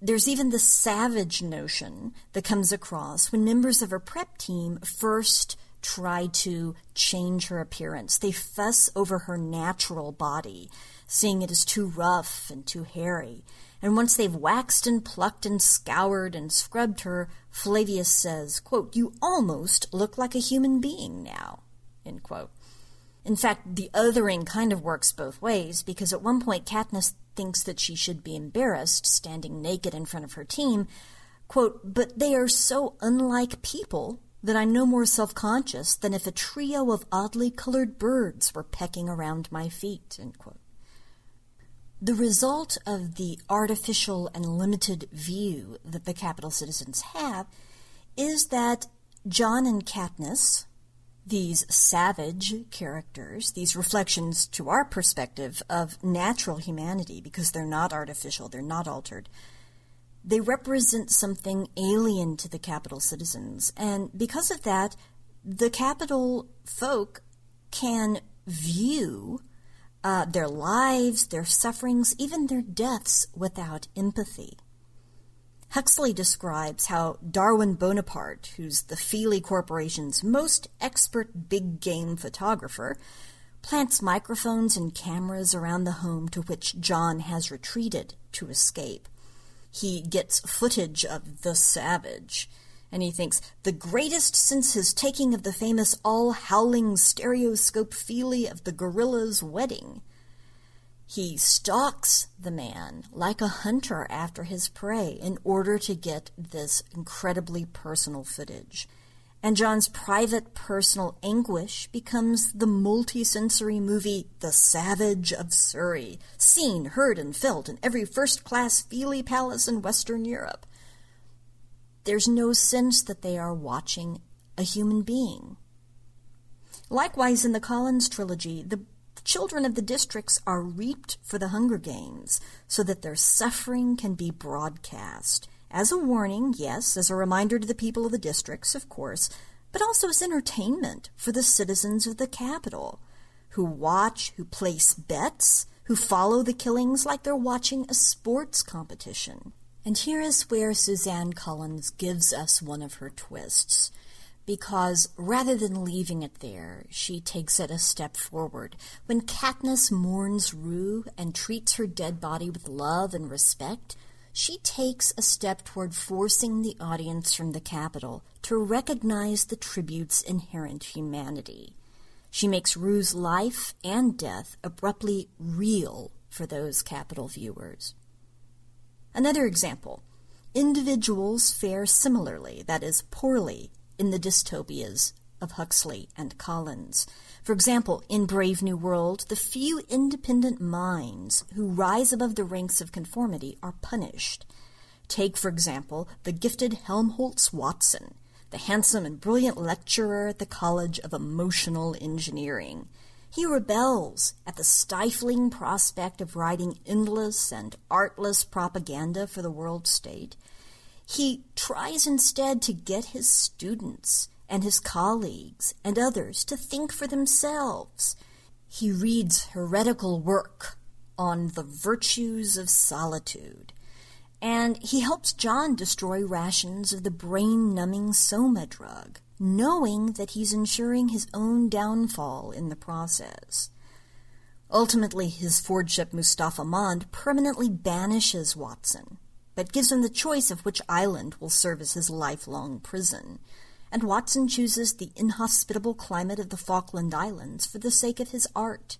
There's even the savage notion that comes across when members of her prep team first try to change her appearance. They fuss over her natural body, seeing it as too rough and too hairy. And once they've waxed and plucked and scoured and scrubbed her, Flavius says, quote, You almost look like a human being now. End quote. In fact, the othering kind of works both ways because at one point Katniss thinks that she should be embarrassed standing naked in front of her team. Quote, but they are so unlike people that I'm no more self conscious than if a trio of oddly colored birds were pecking around my feet. The result of the artificial and limited view that the Capitol citizens have is that John and Katniss, these savage characters, these reflections to our perspective of natural humanity, because they're not artificial, they're not altered, they represent something alien to the Capitol citizens. And because of that, the Capitol folk can view uh, their lives, their sufferings, even their deaths without empathy. Huxley describes how Darwin Bonaparte, who's the Feely Corporation's most expert big game photographer, plants microphones and cameras around the home to which John has retreated to escape. He gets footage of the savage, and he thinks the greatest since his taking of the famous all howling stereoscope Feely of the gorilla's wedding. He stalks the man like a hunter after his prey in order to get this incredibly personal footage. And John's private personal anguish becomes the multisensory movie The Savage of Surrey, seen, heard, and felt in every first class Feely palace in Western Europe. There's no sense that they are watching a human being. Likewise, in the Collins trilogy, the children of the districts are reaped for the Hunger Games so that their suffering can be broadcast. As a warning, yes, as a reminder to the people of the districts, of course, but also as entertainment for the citizens of the Capitol, who watch, who place bets, who follow the killings like they're watching a sports competition. And here is where Suzanne Collins gives us one of her twists. Because rather than leaving it there, she takes it a step forward. When Katniss mourns Rue and treats her dead body with love and respect, she takes a step toward forcing the audience from the Capitol to recognize the tribute's inherent humanity. She makes Rue's life and death abruptly real for those Capitol viewers. Another example individuals fare similarly, that is, poorly, in the dystopias of Huxley and Collins. For example, in Brave New World, the few independent minds who rise above the ranks of conformity are punished. Take, for example, the gifted Helmholtz Watson, the handsome and brilliant lecturer at the College of Emotional Engineering. He rebels at the stifling prospect of writing endless and artless propaganda for the world state. He tries instead to get his students and his colleagues and others to think for themselves. He reads heretical work on the virtues of solitude, and he helps John destroy rations of the brain numbing soma drug, knowing that he's ensuring his own downfall in the process. Ultimately, his Fordship Mustafa Mond permanently banishes Watson, but gives him the choice of which island will serve as his lifelong prison and Watson chooses the inhospitable climate of the Falkland Islands for the sake of his art.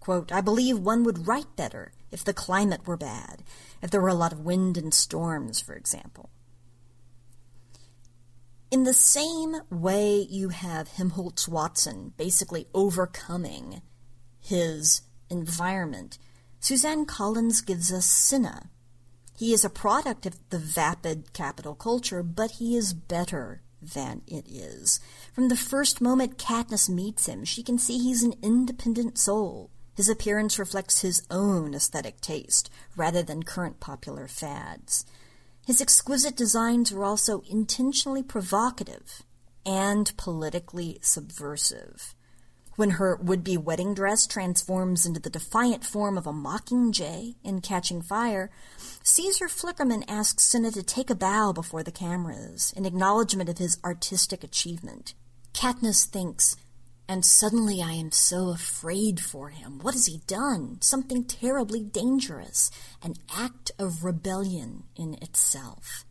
Quote, I believe one would write better if the climate were bad, if there were a lot of wind and storms, for example. In the same way you have Helmholtz Watson basically overcoming his environment, Suzanne Collins gives us Cinna. He is a product of the vapid Capitol culture, but he is better than it is. From the first moment Katniss meets him, she can see he's an independent soul. His appearance reflects his own aesthetic taste, rather than current popular fads. His exquisite designs are also intentionally provocative and politically subversive when her would be wedding dress transforms into the defiant form of a mockingjay in Catching Fire, Caesar Flickerman asks Cinna to take a bow before the cameras in acknowledgement of his artistic achievement. Katniss thinks, and suddenly I am so afraid for him. What has he done? Something terribly dangerous, an act of rebellion in itself.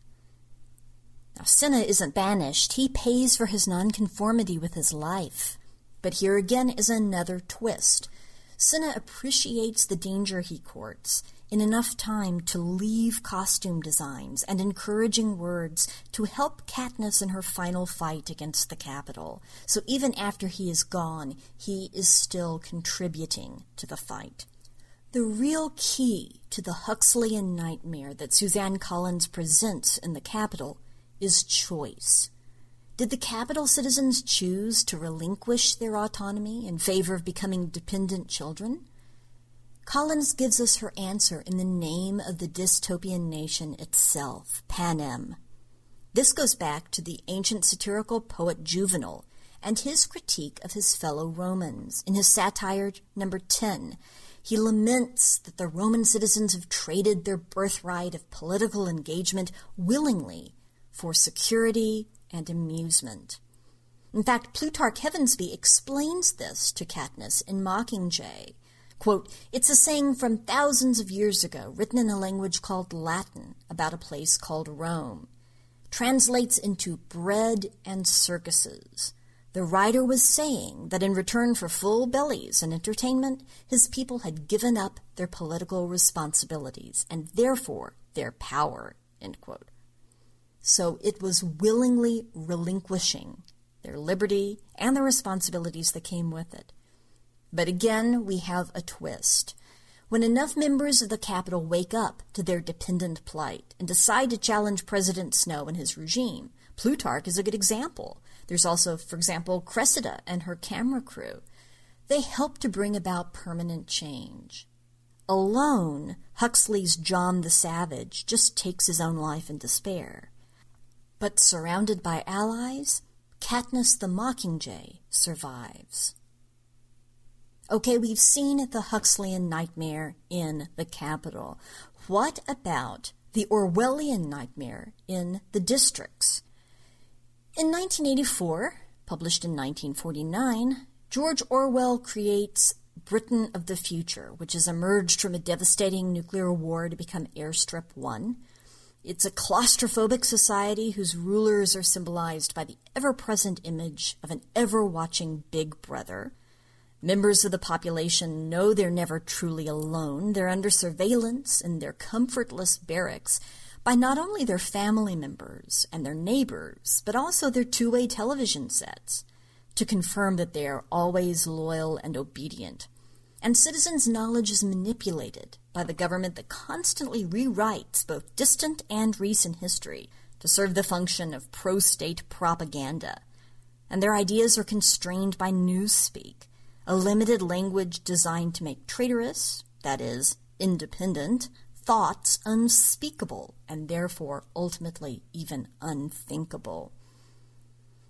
Now, Cinna isn't banished. He pays for his nonconformity with his life. But here again is another twist. Cinna appreciates the danger he courts in enough time to leave costume designs and encouraging words to help Katniss in her final fight against the Capitol. So even after he is gone, he is still contributing to the fight. The real key to the Huxleyan nightmare that Suzanne Collins presents in the Capitol is choice. Did the Capitol citizens choose to relinquish their autonomy in favor of becoming dependent children? Collins gives us her answer in the name of the dystopian nation itself, Panem. This goes back to the ancient satirical poet Juvenal and his critique of his fellow Romans. In his satire number 10, he laments that the Roman citizens have traded their birthright of political engagement willingly for security, and amusement. In fact, Plutarch Heavensbee explains this to Katniss in Mockingjay. Quote, it's a saying from thousands of years ago, written in a language called Latin, about a place called Rome. Translates into bread and circuses. The writer was saying that in return for full bellies and entertainment, his people had given up their political responsibilities and therefore their power. End quote. So it was willingly relinquishing their liberty and the responsibilities that came with it. But again, we have a twist. When enough members of the Capitol wake up to their dependent plight and decide to challenge President Snow and his regime, Plutarch is a good example. There's also, for example, Cressida and her camera crew. They help to bring about permanent change. Alone, Huxley's John the Savage just takes his own life in despair. But surrounded by allies, Katniss the Mockingjay survives. Okay, we've seen the Huxleyan nightmare in the Capitol. What about the Orwellian nightmare in the districts? In 1984, published in 1949, George Orwell creates Britain of the Future, which has emerged from a devastating nuclear war to become Airstrip 1. It's a claustrophobic society whose rulers are symbolized by the ever present image of an ever watching Big Brother. Members of the population know they're never truly alone. They're under surveillance in their comfortless barracks by not only their family members and their neighbors, but also their two way television sets to confirm that they are always loyal and obedient. And citizens' knowledge is manipulated by the government that constantly rewrites both distant and recent history to serve the function of pro state propaganda. And their ideas are constrained by newspeak, a limited language designed to make traitorous, that is, independent, thoughts unspeakable and therefore ultimately even unthinkable.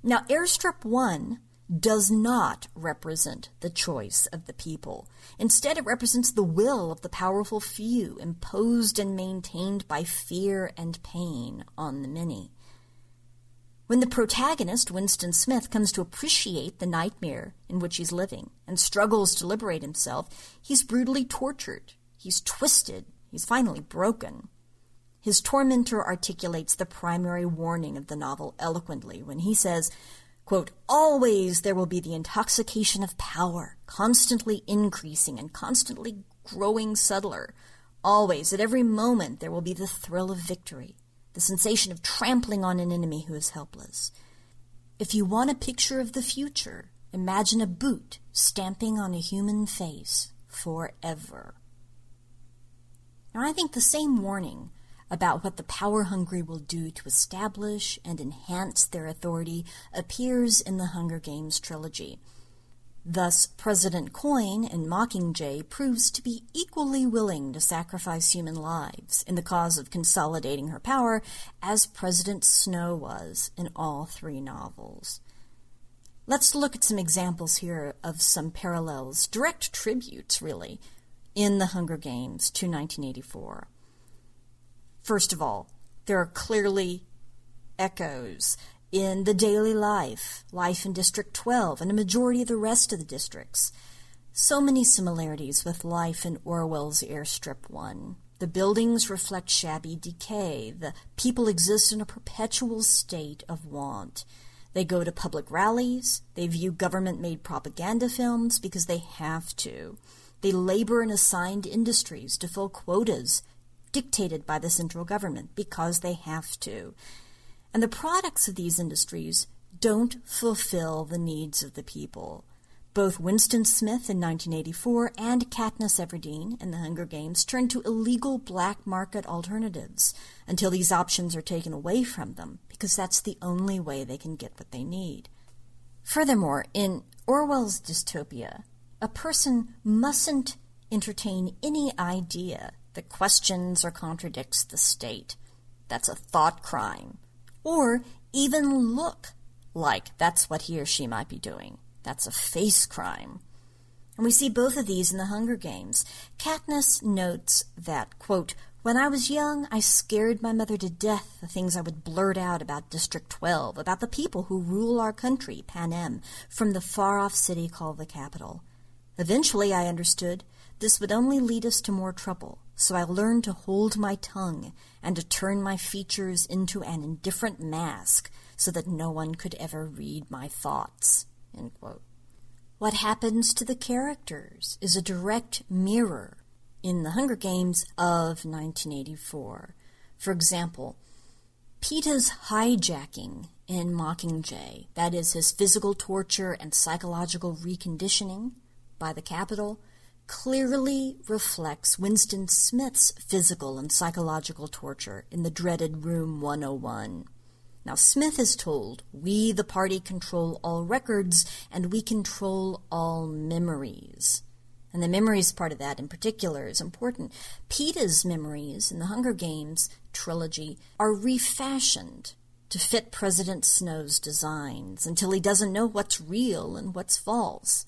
Now, Airstrip 1 does not represent the choice of the people. Instead, it represents the will of the powerful few, imposed and maintained by fear and pain on the many. When the protagonist, Winston Smith, comes to appreciate the nightmare in which he's living and struggles to liberate himself, he's brutally tortured. He's twisted. He's finally broken. His tormentor articulates the primary warning of the novel eloquently when he says, Quote, always there will be the intoxication of power, constantly increasing and constantly growing subtler. Always, at every moment, there will be the thrill of victory, the sensation of trampling on an enemy who is helpless. If you want a picture of the future, imagine a boot stamping on a human face forever. Now, I think the same warning about what the power hungry will do to establish and enhance their authority appears in the Hunger Games trilogy. Thus, President Coin in Mockingjay proves to be equally willing to sacrifice human lives in the cause of consolidating her power as President Snow was in all three novels. Let's look at some examples here of some parallels, direct tributes, really, in the Hunger Games to 1984. First of all, there are clearly echoes in the daily life, life in District 12, and a majority of the rest of the districts. So many similarities with life in Orwell's Airstrip 1. The buildings reflect shabby decay. The people exist in a perpetual state of want. They go to public rallies. They view government made propaganda films because they have to. They labor in assigned industries to fill quotas dictated by the central government because they have to. And the products of these industries don't fulfill the needs of the people. Both Winston Smith in 1984 and Katniss Everdeen in The Hunger Games turn to illegal black market alternatives until these options are taken away from them, because that's the only way they can get what they need. Furthermore, in Orwell's dystopia, a person mustn't entertain any idea that questions or contradicts the state. That's a thought crime. Or even look like that's what he or she might be doing. That's a face crime. And we see both of these in the Hunger Games. Katniss notes that, quote, when I was young, I scared my mother to death the things I would blurt out about District 12, about the people who rule our country, Panem, from the far off city called the Capitol. Eventually, I understood this would only lead us to more trouble, so I learned to hold my tongue and to turn my features into an indifferent mask so that no one could ever read my thoughts. What happens to the characters is a direct mirror in The Hunger Games of 1984. For example, Peeta's hijacking in Mockingjay, that is, his physical torture and psychological reconditioning by the Capitol, clearly reflects Winston Smith's physical and psychological torture in the dreaded Room 101. Now, Smith is told, We, the party, control all records and we control all memories. And the memories part of that in particular is important. Peeta's memories in the Hunger Games trilogy are refashioned to fit President Snow's designs until he doesn't know what's real and what's false.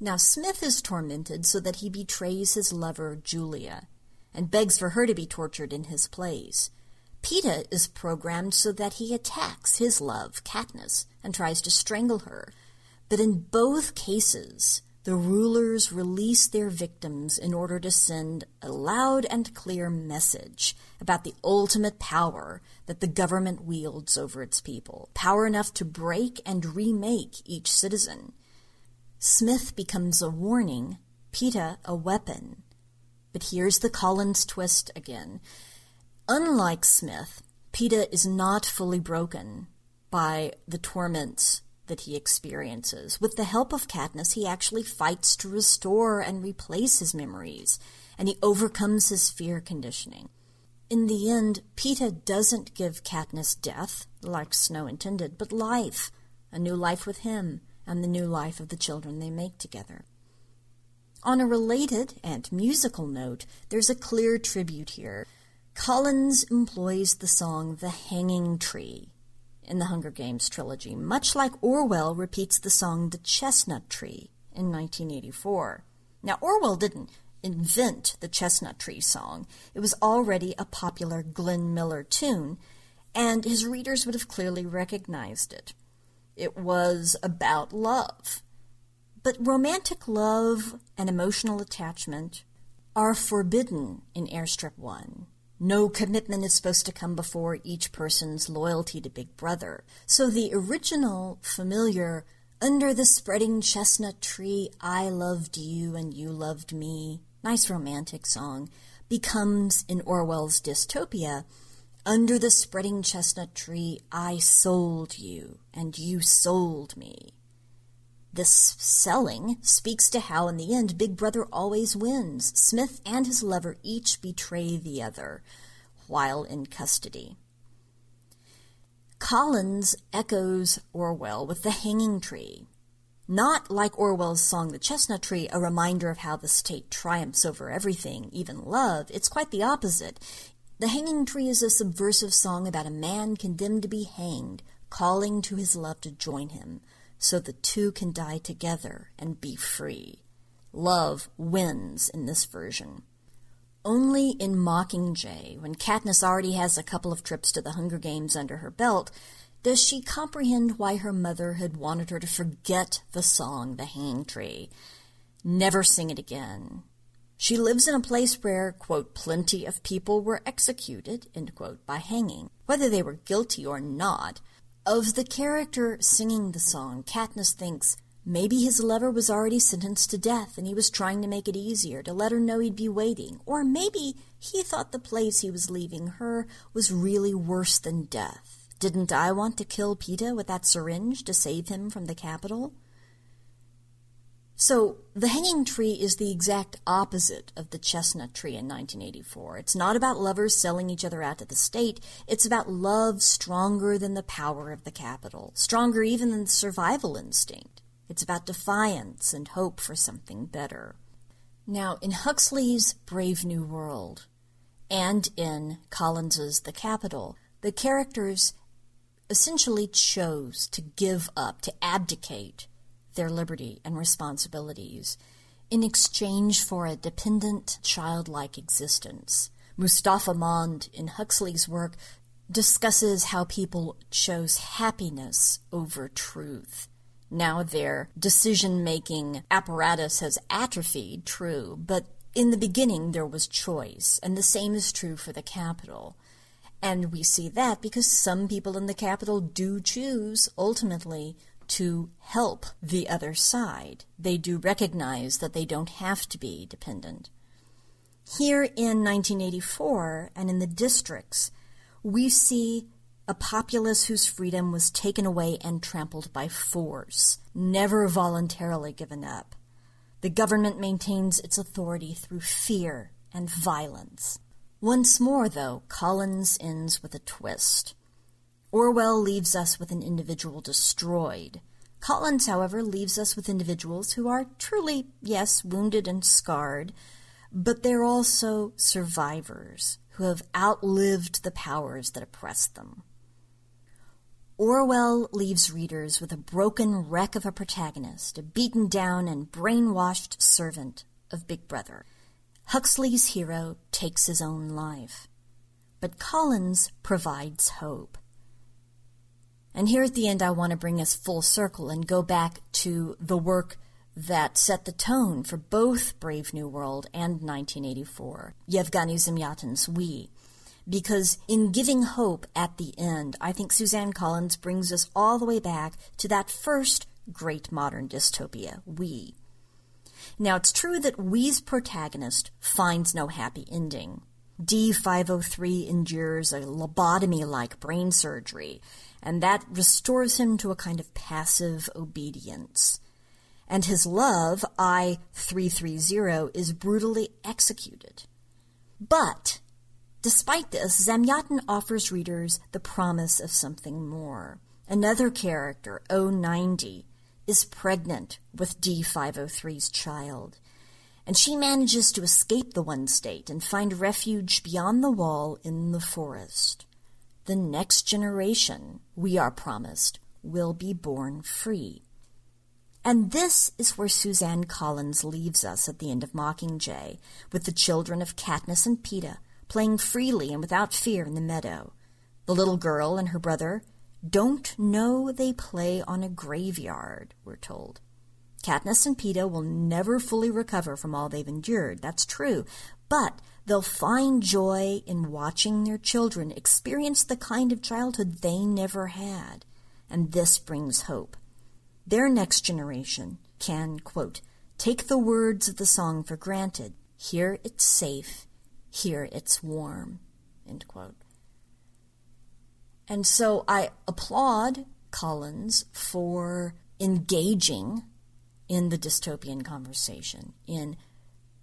Now, Smith is tormented so that he betrays his lover, Julia, and begs for her to be tortured in his place. Peeta is programmed so that he attacks his love, Katniss, and tries to strangle her. But in both cases, the rulers release their victims in order to send a loud and clear message about the ultimate power that the government wields over its people, power enough to break and remake each citizen. Smith becomes a warning, Peeta a weapon. But here's the Collins twist again. Unlike Smith, Peeta is not fully broken by the torments that he experiences. With the help of Katniss, he actually fights to restore and replace his memories, and he overcomes his fear conditioning. In the end, Peeta doesn't give Katniss death, like Snow intended, but life, a new life with him, and the new life of the children they make together. On a related and musical note, there's a clear tribute here. Collins employs the song The Hanging Tree in the Hunger Games trilogy, much like Orwell repeats the song The Chestnut Tree in 1984. Now, Orwell didn't invent the Chestnut Tree song, it was already a popular Glenn Miller tune, and his readers would have clearly recognized it. It was about love. But romantic love and emotional attachment are forbidden in Airstrip 1. No commitment is supposed to come before each person's loyalty to Big Brother. So the original, familiar, under the spreading chestnut tree, I loved you and you loved me, nice romantic song, becomes in Orwell's dystopia, under the spreading chestnut tree, I sold you and you sold me. This selling speaks to how, in the end, Big Brother always wins. Smith and his lover each betray the other while in custody. Collins echoes Orwell with the hanging tree. Not like Orwell's song The Chestnut Tree, a reminder of how the state triumphs over everything, even love. It's quite the opposite. The Hanging Tree is a subversive song about a man condemned to be hanged, calling to his love to join him so the two can die together and be free. Love wins in this version. Only in Mockingjay, when Katniss already has a couple of trips to the Hunger Games under her belt, does she comprehend why her mother had wanted her to forget the song The Hanging Tree, never sing it again. She lives in a place where, quote, plenty of people were executed, end quote, by hanging. Whether they were guilty or not, of the character singing the song, Katniss thinks maybe his lover was already sentenced to death and he was trying to make it easier to let her know he'd be waiting. Or maybe he thought the place he was leaving her was really worse than death. Didn't I want to kill Peeta with that syringe to save him from the Capitol? So, the hanging tree is the exact opposite of the chestnut tree in 1984. It's not about lovers selling each other out to the state. It's about love stronger than the power of the Capitol, stronger even than the survival instinct. It's about defiance and hope for something better. Now, in Huxley's Brave New World and in Collins's The Capitol, the characters essentially chose to give up, to abdicate their liberty and responsibilities in exchange for a dependent, childlike existence. Mustafa Mond, in Huxley's work, discusses how people chose happiness over truth. Now their decision making apparatus has atrophied, true, but in the beginning there was choice, and the same is true for the Capitol. And we see that because some people in the Capitol do choose, ultimately, to help the other side. They do recognize that they don't have to be dependent. Here in 1984 and in the districts, we see a populace whose freedom was taken away and trampled by force, never voluntarily given up. The government maintains its authority through fear and violence. Once more, though, Collins ends with a twist. Orwell leaves us with an individual destroyed. Collins, however, leaves us with individuals who are truly, yes, wounded and scarred, but they're also survivors who have outlived the powers that oppress them. Orwell leaves readers with a broken wreck of a protagonist, a beaten down and brainwashed servant of Big Brother. Huxley's hero takes his own life. But Collins provides hope. And here at the end, I want to bring us full circle and go back to the work that set the tone for both Brave New World and 1984, Yevgeny Zamyatin's We. Because in giving hope at the end, I think Suzanne Collins brings us all the way back to that first great modern dystopia, We. Now, it's true that We's protagonist finds no happy ending. D503 endures a lobotomy like brain surgery, and that restores him to a kind of passive obedience. And his love, I330, is brutally executed. But, despite this, Zamyatin offers readers the promise of something more. Another character, O90, is pregnant with D503's child, and she manages to escape the one state and find refuge beyond the wall in the forest. The next generation, we are promised, will be born free. And this is where Suzanne Collins leaves us at the end of Mockingjay, with the children of Katniss and Peeta playing freely and without fear in the meadow. The little girl and her brother don't know they play on a graveyard, we're told. Katniss and Peeta will never fully recover from all they've endured, that's true, but they'll find joy in watching their children experience the kind of childhood they never had, and this brings hope. Their next generation can, quote, take the words of the song for granted. Here it's safe, here it's warm, end quote. And so I applaud Collins for engaging in the dystopian conversation, in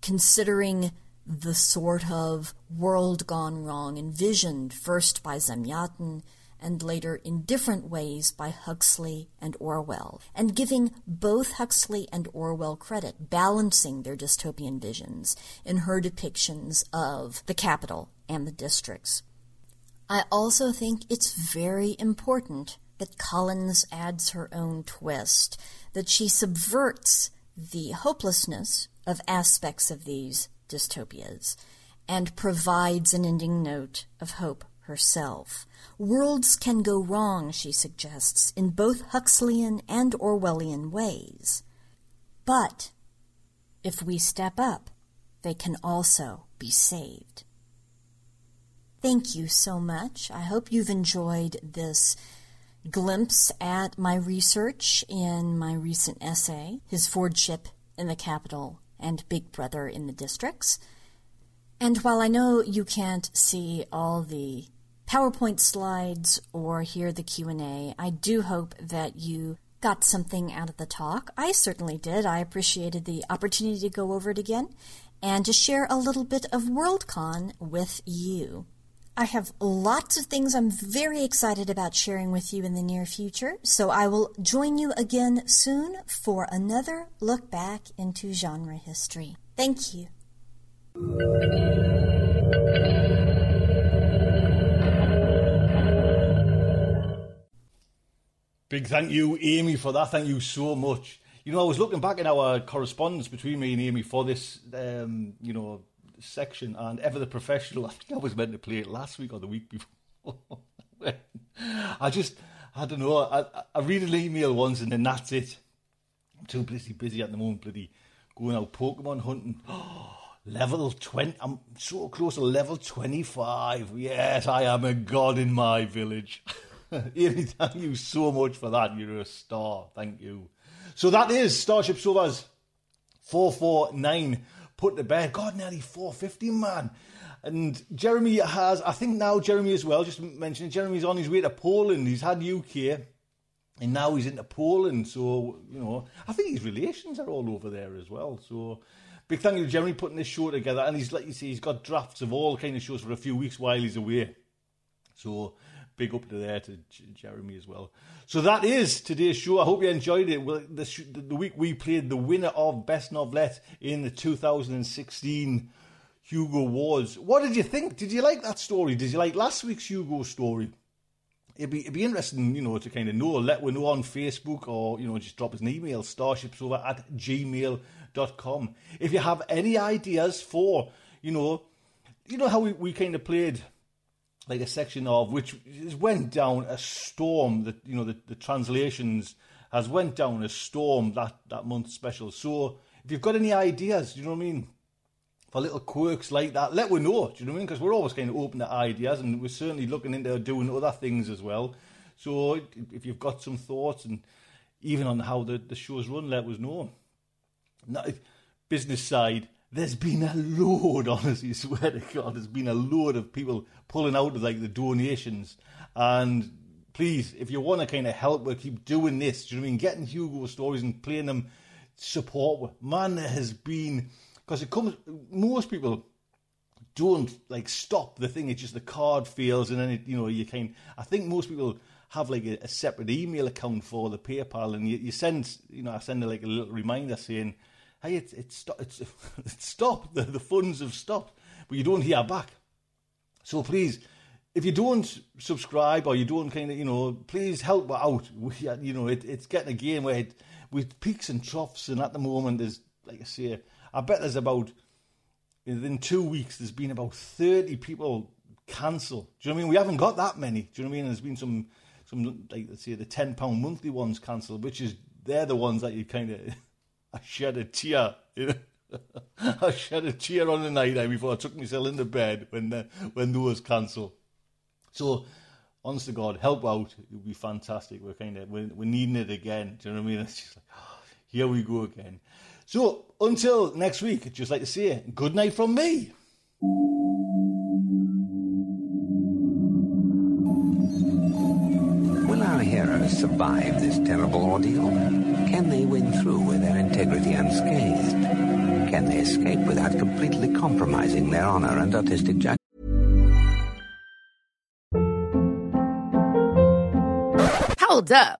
considering the sort of world gone wrong envisioned first by Zamyatin and later in different ways by Huxley and Orwell, and giving both Huxley and Orwell credit, balancing their dystopian visions in her depictions of the Capitol and the districts. I also think it's very important that Collins adds her own twist, that she subverts the hopelessness of aspects of these dystopias and provides an ending note of hope herself. Worlds can go wrong, she suggests, in both Huxleyan and Orwellian ways. But if we step up, they can also be saved. Thank you so much. I hope you've enjoyed this glimpse at my research in my recent essay, His Fordship in the Capital and Big Brother in the Districts. And while I know you can't see all the PowerPoint slides or hear the Q&A, I do hope that you got something out of the talk. I certainly did. I appreciated the opportunity to go over it again and to share a little bit of Worldcon with you. I have lots of things I'm very excited about sharing with you in the near future, so I will join you again soon for another look back into genre history. Thank you. Big thank you, Amy, for that. Thank you so much. You know, I was looking back at our correspondence between me and Amy for this, um, you know, section, and Ever the Professional. I think I was meant to play it last week or the week before. I just, I don't know. I, I read an email once and then that's it. I'm too busy, busy at the moment, bloody going out Pokemon hunting. level 20. I'm so close to level 25. Yes, I am a god in my village. Thank you so much for that. You're a star. Thank you. So that is Starship Sofa's 449 put to bed. God, nearly 450, man. And Jeremy has, I think now Jeremy as well, just mentioning, Jeremy's on his way to Poland. He's had UK and now he's into Poland. So, you know, I think his relations are all over there as well. So, big thank you to Jeremy putting this show together. And he's, like you see, he's got drafts of all kind of shows for a few weeks while he's away. So, big up to there to Jeremy as well. So that is today's show. I hope you enjoyed it. Well, the, the week we played the winner of Best Novelette in the 2016 Hugo Awards. What did you think? Did you like that story? Did you like last week's Hugo story? it'd be, it'd be interesting, you know, to kind of know, let we know on Facebook or, you know, just drop us an email, starshipsofa at gmail.com. If you have any ideas for, you know, you know how we, we kind of played like a section of which went down a storm that, you know, the, the translations has went down a storm that, that month special. So if you've got any ideas, you know what I mean? for little quirks like that, let we know. Do you know what I mean? Because we're always kind of open to ideas, and we're certainly looking into doing other things as well. So if you've got some thoughts, and even on how the, the show's run, let us know. Now, business side, there's been a load, honestly, swear to God, there's been a load of people pulling out of like the donations. And please, if you want to kind of help, we keep doing this. Do you know what I mean? Getting Hugo stories and playing them support. Man, there has been because it comes. Most people don't like stop the thing. It's just the card fails, and then it, you know you kind. I think most people have like a, a separate email account for the PayPal, and you, you send you know I send like a little reminder saying, "Hey, it's it's it's, it's stopped. The, the funds have stopped," but you don't hear back. So please, if you don't subscribe or you don't kind of you know, please help out. We, uh, you know, it, it's getting a game where it, with peaks and troughs, and at the moment is like I say I bet there's about within two weeks there's been about thirty people cancel. Do you know what I mean? We haven't got that many. Do you know what I mean? There's been some some like let's say the ten pound monthly ones cancelled, which is they're the ones that you kind of I shed a tear. I shed a tear on the night I before I took myself into bed when the, when those cancel. So, honest to God, help out. It would be fantastic. We're kind of we're, we're needing it again. Do you know what I mean? It's just like, oh, here we go again. So until next week, I'd just like to say good night from me. Survive this terrible ordeal? Can they win through with their integrity unscathed? Can they escape without completely compromising their honor and artistic judgment? Hold up.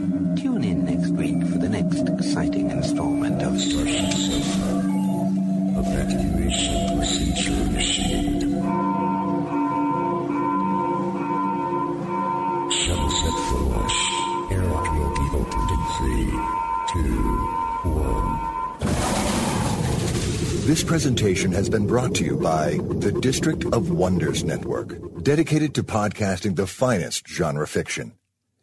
Tune in next week for the next exciting installment of Starship Sofa. Evacuation procedure initiated. Shuttle set for launch. Airlock will be opened in three, two, one. This presentation has been brought to you by the District of Wonders Network, dedicated to podcasting the finest genre fiction.